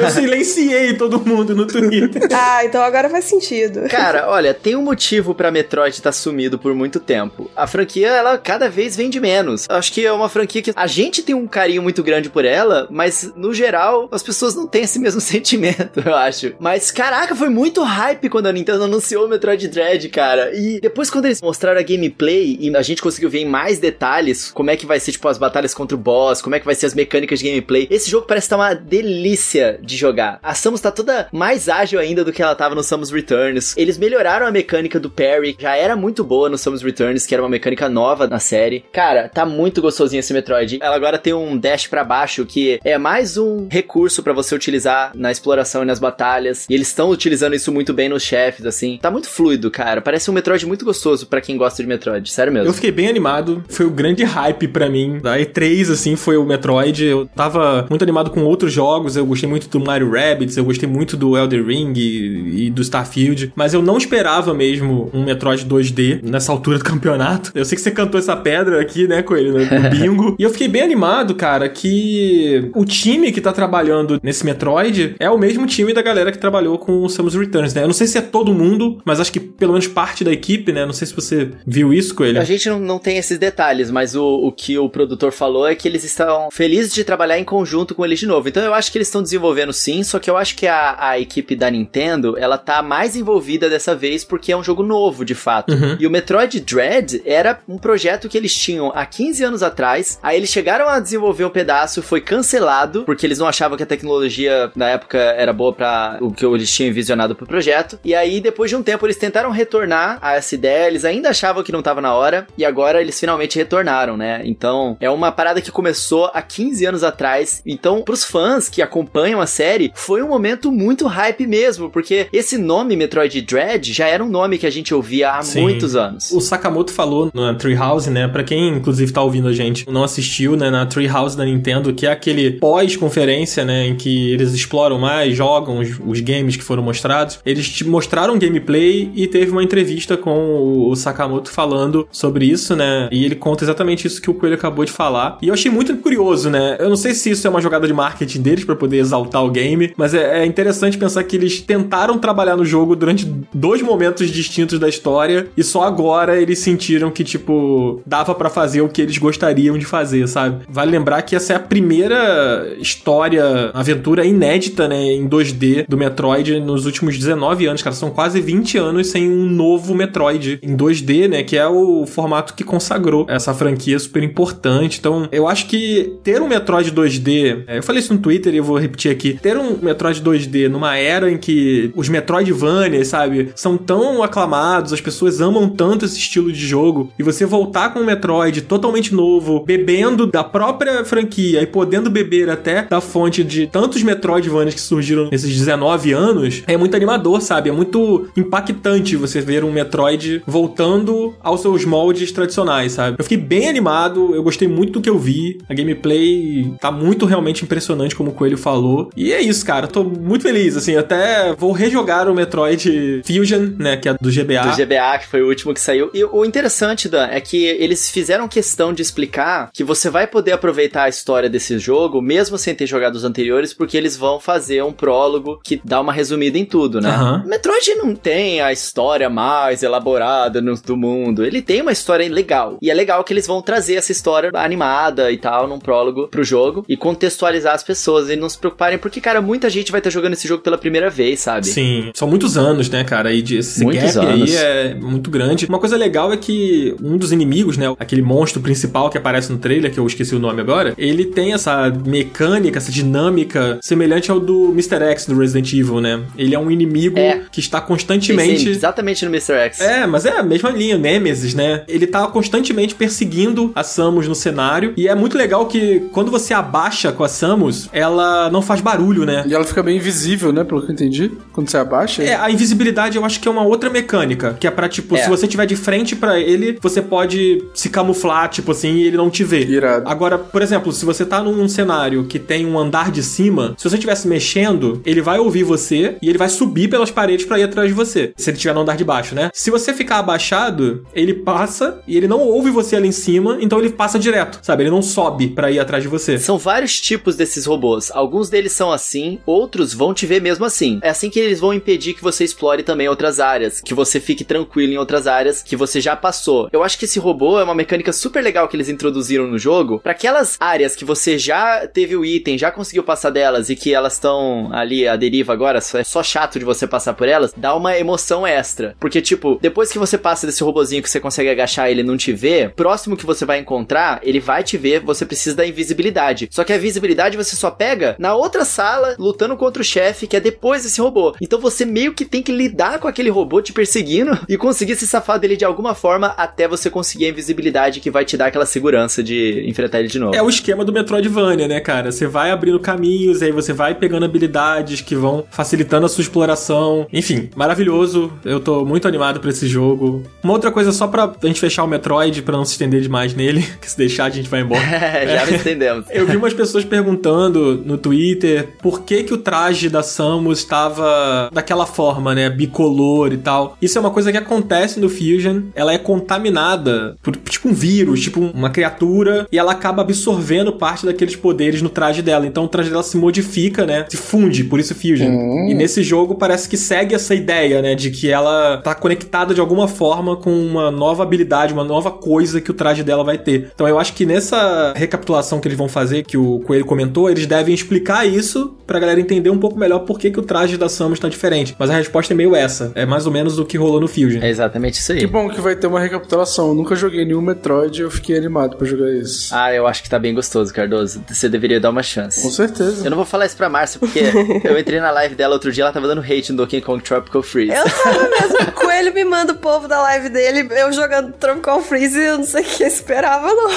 eu silenciei todo mundo no Twitter. Ah, então agora faz sentido. Cara, olha, tem um motivo pra Metroid estar sumido por muito tempo. A franquia, ela cada vez vende menos. Acho que é uma franquia que a gente tem um carinho muito grande por ela, mas no geral as pessoas não têm esse mesmo sentimento, eu acho. Mas caraca, foi muito hype quando a Nintendo anunciou o Metroid Dread, cara. E depois quando eles mostraram a gameplay e a gente conseguiu ver em mais detalhes como é que vai ser tipo as batalhas contra o boss, como é que vai ser as mecânicas de gameplay. Esse jogo parece estar uma delícia de jogar. A Samus tá toda mais ágil ainda do que ela tava no Samus Returns. Eles melhoraram a mecânica do parry, já era muito boa no Samus Returns, que era uma mecânica nova na série. Cara, tá muito gostosinho esse Metroid. Ela agora tem um dash pra baixo, que é mais um recurso pra você utilizar na exploração e nas batalhas. E eles estão utilizando isso muito bem nos chefes, assim. Tá muito fluido, cara. Parece um Metroid muito gostoso pra quem gosta de Metroid. Sério mesmo. Eu fiquei bem animado. Foi o grande hype pra mim. Da E3, assim, foi o Metroid. Eu tava muito animado com outros jogos. Eu gostei muito do Mario Rabbids, eu gostei muito do Elder Ring e, e do Starfield. Mas eu não esperava mesmo um Metroid 2D nessa altura do campeonato. Eu sei que você cantou essa pedra aqui, né, Coelho, no, no bingo. e eu fiquei bem animado, cara, que o time que tá trabalhando nesse Metroid é o mesmo time da galera que trabalhou com o Samus Returns, né? Eu não sei se é todo mundo, mas acho que pelo menos parte da equipe, né? Não sei se você viu isso, Coelho. A gente não, não tem esses detalhes, mas o, o que o produtor falou é que eles estão felizes de trabalhar em conjunto com eles de novo. Então eu acho que eles estão desenvolvendo sim, só que eu acho que a, a equipe da Nintendo, ela tá mais envolvida dessa vez porque é um jogo novo, de fato. Uhum. E o Metroid Dread era um projeto que eles tinham há 15 anos atrás, aí eles chegaram a desenvolver um pedaço, foi cancelado, porque eles não achavam que a tecnologia na época era boa para o que eles tinham envisionado pro projeto. E aí, depois de um tempo, eles tentaram retornar a essa ideia, eles ainda achavam que não tava na hora, e agora eles finalmente retornaram, né? Então, é uma parada que começou há 15 anos atrás. Então, pros fãs que acompanham a série, foi um momento muito hype mesmo, porque esse nome Metroid Dread já era um nome que a gente ouvia há Sim. muitos anos. O Sakamoto falou na Treehouse, né? Pra quem, inclusive, tá ouvindo a gente, não assistiu, né, na Treehouse da Nintendo, que é aquele pós-conferência, né, em que eles exploram mais, jogam os, os games que foram mostrados. Eles mostraram gameplay e teve uma entrevista com o Sakamoto falando sobre isso, né, e ele conta exatamente isso que o Coelho acabou de falar. E eu achei muito curioso, né, eu não sei se isso é uma jogada de marketing deles para poder exaltar o game, mas é, é interessante pensar que eles tentaram trabalhar no jogo durante dois momentos distintos da história e só agora eles sentiram que, tipo, dava para fazer o que eles gostariam de fazer, sabe? Vale lembrar que essa é a primeira história, aventura inédita, né, em 2D do Metroid nos últimos 19 anos, cara. São quase 20 anos sem um novo Metroid em 2D, né, que é o formato que consagrou essa franquia super importante. Então, eu acho que ter um Metroid 2D, é, eu falei isso no Twitter e eu vou repetir aqui, ter um Metroid 2D numa era em que os Metroidvania, sabe, são tão aclamados, as pessoas amam tanto esse estilo de jogo, e você voltar com um Metroid totalmente novo, bebendo da própria franquia e podendo beber até da fonte de tantos Metroidvanias que surgiram nesses 19 anos, é muito animador, sabe? É muito impactante você ver um Metroid voltando aos seus moldes tradicionais, sabe? Eu fiquei bem animado, eu gostei muito do que eu vi, a gameplay tá muito realmente impressionante, como o Coelho falou. E é isso, cara, tô muito feliz, assim, até vou rejogar o Metroid Fusion, né, que é do GBA. Do GBA, que foi o último que saiu. E o interessante, Dan, é que eles fizeram questão de explicar que você vai poder aproveitar a história desse jogo, mesmo sem ter jogado os anteriores, porque eles vão fazer um prólogo que dá uma resumida em tudo, né? Uhum. Metroid não tem a história mais elaborada no, do mundo. Ele tem uma história legal. E é legal que eles vão trazer essa história animada e tal, num prólogo pro jogo e contextualizar as pessoas e não se preocuparem, porque, cara, muita gente vai estar jogando esse jogo pela primeira vez, sabe? Sim, são muitos anos, né, cara? E esse Muitos gap anos. aí é muito grande. Uma coisa legal é que um dos inimigos, né, aquele monstro principal que aparece no trailer, que eu esqueci o nome agora, ele tem essa mecânica, essa dinâmica semelhante ao do Mr. X do Resident Evil, né? Ele é um inimigo É. que está constantemente sim, exatamente no Mr. X. é, mas é a mesma linha, Nemesis, né? Ele tá constantemente perseguindo a Samus no cenário. E é muito legal que quando você abaixa com a Samus, ela não faz barulho, né? E ela fica bem invisível, né? Pelo que eu entendi. Quando você abaixa. É, a invisibilidade eu acho que é uma outra mecânica. Que é pra, tipo, É. se você tiver de frente pra ele, você pode se camuflar, tipo assim, e ele não te vê. Irado. Agora, por exemplo, se você tá num cenário que tem um andar de cima, se você estivesse mexendo, ele vai ouvir você e ele vai subir pelas paredes pra ir atrás de você. Se ele estiver no andar de baixo, né? Se você ficar abaixado, ele passa e ele não ouve você ali em cima, então ele passa direto, sabe? Ele não sobe pra ir atrás de você. São vários tipos desses robôs. Alguns deles são assim, outros vão te ver mesmo assim. É assim que eles vão impedir que você explore também outras áreas, que você fique tranquilo em outras áreas que você já passou. Eu acho que esse robô é uma mecânica super legal que eles introduziram no jogo, para aquelas áreas que você já teve o item, já conseguiu passar delas e que elas estão ali à deriva agora, é só chato de você passar por elas, dá uma emoção extra. Porque tipo, depois que você passa desse robozinho que você consegue agachar ele não te vê, próximo que você vai encontrar, ele vai te ver, você precisa da invisibilidade. Só que a visibilidade você só pega na outra sala, lutando contra o chefe, que é depois desse robô. Então você meio que tem que lidar com aquele robô te perseguindo e conseguir se safar dele de alguma forma até você conseguir a invisibilidade que vai te dar aquela segurança de enfrentar ele de novo. É o esquema do Metroidvania, né, cara? Você vai abrindo caminhos, aí você vai pegando habilidades que vão facilitando a sua exploração. Enfim, maravilhoso. Eu tô muito animado pra esse jogo. Uma outra coisa só pra gente fechar o Metroid, pra não se estender demais nele, que se deixar a gente vai embora. Já me entendemos. Eu vi umas pessoas perguntando no Twitter por que que o traje da Samus estava daquela forma, né, bicolor e tal. Isso é uma coisa que acontece no Fusion. Ela é contaminada por tipo um vírus, tipo uma criatura, e ela acaba absorvendo parte daqueles poderes no traje dela. Então o traje dela se modifica, né, se funde, por isso Fusion. E nesse jogo parece que segue essa ideia, né, de que ela tá conectada de alguma forma com uma nova habilidade, uma nova coisa que o traje dela vai ter. Então eu acho que nessa recapitulação que eles vão fazer, que o Coelho comentou, eles devem explicar isso pra galera entender um pouco melhor por que, que o traje da Samus tá diferente. Mas a resposta é meio essa. É mais ou menos o que rolou no Fusion. É exatamente isso aí. Que bom que vai ter uma recapitulação. Eu nunca joguei nenhum Metroid e eu fiquei animado pra jogar isso. Ah, eu acho que tá bem gostoso, Cardoso. Você deveria dar uma chance. Com certeza. Eu não vou falar isso pra Márcia, porque eu entrei na live dela outro dia, ela tava dando hate no Donkey Kong Tropical Freeze. Eu tava mesmo. O Coelho me manda o povo da live dele, eu jogando Tropical Freeze e eu não sei o que eu esperava, não.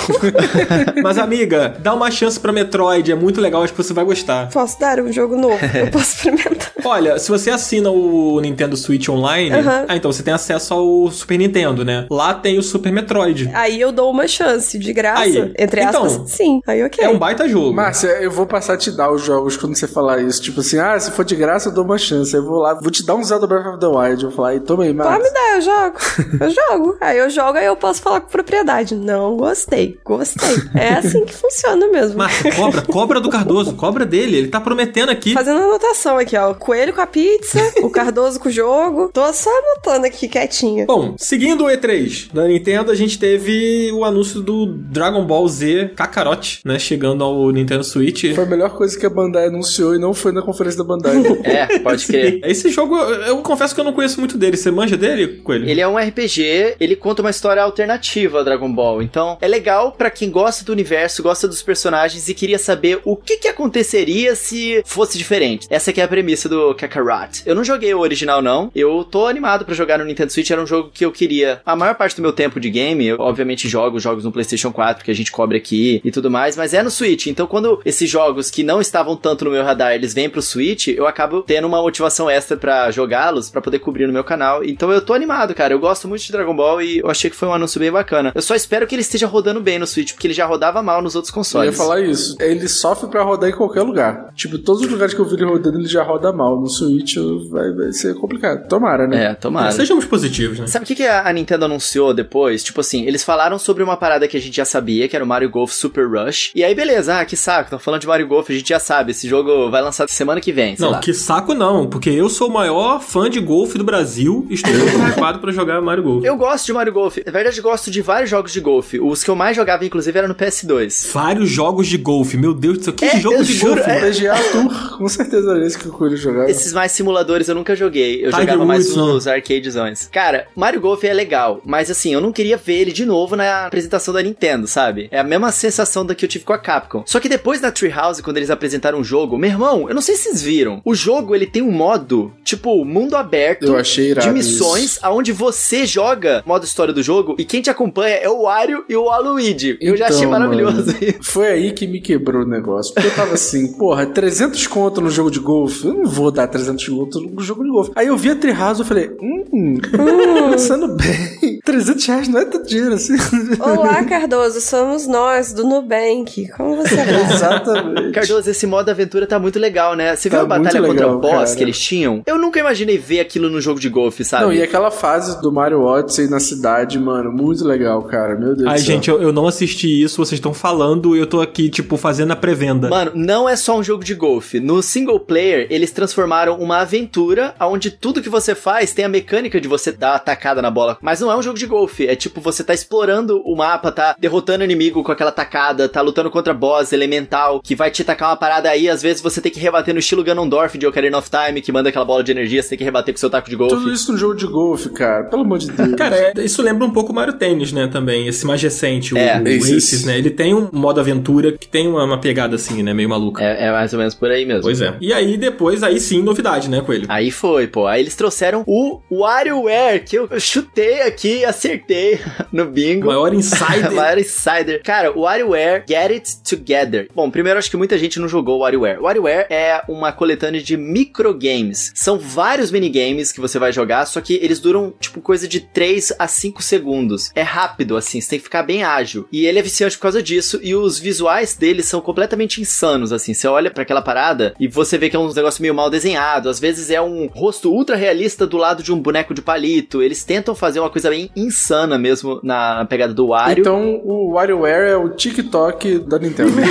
Mas amiga, dá uma chance pra Metroid. É muito legal, acho que você vai gostar. Posso dar um jogo novo? Eu posso experimentar. Olha, se você assina o Nintendo Switch Online, Aham. ah, então você tem acesso ao Super Nintendo, né? Lá tem o Super Metroid. Aí eu dou uma chance, de graça. Aí. Entre Então, aspas, sim. Aí ok. É um baita jogo. Márcia, eu vou passar a te dar os jogos quando você falar isso. Tipo assim, ah, se for de graça, eu dou uma chance. Eu vou lá, vou te dar um Zelda Breath of the Wild. Eu vou falar, aí, toma aí, Pode Márcia. me dar, eu jogo. Eu jogo. Aí eu jogo, aí eu posso falar com propriedade. Não gostei, gostei. É assim que funciona mesmo. Márcia, cobra, cobra do Cardoso, cobra dele. Ele tá prometendo aqui. Fazendo anotação aqui, ó. O coelho com a pizza, o Cardoso com o jogo. Tô só anotando aqui quietinha. Bom, seguindo o E3 da Nintendo, a gente teve o anúncio do Dragon Ball Z Kakarot, né? Chegando ao Nintendo Switch. Foi a melhor coisa que a Bandai anunciou e não foi na conferência da Bandai. É, pode crer. Esse jogo, eu, eu confesso que eu não conheço muito dele. Você manja dele, Coelho? Ele é um RPG, ele conta uma história alternativa a Dragon Ball. Então, é legal pra quem gosta do universo, gosta dos personagens e queria saber o que que aconteceria se fosse diferente. Essa que é a premissa do Kakarot. Eu não joguei o original não. Eu tô animado pra jogar no Nintendo Switch, era um jogo que eu queria. A maior parte do meu tempo de game, eu obviamente jogo jogos no PlayStation 4 que a gente cobre aqui e tudo mais, mas é no Switch. Então, quando esses jogos que não estavam tanto no meu radar, eles vêm pro Switch, eu acabo tendo uma motivação extra pra jogá-los, pra poder cobrir no meu canal. Então, eu tô animado, cara. Eu gosto muito de Dragon Ball e eu achei que foi um anúncio bem bacana. Eu só espero que ele esteja rodando bem no Switch, porque ele já rodava mal nos outros Eu ia consoles. falar isso. Ele sofre pra rodar em qualquer lugar. Tipo, todos os lugares que eu vi ele rodando, ele já roda mal. No Switch vai, vai ser complicado. Tomara, né? É, tomara. Sejamos positivos, né? Sabe o que, que a a Nintendo anunciou depois? Tipo assim, eles falaram sobre uma parada que a gente já sabia, que era o Mario Golf Super Rush. E aí, beleza, ah, que saco, estão falando de Mario Golf, a gente já sabe, esse jogo vai lançar semana que vem, sei Não, lá. que saco não, porque eu sou o maior fã de golfe do Brasil e estou muito hypado pra jogar Mario Golf. Eu gosto de Mario Golf. Na verdade, eu gosto de vários jogos de golfe. Os que eu mais jogava, inclusive, eram no PS2. Vários jogos de golfe, meu Deus do céu, que É, jogo eu de juro, golfe? é. PGA Tour, com certeza era esse que o Coelho jogava. Esses mais simuladores eu nunca joguei. Eu Tiger jogava mais Woods, né? os arcadezões. Cara, Mario Golf é legal, mas assim, eu não queria ver ele de novo na apresentação da Nintendo, sabe? É a mesma sensação da que eu tive com a Capcom. Só que depois na Treehouse, quando eles apresentaram o jogo, meu irmão, eu não sei se vocês viram. O jogo, ele tem um modo, tipo, mundo aberto. Eu achei irado De missões, aonde você joga modo história do jogo e quem te acompanha é o Wario e o Waluigi. Eu já Então, achei maravilhoso mano, isso. Foi aí que me quebrou o negócio. Porque eu tava assim, porra, 300 conto no jogo de golfe. Eu não vou dar 300 conto no jogo de golfe. Aí eu vi a Treehouse e falei, hum, pensando bem. 300 reais não é tanto dinheiro assim. Olá, Cardoso, somos nós, do Nubank. Como você tá? Exatamente. Cardoso, esse modo aventura tá muito legal, né? Você Tá viu a batalha muito contra legal, o boss cara. que eles tinham? Eu nunca imaginei ver aquilo no jogo de golfe, sabe? Não, e aquela fase do Mario Odyssey na cidade, mano, muito legal, cara. Meu Deus Ai, do céu. gente, eu, eu não assisti isso, vocês estão falando e eu tô aqui, tipo, fazendo a pré-venda. Mano, não é só um jogo de golfe. No single player, eles transformaram uma aventura onde tudo que você faz tem a mecânica de você dar a tacada na bola. Mas não é um jogo de golfe. É tipo, você tá explorando o mapa, tá derrotando o inimigo com aquela tacada, tá lutando contra boss elemental, que vai te tacar uma parada aí. Às vezes você tem que rebater no estilo Ganondorf de Ocarina of Time, que manda aquela bola de energia, você tem que rebater com seu taco de golfe. Tudo isso no jogo de golfe, cara. Pelo amor de Deus. Cara, é- isso lembra um pouco o Mario Tennis, né, também. Esse mais recente, o, É, o Aces, né? Ele tem um modo aventura que tem uma, uma pegada assim, né, meio maluca. É, é mais ou menos por aí mesmo. Pois é. E aí, depois, aí sim, novidade, né, Coelho? Aí foi, pô. Aí eles trouxeram o WarioWare, que eu chutei aqui, acertei no bingo. maior insider. Maior Insider. Cara, o WarioWare Get It Together. Bom, primeiro acho que muita gente não jogou o WarioWare. O WarioWare é uma coletânea de microgames. São vários minigames que você vai jogar, só que eles duram, tipo, coisa de 3 a 5 segundos. É rápido, assim, você tem que ficar bem ágil. E ele é viciante por causa disso, e os visuais dele são completamente insanos, assim. Você olha pra aquela parada e você vê que é um negócio meio mal desenhado. Às vezes é um rosto ultra realista do lado de um boneco de palito. Eles tentam fazer uma coisa bem insana mesmo na pegada do Wario. Então, o WarioWare é o TikTok da Nintendo.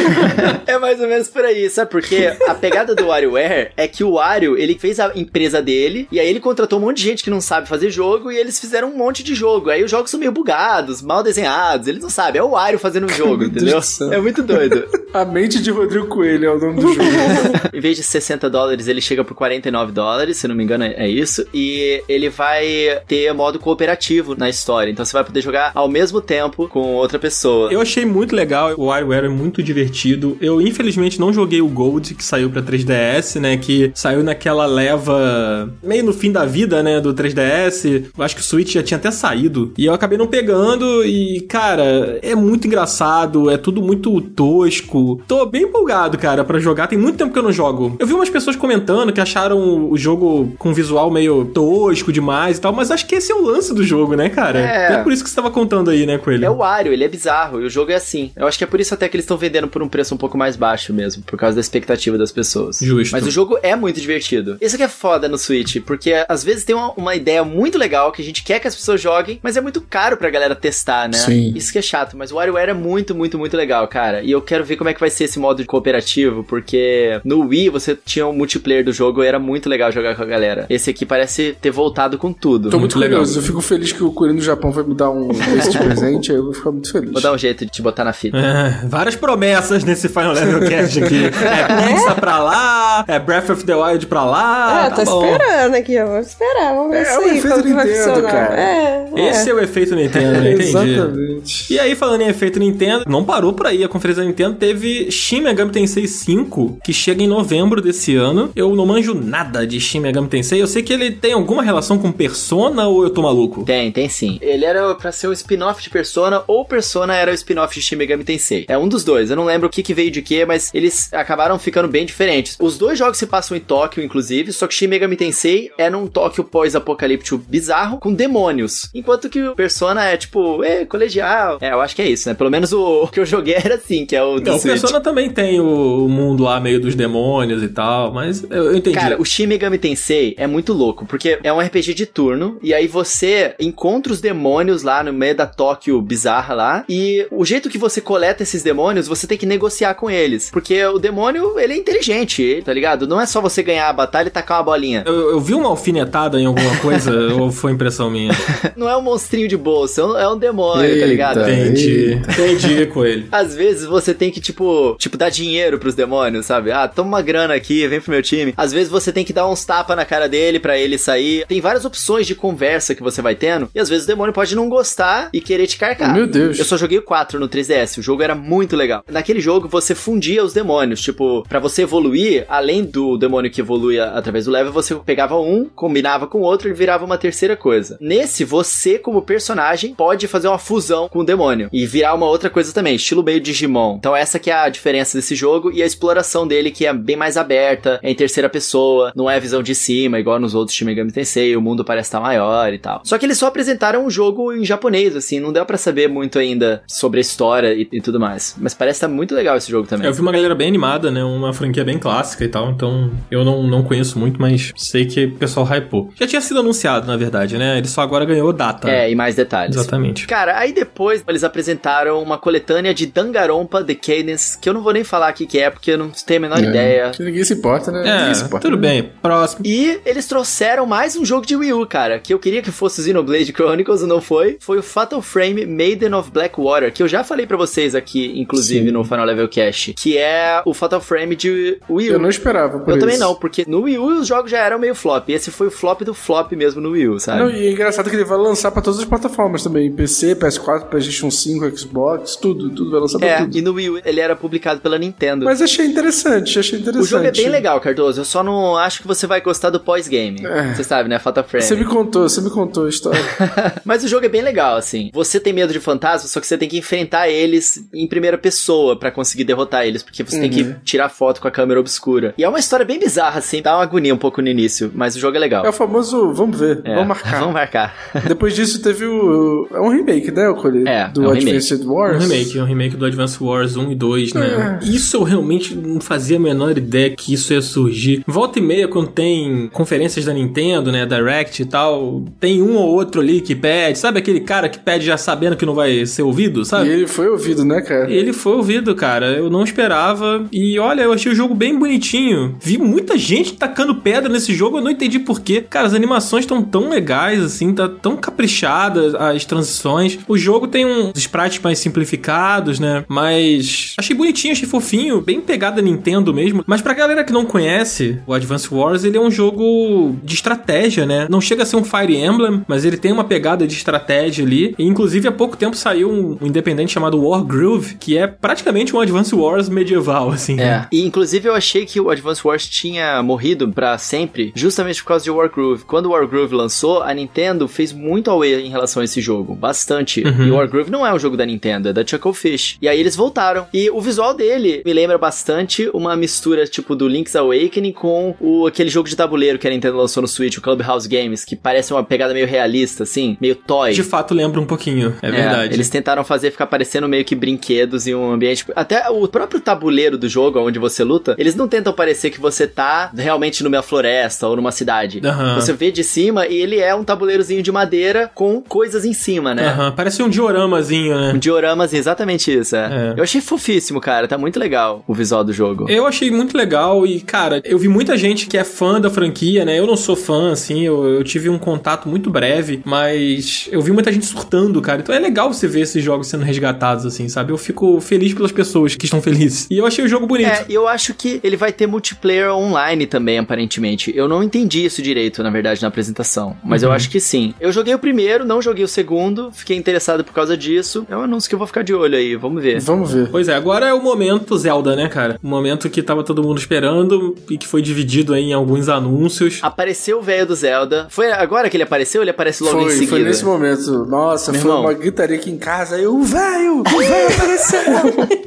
É mais ou menos por aí, sabe por quê? A pegada do WarioWare é que o Wario, ele fez a empresa dele, e aí ele contratou um monte de gente que não sabe fazer jogo, e eles fizeram um monte de jogo. Aí os jogos são meio bugados, mal desenhados, eles não sabem, é o Wario fazendo um jogo, entendeu? É muito doido. A mente de Rodrigo Coelho é o nome do jogo. em vez de 60 dólares, ele chega por 49 dólares, se não me engano é isso, e ele vai ter modo cooperativo na história, então você vai poder jogar ao mesmo tempo com outra pessoa. Eu achei muito legal, o WarioWare é muito divertido. Eu, infelizmente, não joguei o Gold, que saiu pra 3DS, né? Que saiu naquela leva meio no fim da vida, né? Do 3DS. Eu acho que o Switch já tinha até saído. E eu acabei não pegando. E, cara, é muito engraçado. É tudo muito tosco. Tô bem empolgado, cara, pra jogar. Tem muito tempo que eu não jogo. Eu vi umas pessoas comentando que acharam o jogo com visual meio tosco demais e tal. Mas acho que esse é o lance do jogo, né, cara? É. É, por isso que você tava contando aí, né, Coelho? É o Wario, ele é bizarro, e o jogo é assim. Eu acho que é por isso até que eles estão vendendo por um preço um pouco mais baixo mesmo, por causa da expectativa das pessoas. Justo. Mas o jogo é muito divertido. Isso que é foda no Switch, porque às vezes tem uma, uma ideia muito legal que a gente quer que as pessoas joguem, mas é muito caro pra galera testar, né? Sim. Isso que é chato, mas o WarioWare é muito, muito, muito legal, cara. E eu quero ver como é que vai ser esse modo de cooperativo, porque no Wii você tinha um multiplayer do jogo e era muito legal jogar com a galera. Esse aqui parece ter voltado com tudo. Tô muito, Muito legal. curioso. Eu fico feliz que o Coelho no Japão vai me dar um esse de presente, aí eu vou ficar muito feliz. Vou dar um jeito de te botar na fita. É, várias promessas nesse Final Level Cast aqui. É pizza pra lá, é Breath of the Wild pra lá. Ah, tá tô bom. esperando aqui, ó. Vou esperar, vamos ver É, isso é o efeito Nintendo, cara. É, Esse é. o efeito Nintendo, né? Entendi. Exatamente. E aí, falando em efeito Nintendo, não parou por aí. A conferência da Nintendo teve Shin Megami Tensei 5, que chega em novembro desse ano. Eu não manjo nada de Shin Megami Tensei. Eu sei que ele tem alguma relação com Persona ou eu tô maluco? Tem, tem sim. Ele era pra ser um spin-off de Persona, ou Persona era o spin-off de Shin Megami Tensei. É um dos dois. Eu não lembro o que, que veio de que, mas eles acabaram ficando bem diferentes. Os dois jogos se passam em Tóquio, inclusive, só que Shin Megami Tensei é num Tóquio pós-apocalíptico bizarro, com demônios. Enquanto que o Persona é tipo, é, colegial. É, eu acho que é isso, né? Pelo menos o, o que eu joguei era assim, que é o do Não, o. Persona também tem o, o mundo lá meio dos demônios e tal, mas eu, eu entendi. Cara, o Shin Megami Tensei é muito louco, porque é um RPG de turno, e aí você encontra os demônios lá no meio da Tóquio bizarra lá, e o jeito que você coleta esses demônios, você tem que negociar com eles, porque o demônio, ele é inteligente, tá ligado? Não é só você ganhar a batalha e tacar uma bolinha. Eu, eu vi uma alfinetada em alguma coisa ou foi impressão minha? Não é um monstrinho de bolsa, é um- é um demônio, tá Eita. ligado? Entendi. Entendi com ele. Às vezes você tem que, tipo, tipo, dar dinheiro pros demônios, sabe? Ah, toma uma grana aqui, vem pro meu time. Às vezes você tem que dar uns tapas na cara dele pra ele sair. Tem várias opções de conversa que você vai tendo. E às vezes o demônio pode não gostar e querer te carcar. Meu Deus. Eu só joguei o 4 no 3DS. O jogo era muito legal. Naquele jogo você fundia os demônios. Tipo, pra você evoluir, além do demônio que evolui através do level, você pegava um, combinava com outro e virava uma terceira coisa. Nesse, você, como personagem, pode fazer uma fusão com o demônio e virar uma outra coisa também, estilo meio Digimon. Então essa que é a diferença desse jogo e a exploração dele que é bem mais aberta, é em terceira pessoa, não é visão de cima, igual nos outros Shin Megami Tensei, o mundo parece estar maior e tal. Só que eles só apresentaram um jogo em japonês, assim, não deu pra saber muito ainda sobre a história e, e tudo mais. Mas parece estar muito legal esse jogo também. Eu vi uma galera bem animada, né? Uma franquia bem clássica e tal, então eu não, não conheço muito, mas sei que o pessoal hypou. Já tinha sido anunciado, na verdade, né? Ele só agora ganhou data. É, e mais detalhes. Exatamente. Cara, aí depois eles apresentaram uma coletânea de Dangarompa Decadence, que eu não vou nem falar o que, é, porque eu não tenho a menor É. ideia. Que Ninguém se importa, né? Ninguém se É, importa, tudo né? bem. Próximo. E eles trouxeram mais um jogo de Wii U, cara, que eu queria que fosse o Xenoblade Chronicles, não foi. Foi o Fatal Frame Maiden of Blackwater, que eu já falei pra vocês aqui, inclusive Sim. no Final Level Cash, que é o Fatal Frame de Wii U. Eu não esperava por Eu isso. também não, porque no Wii U os jogos já eram meio flop. Esse foi o flop do flop mesmo no Wii U, sabe? Não, e é engraçado que ele vai lançar pra todas as plataformas também. PC, PS4, PlayStation 5, Xbox, tudo, tudo vai lançar pra é, tudo. e no Wii U ele era publicado pela Nintendo. Mas achei interessante, achei interessante. O jogo é bem legal, Cardoso. Eu só não acho que você vai gostar do pós-game. É. Você sabe, né? Fatal Frame. Você me contou, você me contou a história. Mas o jogo é bem legal, assim. Você tem medo de fantasmas, só que você tem que enfrentar eles em primeira pessoa pra conseguir derrotar eles, porque você tem que Uhum. tirar foto com a câmera obscura. E é uma história bem bizarra, assim. Dá uma agonia um pouco no início, mas o jogo é legal. é o famoso, vamos ver, É, vamos marcar. Vamos marcar. Depois disso teve o... É um remake, né, o Colher? É, Do é um Advanced Um Wars. remake, um remake do Advance Wars 1 e 2, né? É. Isso eu realmente não fazia a menor ideia que isso ia surgir. Volta e meia, quando tem conferências da Nintendo, né? Direct e tal, tem um ou outro ali que pede. Sabe aquele cara que pede já sabendo que não vai ser ouvido, Ele foi ouvido, né, cara? Ele foi ouvido, cara. Eu não esperava. E olha, eu achei o jogo bem bonitinho. Vi muita gente tacando pedra nesse jogo, eu não entendi porquê. Cara, as animações estão tão legais, assim, tá tão caprichadas as transições. O jogo tem uns sprites mais simplificados, né? Mas achei bonitinho, achei fofinho, bem pegada Nintendo mesmo. Mas pra galera que não conhece, o Advance Wars, ele é um jogo de estratégia, né? Não chega a ser um Fire Emblem, mas ele tem uma pegada de estratégia ali. E, inclusive, há pouco tempo saiu um, um independente chamado War Groove, que é praticamente um Advance Wars medieval, assim. É. E inclusive eu achei que o Advance Wars tinha morrido pra sempre, justamente por causa de Wargroove. Quando o Wargroove lançou, a Nintendo fez muito away em relação a esse jogo, bastante. Uhum. E o Wargroove não é um jogo da Nintendo, é da Chucklefish. E aí eles voltaram. E o visual dele me lembra bastante uma mistura tipo do Link's Awakening com o aquele jogo de tabuleiro que a Nintendo lançou no Switch, o Clubhouse Games, que parece uma pegada meio realista assim. meio toy. De fato, lembra um pouquinho. É, verdade. Eles tentaram fazer ficar parecendo meio que brinquedos em um ambiente. Até o próprio tabuleiro do jogo, onde você luta, eles não tentam parecer que você tá realmente numa floresta ou numa cidade. Aham. Você vê de cima e ele é um tabuleirozinho de madeira com coisas em cima, né? Aham, Parece um dioramazinho, né? Um dioramas, exatamente isso, é. É. Eu achei fofíssimo, cara. Tá muito legal o visual do jogo. Eu achei muito legal e, cara, eu vi muita gente que é fã da franquia, né? Eu não sou fã, assim, eu, eu tive um contato muito breve, mas eu vi muita gente surtando, cara. Então é legal você ver esses jogos sendo resgatados, assim, sabe? Eu fico feliz pelas pessoas que estão felizes. E eu achei o jogo bonito. É, e eu acho que ele vai ter multiplayer online também, aparentemente. Eu não entendi isso direito, na verdade, na apresentação. Mas Uhum. eu acho que sim. Eu joguei o primeiro, não joguei o segundo, fiquei interessado por causa disso. É um anúncio que eu vou ficar de olho aí, vamos ver. Vamos ver. Pois é, agora é o momento Zelda, né, cara? O momento que tava todo mundo esperando e que foi dividido aí em alguns anúncios. Apareceu o velho do Zelda. Foi agora que ele apareceu ou ele aparece logo em Foi, seguida? foi nesse momento. Nossa, Meu foi irmão. uma gritaria aqui em casa. Eu, o velho, o velho apareceu.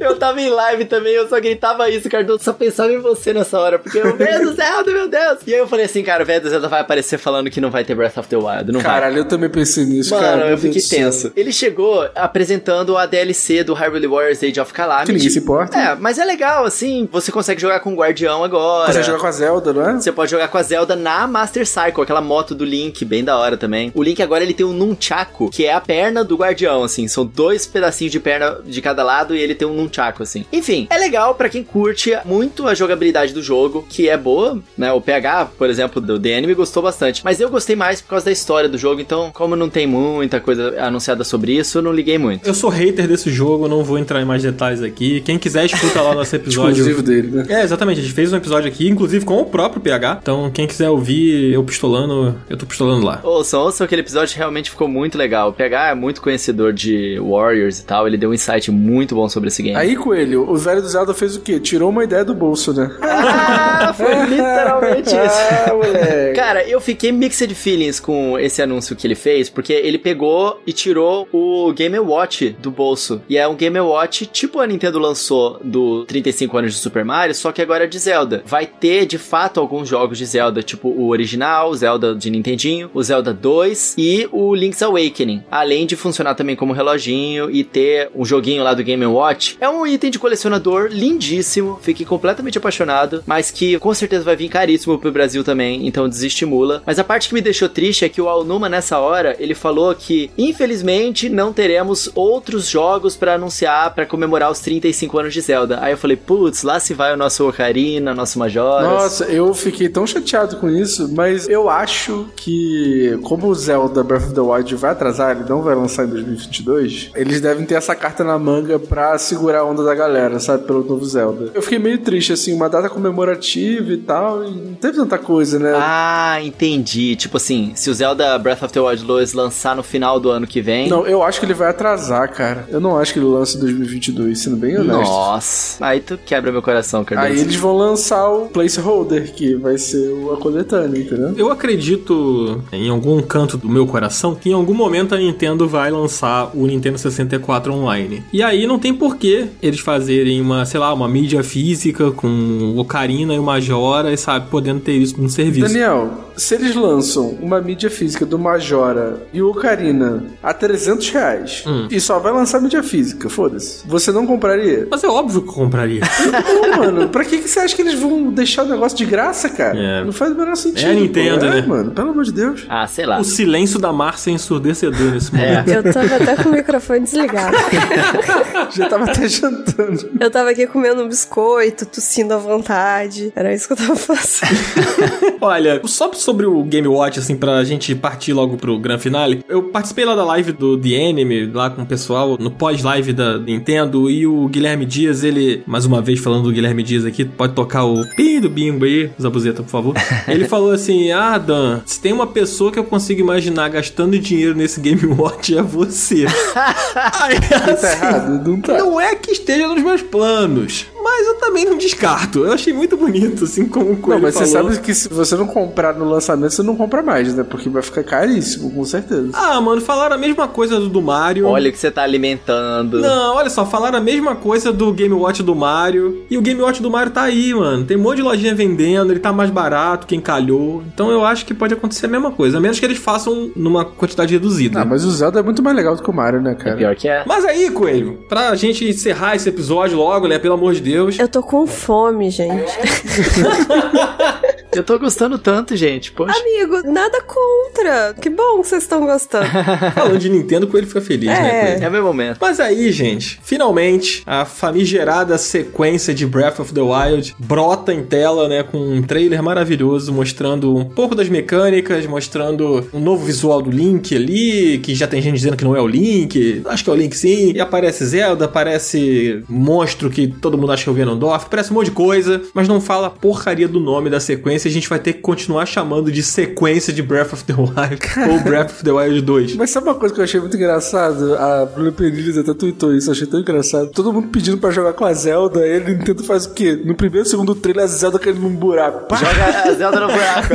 Eu tava em live também, eu só gritava isso, Cardoso, só pensava em você nessa hora, porque o velho do Zelda, meu Deus! E aí eu falei assim, cara, o velho do Zelda vai aparecer falando que não vai ter Breath of the Wild, não vai. Caralho, eu também pensei nisso, Mano, cara. eu meu fiquei Deus céu. tenso. Ele chegou apresentando a DLC do Hyrule Warriors Age of Calamity. Que ninguém se importa. É, mas é legal, assim, você consegue jogar com o Guardião agora. Você joga com a Zelda, não é? Você pode jogar com a Zelda na Master Cycle, aquela moto do Link, bem da hora também. O Link agora ele tem um nunchaku, que é a perna do Guardião, assim. São dois pedacinhos de perna de cada lado e ele tem um nunchaku, assim. Enfim, é legal pra quem curte muito a jogabilidade do jogo, que é boa, né? O PH, por exemplo, do The Enemy gostou bastante. Mas eu gostei mais por causa da história do jogo, então, como não tem muita coisa anunciada sobre isso, eu não liguei muito. Eu sou hater desse jogo, não vou entrar em mais detalhes aqui. Quem quiser, escuta lá o nosso episódio. Exclusivo dele, né? É, exatamente. A gente fez um episódio aqui, inclusive com o próprio PH. Então, quem quiser ouvir eu pistolando, eu tô pistolando lá. Ouçam, ouçam aquele episódio realmente ficou muito legal. O PH é muito conhecedor de Warriors e tal, ele deu um insight muito bom sobre esse game. Aí, Coelho, o velho do Zelda fez o quê? Tirou uma ideia do bolso, né? Ah, foi literalmente isso. Ah, moleque. Cara, eu fiquei mixed feelings com esse anúncio que ele fez, porque ele pegou e tirou o Game Watch do bolso. E é um Game Watch tipo a Nintendo lançou do 35 anos de Super Mario, só que agora é de Zelda. Vai ter, de fato, alguns jogos de Zelda, tipo o original, o Zelda de Nintendinho, o Zelda 2 e o Link's Awakening. Além de funcionar também como reloginho e ter um joguinho lá do Game Watch. É um item de colecionador lindíssimo, fiquei completamente apaixonado, mas que com certeza vai vir caríssimo pro Brasil também, então desestimula. Mas a parte que me deixou triste é que o Alnuma nessa hora, ele falou que infelizmente não teremos outros jogos pra anunciar pra comemorar os 35 anos de Zelda. Aí eu falei, putz, lá se vai o nosso Ocarina, nosso Majoras. Nossa, eu fiquei tão chateado com isso, mas eu acho que, como o Zelda Breath of the Wild vai atrasar, ele não vai lançar em 2022, eles devem ter essa carta na manga pra segurar a onda da galera, sabe, pelo novo Zelda. Eu fiquei meio triste, assim, uma data comemorativa e tal, e não teve tanta coisa, né? Ah, entendi. Tipo assim, se o Zelda Breath of the Wild 2 lançar no final do ano que vem. Não, eu acho que ele vai atrasar, cara. Eu não acho que ele lança em 2022, sendo bem honesto. Nossa, aí tu quebra meu coração, Cardoso. Aí eles vão lançar o placeholder, que vai ser o- a coletânea, entendeu? Eu acredito, em algum canto do meu coração, que em algum momento a Nintendo vai lançar o Nintendo 64 online. E aí não tem porquê eles fazerem uma, sei lá, uma mídia física com o Ocarina e o Majora, e sabe, podendo ter isso no serviço. Daniel, se eles lançam uma mídia física do Majora e o Ocarina a 300 reais Hum. e só vai lançar mídia física, foda-se, você não compraria? Mas é óbvio que eu compraria. Não, mano, pra que, que você acha que eles vão deixar o negócio de graça, cara? É. Não faz o menor sentido. É a Nintendo, pô. É, né? mano, pelo amor de Deus. Ah, sei lá. o silêncio da Márcia é ensurdecedor nesse É. momento. Eu tava até com o microfone desligado. Já tava até jantando. Eu tava aqui comendo um biscoito, tossindo à vontade. Era isso que eu tava fazendo. Olha, só sobre o Game Watch, assim, pra gente partir logo pro grande finale, eu participei lá da live do The Enemy, lá com o pessoal, no pós-live da Nintendo, e o Guilherme Dias, ele, mais uma vez falando do Guilherme Dias aqui, pode tocar o pi do bimbo aí, Zabuzeta, por favor. Ele falou assim, ah, Dan, se tem uma pessoa que eu consigo imaginar gastando dinheiro nesse Game Watch, é você. Aí, Tá assim, errado? Não tá. não é que esteja nos meus planos, mas eu também não descarto. Eu achei muito bonito, assim como o Coelho Não, mas falou. você sabe que se você não comprar no lançamento, você não compra mais, né? Porque vai ficar caríssimo, com certeza. Ah, mano, falaram a mesma coisa do, do Mario. Olha o que você tá alimentando. Não, olha só, falaram a mesma coisa do Game Watch do Mario. E o Game Watch do Mario tá aí, mano. Tem um monte de lojinha vendendo, ele tá mais barato, quem calhou. Então eu acho que pode acontecer a mesma coisa. A menos que eles façam numa quantidade reduzida. Ah, mas o Zelda é muito mais legal do que o Mario, né, cara? Pior que é. Mas aí, Coelho, pra gente encerrar esse episódio logo, né? Pelo amor de Deus. Eu tô com fome, gente. Eu tô gostando tanto, gente. Poxa. Amigo, nada contra. Que bom que vocês estão gostando. Falando de Nintendo, o Coelho fica feliz, né, É. Coelho? É meu momento. Mas aí, gente, finalmente a famigerada sequência de Breath of the Wild brota em tela, né, com um trailer maravilhoso mostrando um pouco das mecânicas, mostrando um novo visual do Link ali, que já tem gente dizendo que não é o Link. Acho que é o Link sim. E aparece Zelda, aparece monstro que todo mundo acha que é o Ganondorf, aparece um monte de coisa, mas não fala a porcaria do nome da sequência. A gente vai ter que continuar chamando de sequência de Breath of the Wild ou Breath of the Wild 2. Mas sabe uma coisa que eu achei muito engraçado? A Bruna Perilhas até tweetou isso, eu achei tão engraçado. Todo mundo pedindo pra jogar com a Zelda, aí a Nintendo faz o quê? No primeiro e segundo trailer, a Zelda caindo num buraco. Pá! Joga a Zelda no buraco.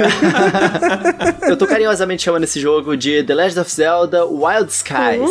Eu tô carinhosamente chamando esse jogo de The Legend of Zelda Wild Skies.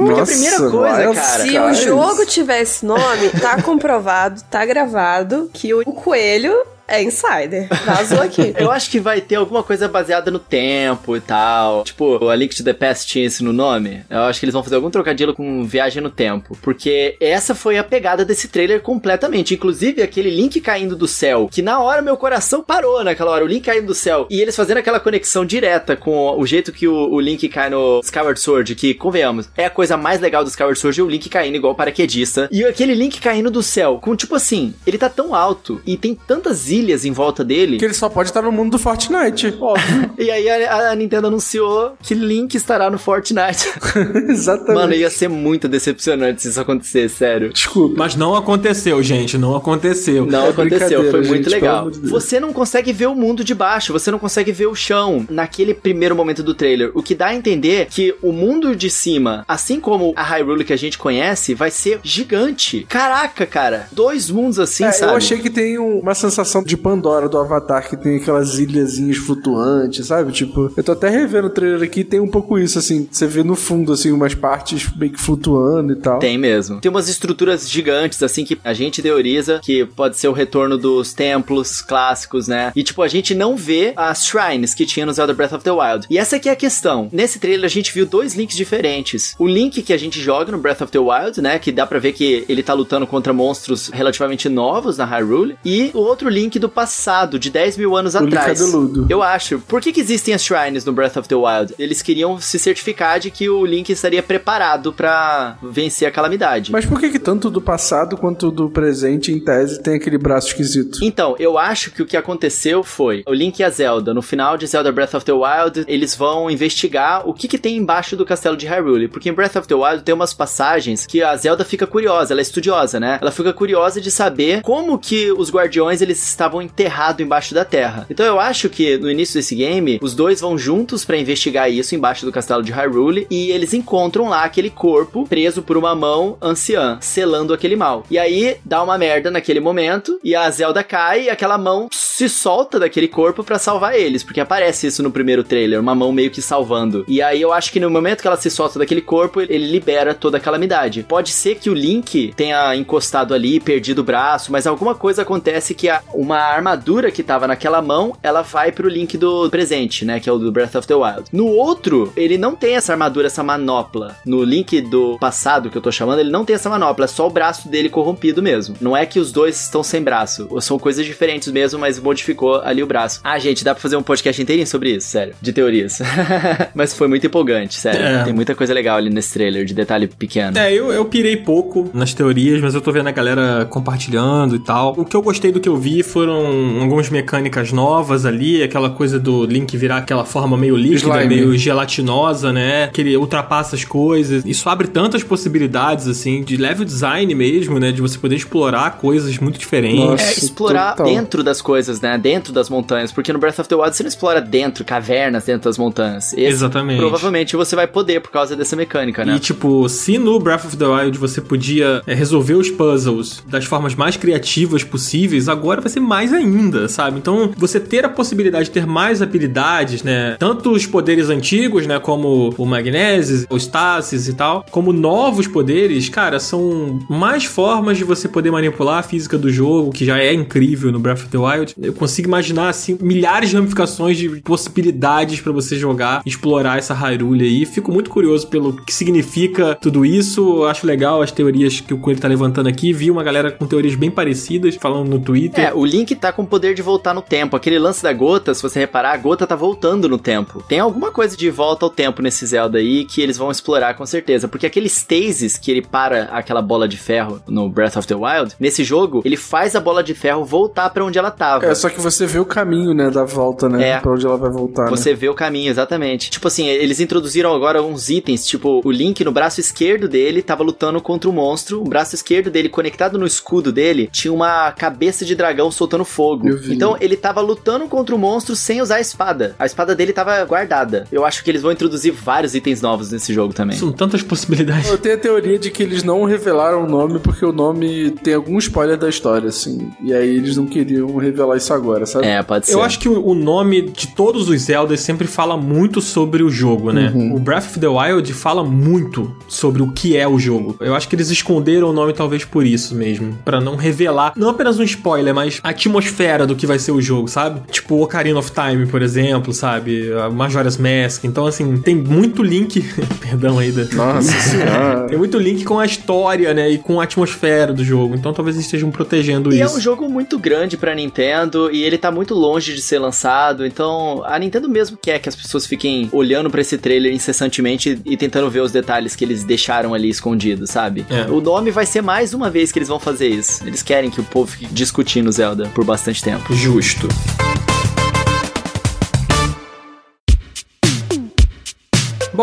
Porque a primeira coisa, Wild cara, Se o Skies. jogo tiver esse nome, tá comprovado, tá gravado que o coelho é insider. Vazou aqui. Eu acho que vai ter alguma coisa baseada no tempo e tal. Tipo, a Link to the Past tinha isso no nome. Eu acho que eles vão fazer algum trocadilho com viagem no tempo. Porque essa foi a pegada desse trailer completamente. Inclusive, aquele Link caindo do céu. Que na hora meu coração parou naquela hora. O Link caindo do céu. E eles fazendo aquela conexão direta com o jeito que o, o Link cai no Skyward Sword. Que, convenhamos, é a coisa mais legal do Skyward Sword. É o Link caindo igual paraquedista. E aquele Link caindo do céu. Com tipo assim, ele tá tão alto e tem tantas ilhas em volta dele. Que ele só pode estar no mundo do Fortnite. Óbvio. E aí a, a Nintendo anunciou que Link estará no Fortnite. Exatamente. Mano, ia ser muito decepcionante se isso acontecesse, sério. Desculpa. Mas não aconteceu, gente, não aconteceu. Não É aconteceu, foi gente, muito pelo legal. de. Você não consegue ver o mundo de baixo, você não consegue ver o chão naquele primeiro momento do trailer. O que dá a entender que o mundo de cima, assim como a Hyrule que a gente conhece, vai ser gigante. Caraca, cara. Dois mundos assim, É, sabe? eu achei que tem um- uma sensação de Pandora do Avatar, que tem aquelas ilhazinhas flutuantes, sabe? Tipo, eu tô até revendo o trailer aqui tem um pouco isso, assim. Você vê no fundo, assim, umas partes meio que flutuando e tal. Tem mesmo. Tem umas estruturas gigantes, assim, que a gente teoriza que pode ser o retorno dos templos clássicos, né? E, tipo, a gente não vê as shrines que tinha no Zelda Breath of the Wild. E essa aqui é a questão. Nesse trailer, a gente viu dois links diferentes. O link que a gente joga no Breath of the Wild, né? Que dá pra ver que ele tá lutando contra monstros relativamente novos na Hyrule. E o outro link do passado, de 10 mil anos O Link atrás. cabeludo. Eu acho. Por que, que existem as shrines no Breath of the Wild? Eles queriam se certificar de que o Link estaria preparado pra vencer a calamidade. Mas por que que tanto do passado quanto do presente, em tese, tem aquele braço esquisito? Então, eu acho que o que aconteceu foi o Link e a Zelda, no final de Zelda Breath of the Wild, eles vão investigar o que, que tem embaixo do castelo de Hyrule. Porque em Breath of the Wild tem umas passagens que a Zelda fica curiosa, ela é estudiosa, né? Ela fica curiosa de saber como que os guardiões eles estavam enterrados embaixo da terra. Então eu acho que no início desse game, os dois vão juntos pra investigar isso embaixo do castelo de Hyrule e eles encontram lá aquele corpo preso por uma mão anciã, selando aquele mal. E aí dá uma merda naquele momento e a Zelda cai e aquela mão se solta daquele corpo pra salvar eles, porque aparece isso no primeiro trailer, uma mão meio que salvando. E aí eu acho que no momento que ela se solta daquele corpo, ele libera toda a calamidade. Pode ser que o Link tenha encostado ali, perdido o braço, mas alguma coisa acontece que a- uma armadura que tava naquela mão, ela vai pro Link do presente, né, que é o do Breath of the Wild. No outro, ele não tem essa armadura, essa manopla. No Link do passado, que eu tô chamando, ele não tem essa manopla, é só o braço dele corrompido mesmo. Não é que os dois estão sem braço, são coisas diferentes mesmo, mas modificou ali o braço. Ah, gente, dá pra fazer um podcast inteirinho sobre isso, sério, de teorias. mas foi muito empolgante, sério. É. Tem muita coisa legal ali nesse trailer, de detalhe pequeno. É, eu, eu pirei pouco nas teorias, mas eu tô vendo a galera compartilhando e tal. O que eu gostei do que eu vi foi foram algumas mecânicas novas ali, aquela coisa do Link virar aquela forma meio líquida, Slime. meio gelatinosa, né? Que ele ultrapassa as coisas. Isso abre tantas possibilidades, assim, de level design mesmo, né? De você poder explorar coisas muito diferentes. Nossa. É, explorar total. dentro das coisas, né? Dentro das montanhas. Porque no Breath of the Wild você não explora dentro, cavernas dentro das montanhas. Esse, Exatamente. Provavelmente você vai poder por causa dessa mecânica, né? E, tipo, se no Breath of the Wild você podia é, resolver os puzzles das formas mais criativas possíveis, agora vai ser mais ainda, sabe? Então, você ter a possibilidade de ter mais habilidades, né? Tanto os poderes antigos, né? Como o Magnesis, o Stasis e tal, como novos poderes, cara, são mais formas de você poder manipular a física do jogo, que já é incrível no Breath of the Wild. Eu consigo imaginar, assim, milhares de ramificações de possibilidades pra você jogar, explorar essa Hyrule aí. Fico muito curioso pelo que significa tudo isso. Eu Acho legal as teorias que o Coelho tá levantando aqui. Vi uma galera com teorias bem parecidas falando no Twitter. É, o Link tá com o poder de voltar no tempo. Aquele lance da gota, se você reparar, a gota tá voltando no tempo. Tem alguma coisa de volta ao tempo nesse Zelda aí que eles vão explorar com certeza. Porque aquele stasis que ele para aquela bola de ferro no Breath of the Wild, nesse jogo, ele faz a bola de ferro voltar pra onde ela tava. É, só que você vê o caminho, né, da volta, né? É. Pra onde ela vai voltar. né? Você vê o caminho, exatamente. Tipo assim, eles introduziram agora uns itens, tipo, o Link no braço esquerdo dele tava lutando contra o monstro, o braço esquerdo dele conectado no escudo dele tinha uma cabeça de dragão soltando fogo. Eu vi. Então ele tava lutando contra o monstro sem usar a espada. A espada dele tava guardada. Eu acho que eles vão introduzir vários itens novos nesse jogo também. São tantas possibilidades. Eu tenho a teoria de que eles não revelaram o nome porque o nome tem algum spoiler da história, assim. E aí eles não queriam revelar isso agora, sabe? É, pode ser. Eu acho que o, nome de todos os Zeldas sempre fala muito sobre o jogo, né? O Breath of the Wild fala muito sobre o que é o jogo. Eu acho que eles esconderam o nome talvez por isso mesmo, Pra não revelar, não apenas um spoiler, mas a atmosfera do que vai ser o jogo, sabe? Tipo o Ocarina of Time, por exemplo, sabe? A Majora's Mask. Então assim, tem muito link, perdão aí da Nossa senhora. Tem muito link com a história, né? E com a atmosfera do jogo. Então talvez eles estejam protegendo E é isso. um jogo muito grande pra Nintendo e ele tá muito longe de ser lançado, então a Nintendo mesmo quer que as pessoas fiquem olhando pra esse trailer incessantemente e tentando ver os detalhes que eles deixaram ali escondidos, sabe? É. O nome vai ser mais uma vez que eles vão fazer isso. Eles querem que o povo fique discutindo Zelda por bastante tempo. Justo.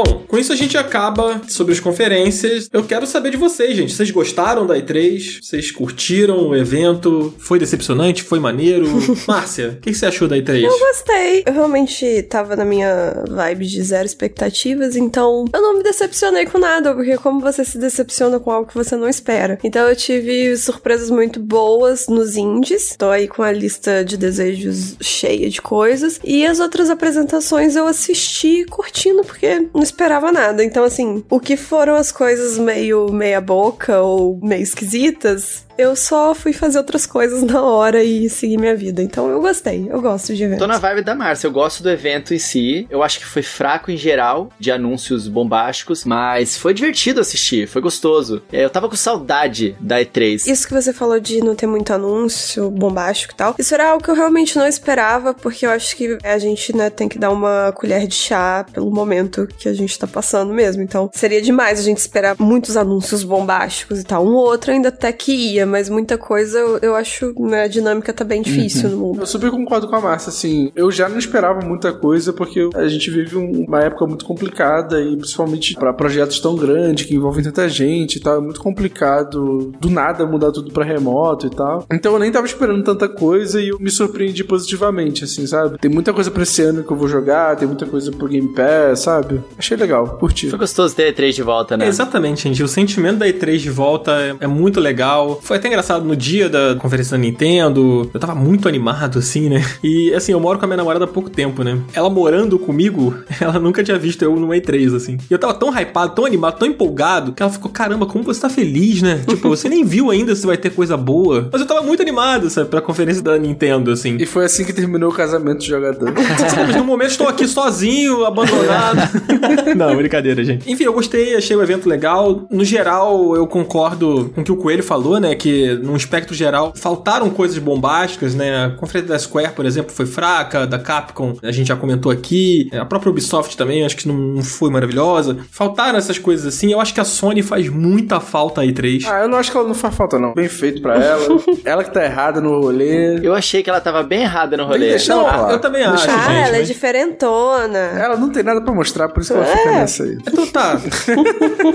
Bom, com isso a gente acaba sobre as conferências. Eu quero saber de vocês, gente. Vocês gostaram da E3? Vocês curtiram o evento? Foi decepcionante? Foi maneiro? Márcia, o que que você achou da E3? Eu gostei. Eu realmente tava na minha vibe de zero expectativas, então eu não me decepcionei com nada, porque como você se decepciona com algo que você não espera. Então eu tive surpresas muito boas nos indies. Tô aí com a lista de desejos cheia de coisas. E as outras apresentações eu assisti curtindo, porque não esperava nada. Então, assim, o que foram as coisas meio meia boca ou meio esquisitas, eu só fui fazer outras coisas na hora e seguir minha vida. Então eu gostei, eu gosto de eventos. Tô na vibe da Márcia, eu gosto do evento em si. Eu acho que foi fraco em geral, de anúncios bombásticos, mas foi divertido assistir, foi gostoso. É, Eu tava com saudade da E3. Isso que você falou de não ter muito anúncio bombástico e tal, isso era algo que eu realmente não esperava, porque eu acho que a gente, né, tem que dar uma colher de chá pelo momento que a gente tá passando mesmo. Então, seria demais a gente esperar muitos anúncios bombásticos e tal. Um ou outro ainda até que ia, mas muita coisa eu, eu acho, né, a dinâmica tá bem difícil no mundo. Eu super concordo com a Márcia, assim, eu já não esperava muita coisa porque a gente vive um- uma época muito complicada e principalmente pra projetos tão grandes que envolvem tanta gente e tal, é muito complicado do nada mudar tudo pra remoto e tal. Então eu nem tava esperando tanta coisa e eu me surpreendi positivamente, assim, sabe? Tem muita coisa pra esse ano que eu vou jogar, tem muita coisa pro Game Pass, sabe? Achei legal, curti. Foi gostoso ter a E3 de volta, né? É, exatamente, gente. O sentimento da E3 de volta é, é muito legal. Foi até engraçado no dia da conferência da Nintendo. Eu tava muito animado, assim, né? E, assim, eu moro com a minha namorada há pouco tempo, né? Ela morando comigo, ela nunca tinha visto eu no E3, assim. E eu tava tão hypado, tão animado, tão empolgado, que ela ficou, caramba, como você tá feliz, né? Tipo, você nem viu ainda se vai ter coisa boa. Mas eu tava muito animado, sabe? Pra conferência da Nintendo, assim. E foi assim que terminou o casamento de jogador. Mas no momento estou aqui sozinho, abandonado. Não, brincadeira, gente. Enfim, eu gostei, achei o evento legal. No geral, eu concordo com o que o Coelho falou, né? Que, num espectro geral, faltaram coisas bombásticas, né? A conferência da Square, por exemplo, foi fraca, da Capcom, a gente já comentou aqui, a própria Ubisoft também, acho que não foi maravilhosa. Faltaram essas coisas assim. Eu acho que a Sony faz muita falta aí, 3. Ah, eu não acho que ela não faz falta, não. Bem feito pra ela. ela que tá errada no rolê. Eu achei que ela tava bem errada no rolê. ela Não, lá. eu também acho, Ah, gente. ela é mas- diferentona. Ela não tem nada pra mostrar, por isso que ela É. fica nessa aí. Então tá.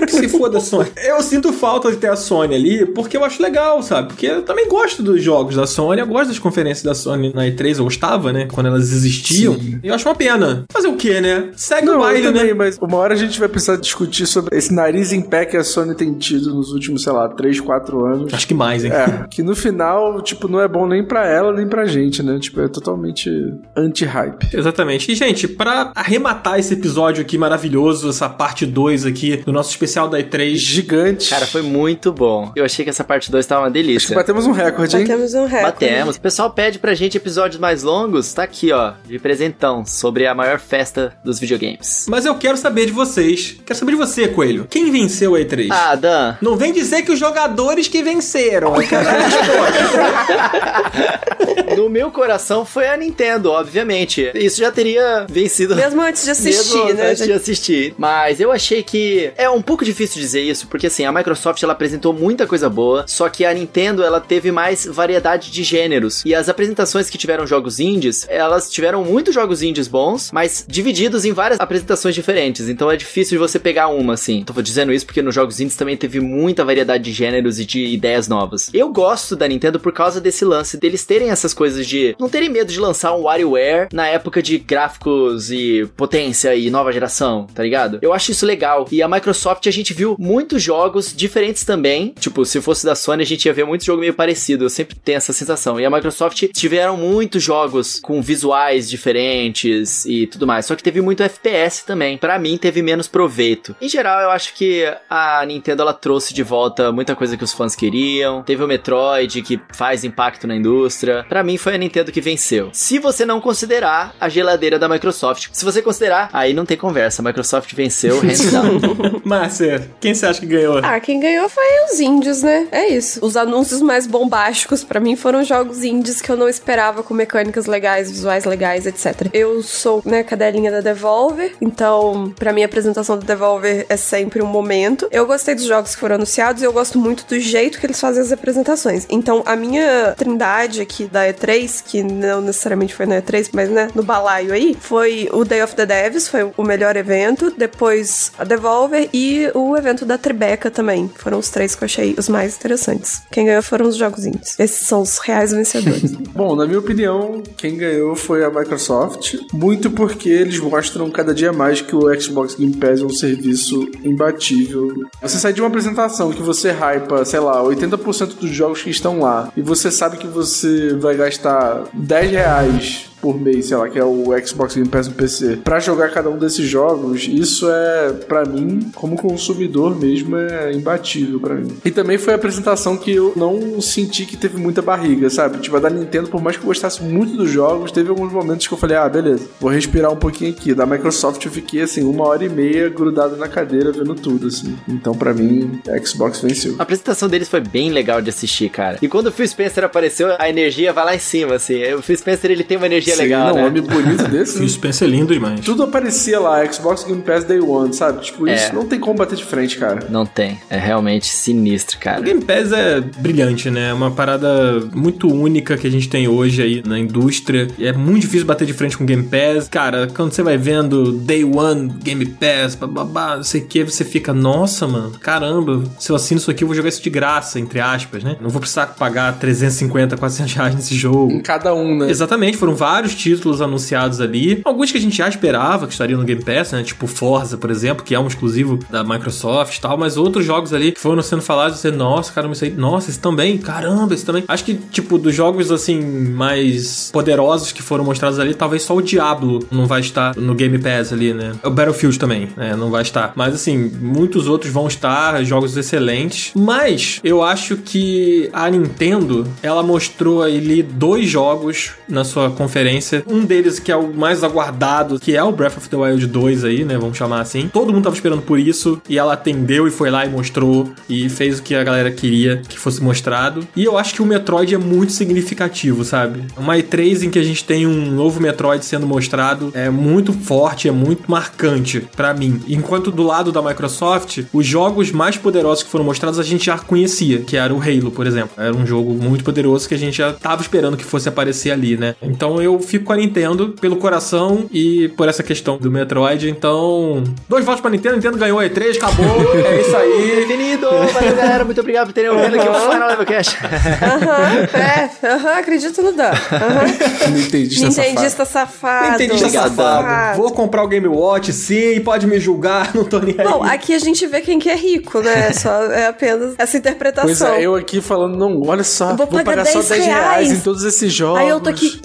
que se foda a Sony. Eu sinto falta de ter a Sony ali, porque eu acho legal, sabe? Porque eu também gosto dos jogos da Sony, eu gosto das conferências da Sony na E3, eu gostava, né? Quando elas existiam. E eu acho uma pena. Fazer o quê, né? Segue o Não, baile, eu também, né? mas uma hora a gente vai precisar discutir sobre esse nariz em pé que a Sony tem tido nos últimos, sei lá, 3, 4 anos. Acho que mais, hein? É, que no final, tipo, não é bom nem pra ela, nem pra gente, né? Tipo, é totalmente anti-hype. Exatamente. E, gente, pra arrematar esse episódio aqui maravilhoso, essa parte 2 aqui do nosso especial da E3. Gigante. Cara, foi muito bom. Eu achei que essa parte 2 tava uma Acho que delícia. batemos um recorde, hein? Batemos um recorde. Batemos. O pessoal pede pra gente episódios mais longos. Tá aqui, ó, de presentão sobre a maior festa dos videogames. Mas eu quero saber de vocês. Quero saber de você, Coelho. Quem venceu a E3? Ah, Dan. Não vem dizer que os jogadores que venceram. Eu quero. No meu coração foi a Nintendo, obviamente. Isso já teria vencido. Mesmo antes de assistir, Mesmo né? antes de assistir. Mas eu achei que é um pouco difícil dizer isso, porque assim, a Microsoft ela apresentou muita coisa boa, só que a Nintendo ela teve mais variedade de gêneros. E as apresentações que tiveram jogos indies, elas tiveram muitos jogos indies bons, mas divididos em várias apresentações diferentes. Então é difícil de você pegar uma, assim. Tô dizendo isso porque nos jogos indies também teve muita variedade de gêneros e de ideias novas. Eu gosto da Nintendo por causa desse lance deles terem essas coisas de não terem medo de lançar um WarioWare na época de gráficos e potência e nova geração, tá ligado? Eu acho isso legal. E a Microsoft a gente viu muitos jogos diferentes também. Tipo, se fosse da Sony a gente ia ver muito jogo meio parecido. Eu sempre tenho essa sensação. E a Microsoft tiveram muitos jogos com visuais diferentes e tudo mais. Só que teve muito FPS também. Pra mim teve menos proveito. Em geral, eu acho que a Nintendo ela trouxe de volta muita coisa que os fãs queriam. Teve o Metroid que faz impacto na indústria. Pra mim foi a Nintendo que venceu. Se você não considerar a geladeira da Microsoft. Se você considerar, aí não tem conversa. A Microsoft venceu, hands down. Márcia, quem você acha que ganhou? Ah, quem ganhou foi os indies, né? É isso. Os anúncios mais bombásticos pra mim foram jogos indies que eu não esperava com mecânicas legais, visuais legais, etc. Eu sou, né, cadelinha da Devolver, então pra mim a apresentação da Devolver é sempre um momento. Eu gostei dos jogos que foram anunciados e eu gosto muito do jeito que eles fazem as apresentações. Então a minha trindade aqui da E3, que não necessariamente foi na E3, mas né, no balaio aí, foi o Day of the Devs, foi o melhor evento, depois a Devolver e o evento da Tribeca também. Foram os três que eu achei os mais interessantes. Quem ganhou foram os jogos indies. Esses são os reais vencedores. Bom, na minha opinião, quem ganhou foi a Microsoft, muito porque eles mostram cada dia mais que o Xbox Game Pass é um serviço imbatível. Você sai de uma apresentação que você hypa, sei lá, 80% dos jogos que estão lá, e você sabe que você vai gastar 10 reais por mês, sei lá, que é o Xbox Game Pass no PC, pra jogar cada um desses jogos, isso é, pra mim, como consumidor mesmo, é imbatível pra mim. E também foi a apresentação que eu não senti que teve muita barriga, sabe? Tipo, a da Nintendo, por mais que eu gostasse muito dos jogos, teve alguns momentos que eu falei, ah, beleza, vou respirar um pouquinho aqui. Da Microsoft eu fiquei, assim, uma hora e meia grudado na cadeira vendo tudo, assim. Então, pra mim, Xbox venceu. A apresentação deles foi bem legal de assistir, cara. E quando o Phil Spencer apareceu, a energia vai lá em cima, assim. O Phil Spencer, ele tem uma energia Sim, legal, não, né? um homem bonito desse. Phil Spencer é lindo demais. Tudo aparecia lá, Xbox Game Pass Day One, sabe? Tipo, isso É. não tem como bater de frente, cara. Não tem. É realmente sinistro, O cara. Game Pass é brilhante, né? É uma parada muito única que a gente tem hoje aí na indústria. E é muito difícil bater de frente com o Game Pass. Cara, quando você vai vendo Day One Game Pass, bababá, não sei o que, você fica, nossa, mano, caramba, se eu assino isso aqui, eu vou jogar isso de graça, entre aspas, né? Não vou precisar pagar 350, 400 reais nesse jogo. Em cada um, né? Exatamente, foram vários títulos anunciados ali. Alguns que a gente já esperava que estariam no Game Pass, né? Tipo Forza, por exemplo, que é um exclusivo da Microsoft e tal, mas outros jogos ali que foram sendo falados, você, nossa, caramba, isso aí, nossa, esse também, caramba, esse também. Acho que, tipo, dos jogos assim, mais poderosos que foram mostrados ali, talvez só o Diablo não vai estar no Game Pass ali, né? O Battlefield também, né? Não vai estar. Mas assim, muitos outros vão estar, jogos excelentes. Mas eu acho que a Nintendo, ela mostrou ali dois jogos na sua conferência sequência. Um deles que é o mais aguardado, que é o Breath of the Wild 2 aí, né? Vamos chamar assim. Todo mundo tava esperando por isso e ela atendeu e foi lá e mostrou e fez o que a galera queria que fosse mostrado. E eu acho que o Metroid é muito significativo, sabe? Uma E3 em que a gente tem um novo Metroid sendo mostrado é muito forte, é muito marcante para mim. Enquanto do lado da Microsoft, os jogos mais poderosos que foram mostrados a gente já conhecia, que era o Halo, por exemplo. Era um jogo muito poderoso que a gente já tava esperando que fosse aparecer ali, né? Então eu fico com a Nintendo pelo coração e por essa questão do Metroid. Então, dois votos pra Nintendo, Nintendo ganhou a E3, acabou. é isso aí. Definido! Valeu, galera. Muito obrigado por terem ouvido aqui o Final Levelcast. Aham, é, aham, acredito no Dan. Aham. Nintendista safado. Nintendista safado. Nintendista Obrigado. safado. Vou comprar o Game Watch, sim, pode me julgar, não tô nem aí. Bom, aqui a gente vê quem que é rico, né? Só é apenas essa interpretação. Pois é, eu aqui falando, não, olha só, Eu vou, vou pagar pagar só 10 10 reais reais em todos esses jogos. Aí eu tô aqui,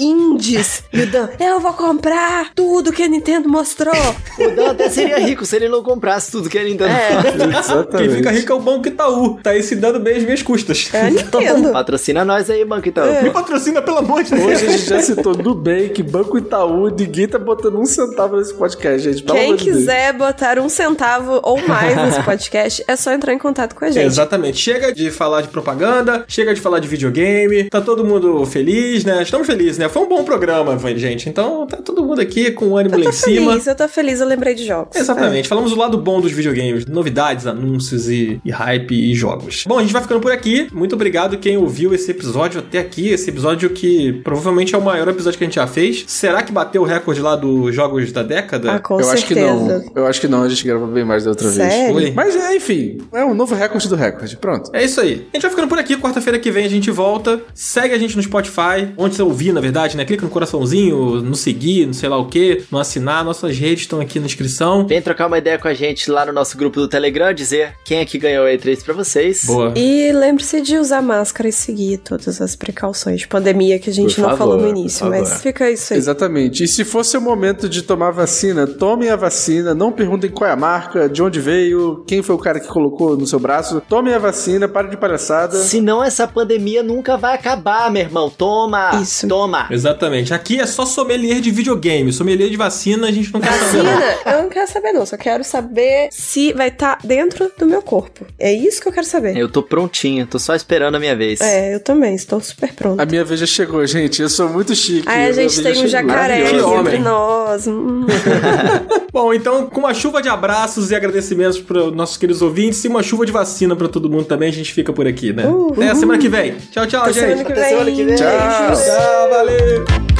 E o Dan, eu vou comprar tudo que a Nintendo mostrou. O Dan até seria rico se ele não comprasse tudo que a Nintendo É, Exatamente. Quem fica rico é o Banco Itaú. Tá aí se dando bem as minhas custas. é a Nintendo. Patrocina nós aí, banco, então. Me patrocina, pelo amor de Deus. Hoje a gente já citou Nubank, Banco Itaú, ninguém tá botando um centavo nesse podcast, gente. Pelo Quem amor de Deus. quiser botar um centavo ou mais nesse podcast, é só entrar em contato com a gente. Exatamente. Chega de falar de propaganda, chega de falar de videogame, tá todo mundo feliz, né? Estamos felizes, né? Foi um bom programa, gente. Então tá todo mundo aqui com o ânimo Eu lá tô em cima. feliz, eu tô feliz, eu lembrei de jogos. Exatamente. Falamos do lado bom dos videogames, novidades, anúncios e, e hype e jogos. Bom, a gente vai ficando por aqui. Muito obrigado quem ouviu esse episódio até aqui. Esse episódio que provavelmente é o maior episódio que a gente já fez. Será que bateu o recorde lá dos jogos da década? Ah, com eu certeza. acho que não. Eu acho que não, a gente gravou bem mais da outra Sério? vez. Foi. Mas é, enfim, é um novo recorde do recorde. Pronto. É isso aí. A gente vai ficando por aqui. Quarta-feira que vem a gente volta. Segue a gente no Spotify, onde você ouvir, na verdade, né? Clica no coraçãozinho, no seguir, no sei lá o que, no assinar. Nossas redes estão aqui na descrição. Vem trocar uma ideia com a gente lá no nosso grupo do Telegram, dizer quem é que ganhou a E3 pra vocês. Boa. E lembre-se de usar máscara e seguir todas as precauções de pandemia que a gente Por não favor, falou no início, mas fica isso aí. Exatamente. E se for seu momento de tomar vacina, tomem a vacina. Não perguntem qual é a marca, de onde veio, quem foi o cara que colocou no seu braço. Tomem a vacina, pare de palhaçada. Senão essa pandemia nunca vai acabar, meu irmão. Toma! Isso. Toma! Exatamente. Aqui é só sommelier de videogame. Sommelier de vacina a gente não quer saber. Vacina, eu não quero saber não, só quero saber se vai estar dentro do meu corpo. É isso que eu quero saber. Eu tô prontinho, tô só esperando a minha vez. É, eu também, estou super pronta. A minha vez já chegou, gente. Eu sou muito chique. Aí a gente tem um jacaré aqui entre nós. Hum. Bom, então, com uma chuva de abraços e agradecimentos para os nossos queridos ouvintes e uma chuva de vacina para todo mundo também, a gente fica por aqui, né? Uh, Até a semana que vem. Tchau, tchau, Até gente. semana que Até semana que vem. Tchau. Tchau, valeu.